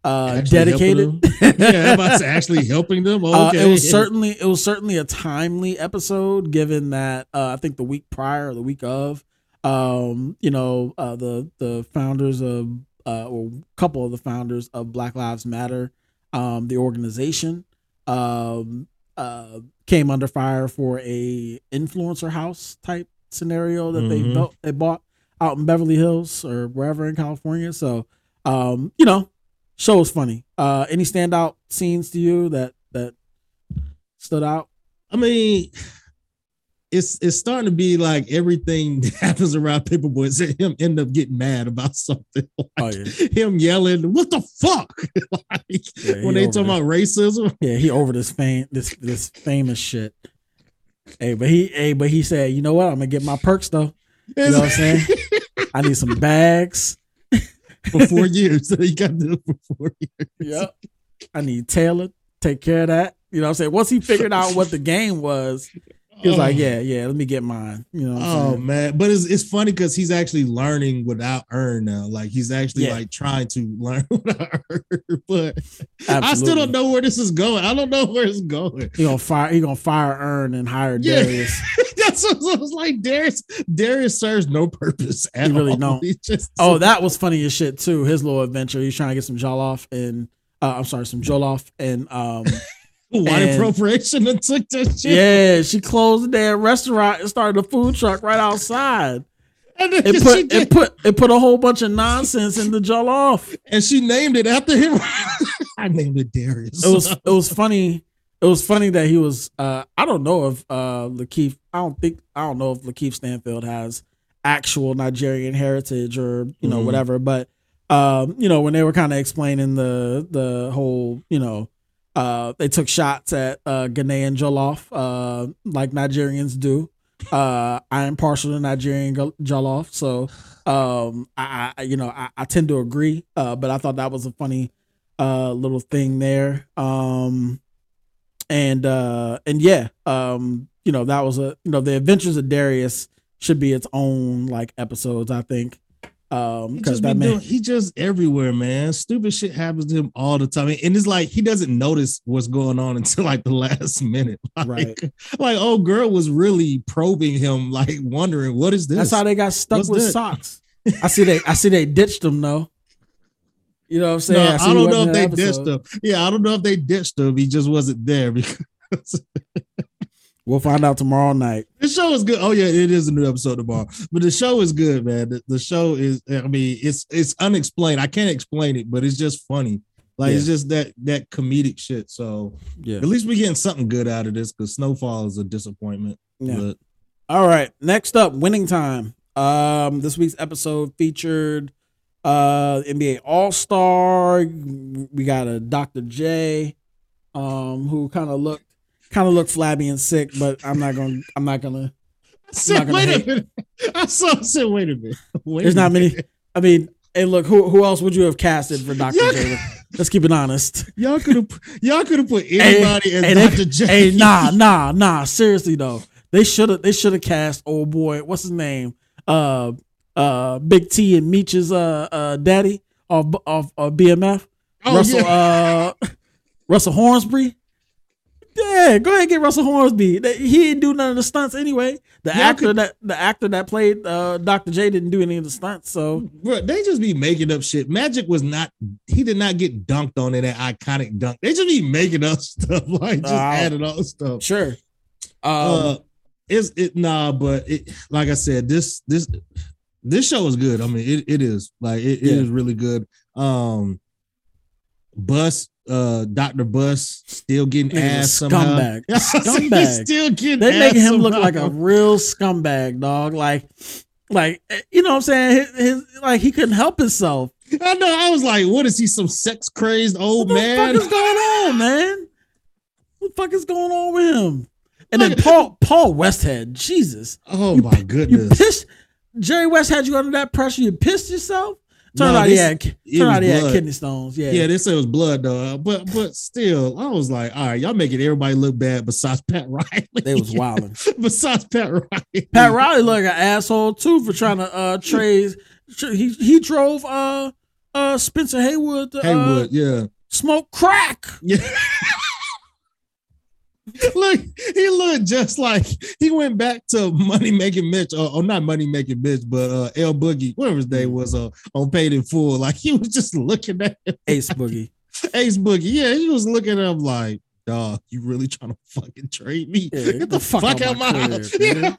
uh dedicated yeah, about actually helping them. uh, Okay. it was certainly it was certainly a timely episode, given that uh, I think the week prior, or the week of, um, you know, uh, the the founders of uh, or a couple of the founders of Black Lives Matter, um, the organization, um, uh, came under fire for a influencer house type scenario that they Mhm. built they bought out in Beverly Hills or wherever in California. So, um, you know, show was funny. Uh, any standout scenes to you that that stood out? I mean, it's it's starting to be like everything that happens around Paper Boi is him end up getting mad about something. Like Oh yeah, him yelling, "What the fuck!" like Yeah, when they over talk about racism. yeah. He over this fame this this famous shit. Hey, but he hey, but he said, you know what? I'm gonna get my perks though. You know what I'm saying? I need some bags. For four years. So you got to for four years. Yep. I need Taylor. Take care of that. You know what I'm saying? Once he figured out what the game was, he was like, Yeah, yeah, let me get mine. You know Oh man, but it's it's funny because he's actually learning without earn now. Like he's actually Yeah. like trying to learn without earn. But I still don't know where this is going. I don't know where it's going. He gonna fire he gonna fire Earn and hire Yeah. Darius. That's what I was like. Darius Darius serves no purpose at He really all. don't. He just Oh, that was funny as shit too. His little adventure. He's trying to get some jollof and uh, I'm sorry, some jollof and um white and- appropriation and took that shit. yeah, she closed the damn restaurant and started a food truck right outside. And, It put it put it put a whole bunch of nonsense in the jollof. and she named it after him. I named it Darius. It was it was funny. It was funny that he was uh I don't know if uh LaKeith I don't think I don't know if LaKeith Stanfield has actual Nigerian heritage or you know Mhm. whatever, but um you know when they were kind of explaining the the whole you know uh they took shots at uh Ghanaian jollof uh like Nigerians do. Uh I am partial to Nigerian jollof, so um I, I you know I, I tend to agree uh but I thought that was a funny uh little thing there um and uh and yeah um you know that was a you know the adventures of darius should be its own like episodes i think um He because just, that man doing, he just everywhere, man. Stupid shit happens to him all the time. And it's like he doesn't notice what's going on until like the last minute. Like, Right. like old girl was really probing him, like wondering what is this? that's how they got stuck What's with that? socks i see they i see they ditched them though you know what i'm saying No, see I don't know if they that ditched episode. him. Yeah, I don't know if they ditched him. He just wasn't there because we'll find out tomorrow night the show is good. Oh yeah, it is a new episode tomorrow. But the show is good, man. The, the show is. I mean, it's it's unexplained. I can't explain it, but it's just funny. Like it's just that that comedic shit. So yeah at least we're getting something good out of this because Snowfall is a disappointment. yeah But All right. Next up, winning time. Um, this week's episode featured uh NBA All Star. We got a Dr. J, um, who kind of looked kind of look flabby and sick, but I'm not gonna I'm not gonna I said, not gonna wait hate. a minute. I saw. I said, wait a minute. Wait there's a not many. I mean, hey look, who who else would you have casted for Dr. J? Let's keep it honest. Y'all could have. Y'all could have put Hey, anybody as hey, Dr. J. hey, nah, nah, nah. Seriously though, they should have they should have cast old boy. What's his name? Uh, uh, Big T and Meech's uh, uh daddy of of, of BMF. Oh, Russell yeah. uh Russell Hornsby. Yeah, go ahead and get Russell Hornsby. He didn't do none of the stunts anyway. The Y'all actor could- that the actor that played uh, Dr. J didn't do any of the stunts. So Bro, they just be making up shit. Magic was not. He did not get dunked on in that iconic dunk. They just be making up stuff like just Uh, adding all stuff. sure. Um, uh, it's it nah, but it like I said, this this this show is good. I mean, it, it is like it, it Yeah. is really good. Um, Buss, uh, Doctor Buss, still getting ass somehow. scumbag. He's Scumbag. still getting. They making him look like a real scumbag, dog. Like, like you know what I'm saying? His, his, like he couldn't help himself. I know. I was like, what is he? Some sex crazed old What the man? fuck is going on, man? What the fuck is going on with him? And then Paul Paul Westhead, Jesus, oh You my you goodness! pissed. Jerry West had you under that pressure. You pissed yourself. Turned No, out he had was out he had kidney stones. Yeah, Yeah, they said it was blood though, but but still, I was like, all right, y'all making everybody look bad besides Pat Riley. they was wilding. besides Pat Riley. Pat Riley looked like an asshole too for trying to uh trade. He he drove uh uh Spencer Haywood to uh, Haywood, yeah. smoke crack. Yeah. Look, he looked just like he went back to Money Making Mitch, or, or not Money Making Mitch, but uh L Boogie, whatever his name was, uh, on Paid in Full. Like he was just looking at him. Ace Boogie. Ace Boogie. Yeah, he was looking at him like, dog, you really trying to fucking trade me? Yeah, Get the, fuck, out of my crib, house. Yeah.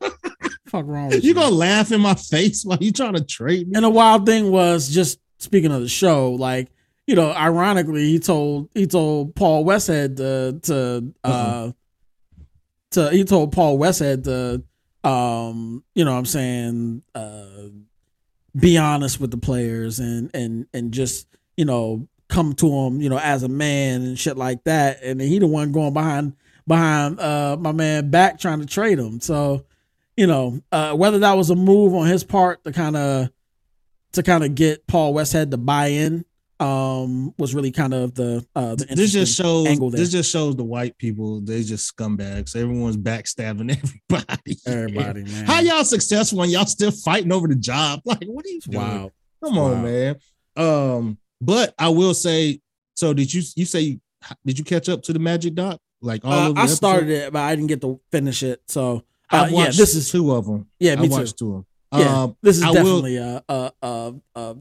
Fuck wrong You you? gonna laugh in my face while you trying to trade me? And the wild thing was just speaking of the show, like you know, ironically, he told he told Paul Westhead to to uh. To he told Paul Westhead to um you know what I'm saying uh be honest with the players and and and just you know come to him you know as a man and shit like that. And he the one going behind behind uh my man back trying to trade him. So you know uh whether that was a move on his part to kind of to kind of get Paul Westhead to buy in um was really kind of the uh the this just shows angle there. this just shows the white people they just scumbags. Everyone's backstabbing everybody. everybody man How y'all successful and y'all still fighting over the job? Like, what are you doing? wow Come on, man. Um, but I will say, so did you you say did you catch up to the Magic Doc? Like all uh, I started it but I didn't get to finish it so I uh, yeah this is two of them. yeah I me too two of them. Yeah, Um, this is I will- definitely a, a, a, a,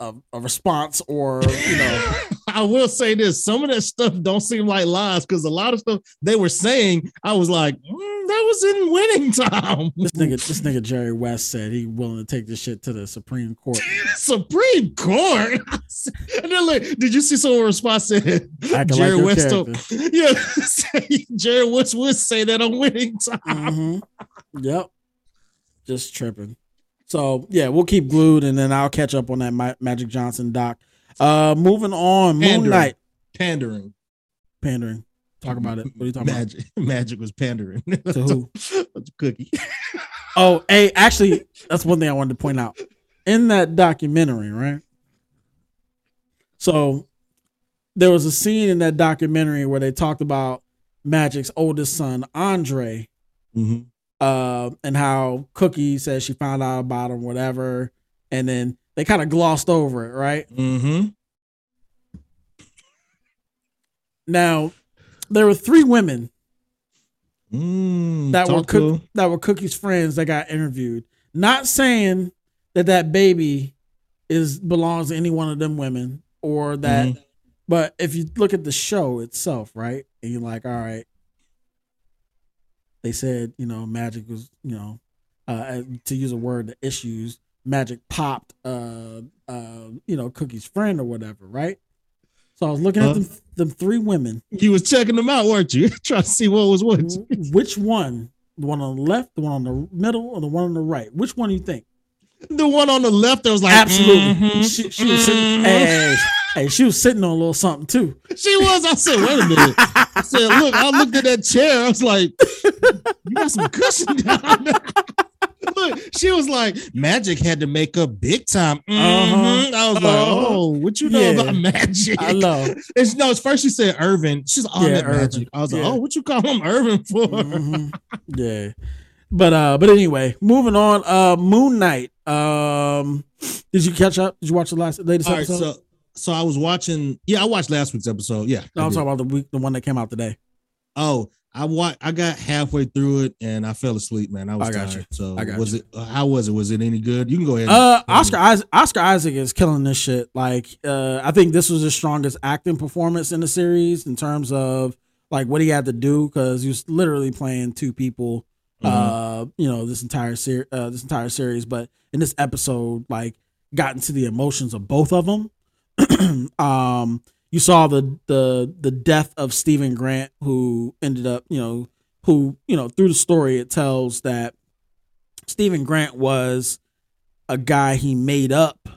a, a response or, you know, I will say this: some of that stuff don't seem like lies because a lot of stuff they were saying, I was like, "Mm, that was in winning time. this nigga, this nigga Jerry West said he willing to take this shit to the Supreme Court. Supreme Court. and then like, did you see someone response said Jerry like West? told- yeah, Jerry West would say that on winning time. hmm Yep. Just tripping. So yeah, we'll keep glued and then I'll catch up on that Ma- Magic Johnson doc. Uh, moving on, Moon Pandering. Knight Pandering. pandering. Talk about it. What are you talking Magic. Magic was pandering? To who? Cookie. Oh, hey, actually, that's one thing I wanted to point out. In that documentary, right? So there was a scene in that documentary where they talked about Magic's oldest son, Andre, hmm uh, and how Cookie says she found out about him, whatever. And then they kind of glossed over it, right? hmm Now, there were three women Mm, that were cook, that were Cookie's friends that got interviewed. Not saying that that baby is belongs to any one of them women or that, Mhm. but if you look at the show itself, right, and you're like, all right, they said you know Magic was you know uh, to use a word, the issues Magic popped uh uh you know Cookie's friend or whatever, right? So I was looking at them, them three women. You was checking them out, weren't you? Trying to see what was what. Which one? The one on the left, the one on the middle, or the one on the right? Which one do you think? The one on the left that was like, Absolutely. mhm, She, she was sitting. mhm. Hey, hey, she was sitting on a little something too. She was. I said, wait a minute. I said, look, I looked at that chair. I was like, you got some cushion down there. Look, she was like, Magic had to make up big time. Mhm. Uh-huh. I was like, Uh-huh. oh, what you know Yeah. about Magic? I know. It's, no, it's first she said Earvin. She's like, oh, Yeah, yeah, Magic. I was like, oh, what you call him Earvin for? Mhm. Yeah, but uh, but anyway, moving on. Uh, Moon Knight. Um, did you catch up? Did you watch the last latest All right, episode? so so I was watching. Yeah, I watched last week's episode. Yeah, no, I I'm talking about the week, the one that came out today. Oh, I wa- I got halfway through it and I fell asleep, man. I was I got tired. you. So I got was you. it? uh, How was it? Was it any good? You can go ahead. Uh, Oscar Isaac, Oscar Isaac is killing this shit. Like, uh, I think this was his strongest acting performance in the series in terms of like what he had to do because he was literally playing two people uh, you know, this entire series, uh, this entire series. But in this episode, like, got into the emotions of both of them. um, you saw the the the death of Steven Grant, who ended up, you know, who you know through the story it tells that Steven Grant was a guy he made up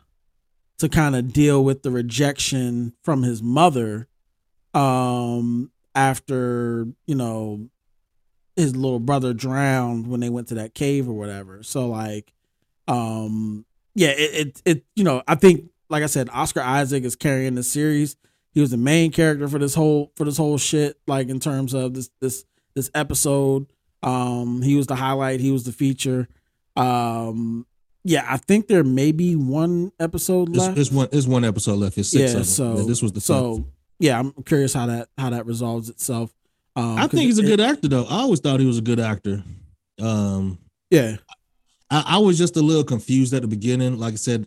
to kind of deal with the rejection from his mother um after you know his little brother drowned when they went to that cave or whatever. So like um yeah it it, it you know i think like i said oscar isaac is carrying the series he was the main character for this whole for this whole shit like in terms of this this this episode um he was the highlight he was the feature um yeah i think there may be one episode left it's one. It's one episode left. It's six. yeah so Yeah, this was the so so. yeah i'm curious how that how that resolves itself um I think he's a it- good actor, though. I always thought he was a good actor. Um, yeah I, I was just a little confused at the beginning. Like I said,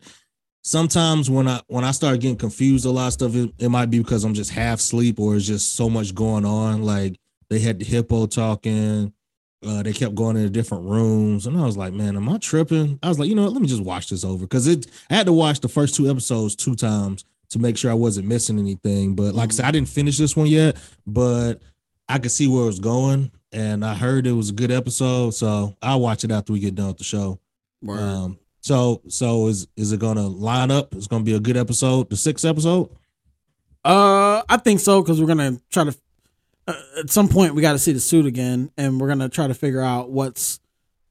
sometimes when I when I start getting confused, a lot of stuff it, it might be because I'm just half asleep or it's just so much going on. Like they had the hippo talking, uh, they kept going into different rooms, and I was like, man, am I tripping? I was like, you know what? Let me just watch this over because it. I had to watch the first two episodes two times to make sure I wasn't missing anything. But like I said, I didn't finish this one yet, but I could see where it was going, and I heard it was a good episode, so I'll watch it after we get done with the show. Um, so so is is it gonna line up? It's gonna be a good episode, the sixth episode. Uh, I think so because we're gonna try to. Uh, at some point, we got to see the suit again, and we're gonna try to figure out what's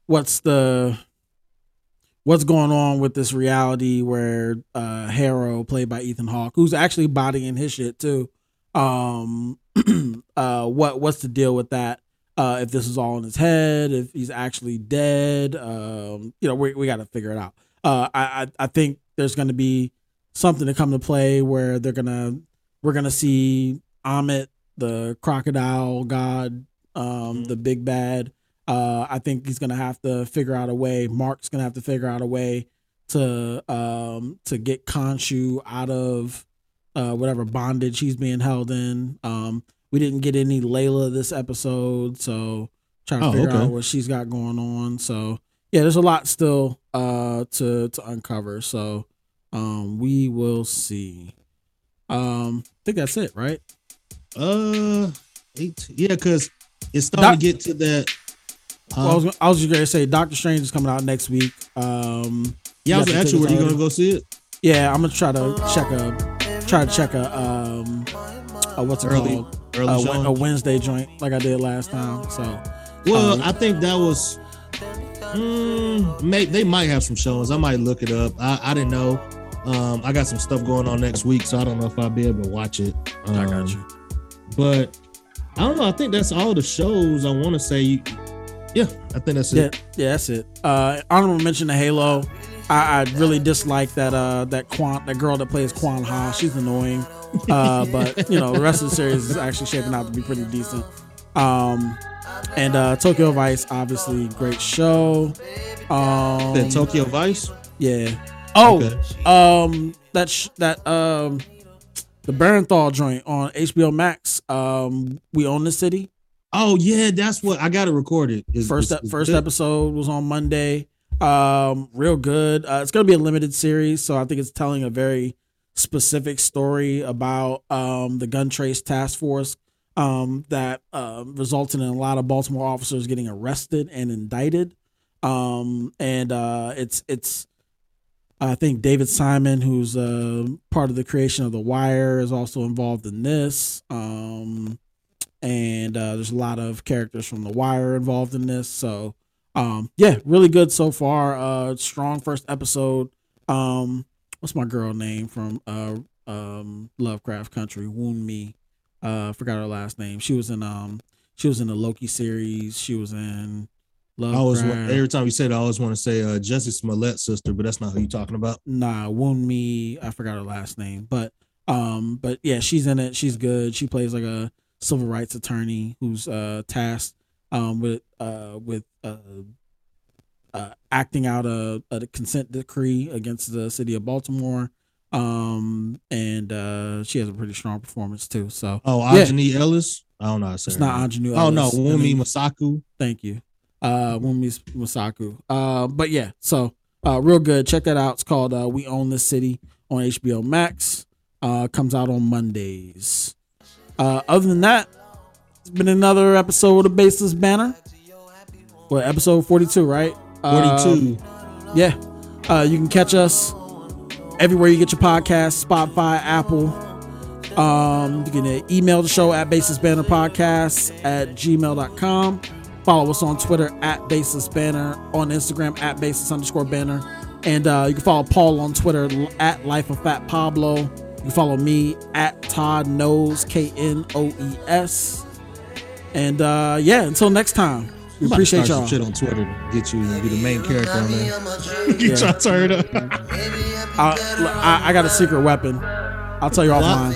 what's the what's going on with this reality where uh Harrow, played by Ethan Hawke, who's actually bodying his shit too. Um, uh, what what's the deal with that? Uh, if this is all in his head, if he's actually dead, um, you know, we we got to figure it out. Uh, I I, I think there's gonna be something to come to play where they're gonna we're gonna see Ammit, the crocodile god, um, the big bad. Uh, I think he's gonna have to figure out a way. Mark's gonna have to figure out a way to um to get Khonshu out of uh whatever bondage he's being held in. Um, we didn't get any Layla this episode, so trying to Oh, figure okay. out what she's got going on. So yeah, there's a lot still uh to to uncover. So um we will see. Um, I think that's it, right? Uh, eight. Yeah, because it's starting Doc- to get to that. Well, I was I was just gonna say Doctor Strange is coming out next week. Um, yeah, I was you got the actually, were you gonna go see it? yeah, I'm gonna try to check a try to check a um a what's it Early- called early a, a Wednesday joint like I did last time. So Well, um, I think that was. Mm, may, they might have some shows. I might look it up. I, I didn't know. Um, I got some stuff going on next week, so I don't know if I'll be able to watch it. Um, I got you. But I don't know. I think that's all the shows I want to say. Yeah, I think that's Yeah, it. yeah, that's it. Uh, honorable mention to Halo. I, I really dislike that uh that Kwan that girl that plays Kwan Ha. She's annoying. Uh, but you know the rest of the series is actually shaping out to be pretty decent. Um, and uh, Tokyo Vice, obviously great show. Um, Then Tokyo Vice. yeah. Oh, Okay. um, that sh- that um, the Bernthal joint on HBO Max. Um, we own the city. Oh yeah, that's what I got it recorded. Is- First is- ep- is first good. episode was on Monday. Um, real good. Uh, it's gonna be a limited series, so I think it's telling a very specific story about um the gun trace task force um that uh, resulted in a lot of Baltimore officers getting arrested and indicted. Um, and uh, it's it's I think David Simon, who's uh, part of the creation of The Wire, is also involved in this. Um, and uh, there's a lot of characters from The Wire involved in this. So, um, yeah, really good so far. Uh, strong first episode. Um, what's my girl name from uh, um, Lovecraft Country? Wunmi. Uh, forgot her last name. She was in um, she was in the Loki series. She was in I always every time you say that, I always want to say uh, Jussie Smollett's sister, but that's not who you're talking about. nah wound me i forgot her last name but um but yeah she's in it she's good she plays like a civil rights attorney who's uh tasked um with uh with uh uh, acting out a, a consent decree against the city of Baltimore, um, and uh, she has a pretty strong performance too. So Oh, Yeah. Aunjanue Ellis. I don't know how to say it's not. Ingenue. Oh no, Ellis. Wunmi Mosaku. Thank you. uh, Wunmi Mosaku. Uh, but yeah, so uh, real good. Check that out. It's called uh, We Own This City on HBO Max. Uh, comes out on Mondays. Uh, other than that, been another episode of Baseless Banner. Well, episode 42, right? Uh, 42. yeah. Uh, you can catch us everywhere you get your podcast, Spotify, Apple. Um, you can email the show at Basis Banner Podcast at gmail.com. Follow us on Twitter at Basis Banner, on Instagram at Basis underscore banner. And uh, you can follow Paul on Twitter at Life of Fat Pablo. You can follow me at Todd Knoes, K N O E S. And uh, yeah, until next time, we I'm about to appreciate start y'all. shit on Twitter to get you and be the main character on there. Yeah. Get y'all turned up. I, I, I got a secret weapon. I'll tell you offline.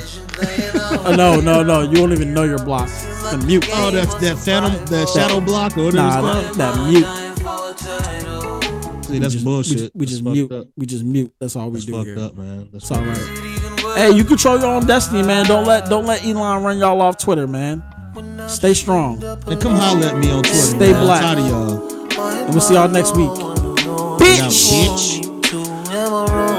Uh, no, no, no. You won't even know your block. The mute. Oh, that's that phantom, that shadow block, or whatever Nah, that, that mute. See, that's just, bullshit. We just, we just mute. Up. We just mute. That's all we That's do fucked here. up, man. That's all right. Hey, you control your own destiny, man. Don't let don't let Elon run y'all off Twitter, man. Stay strong. And come holler at me on Twitter. Stay man. black. I'm tired of y'all. And we'll see y'all next week. Bitch. bitch.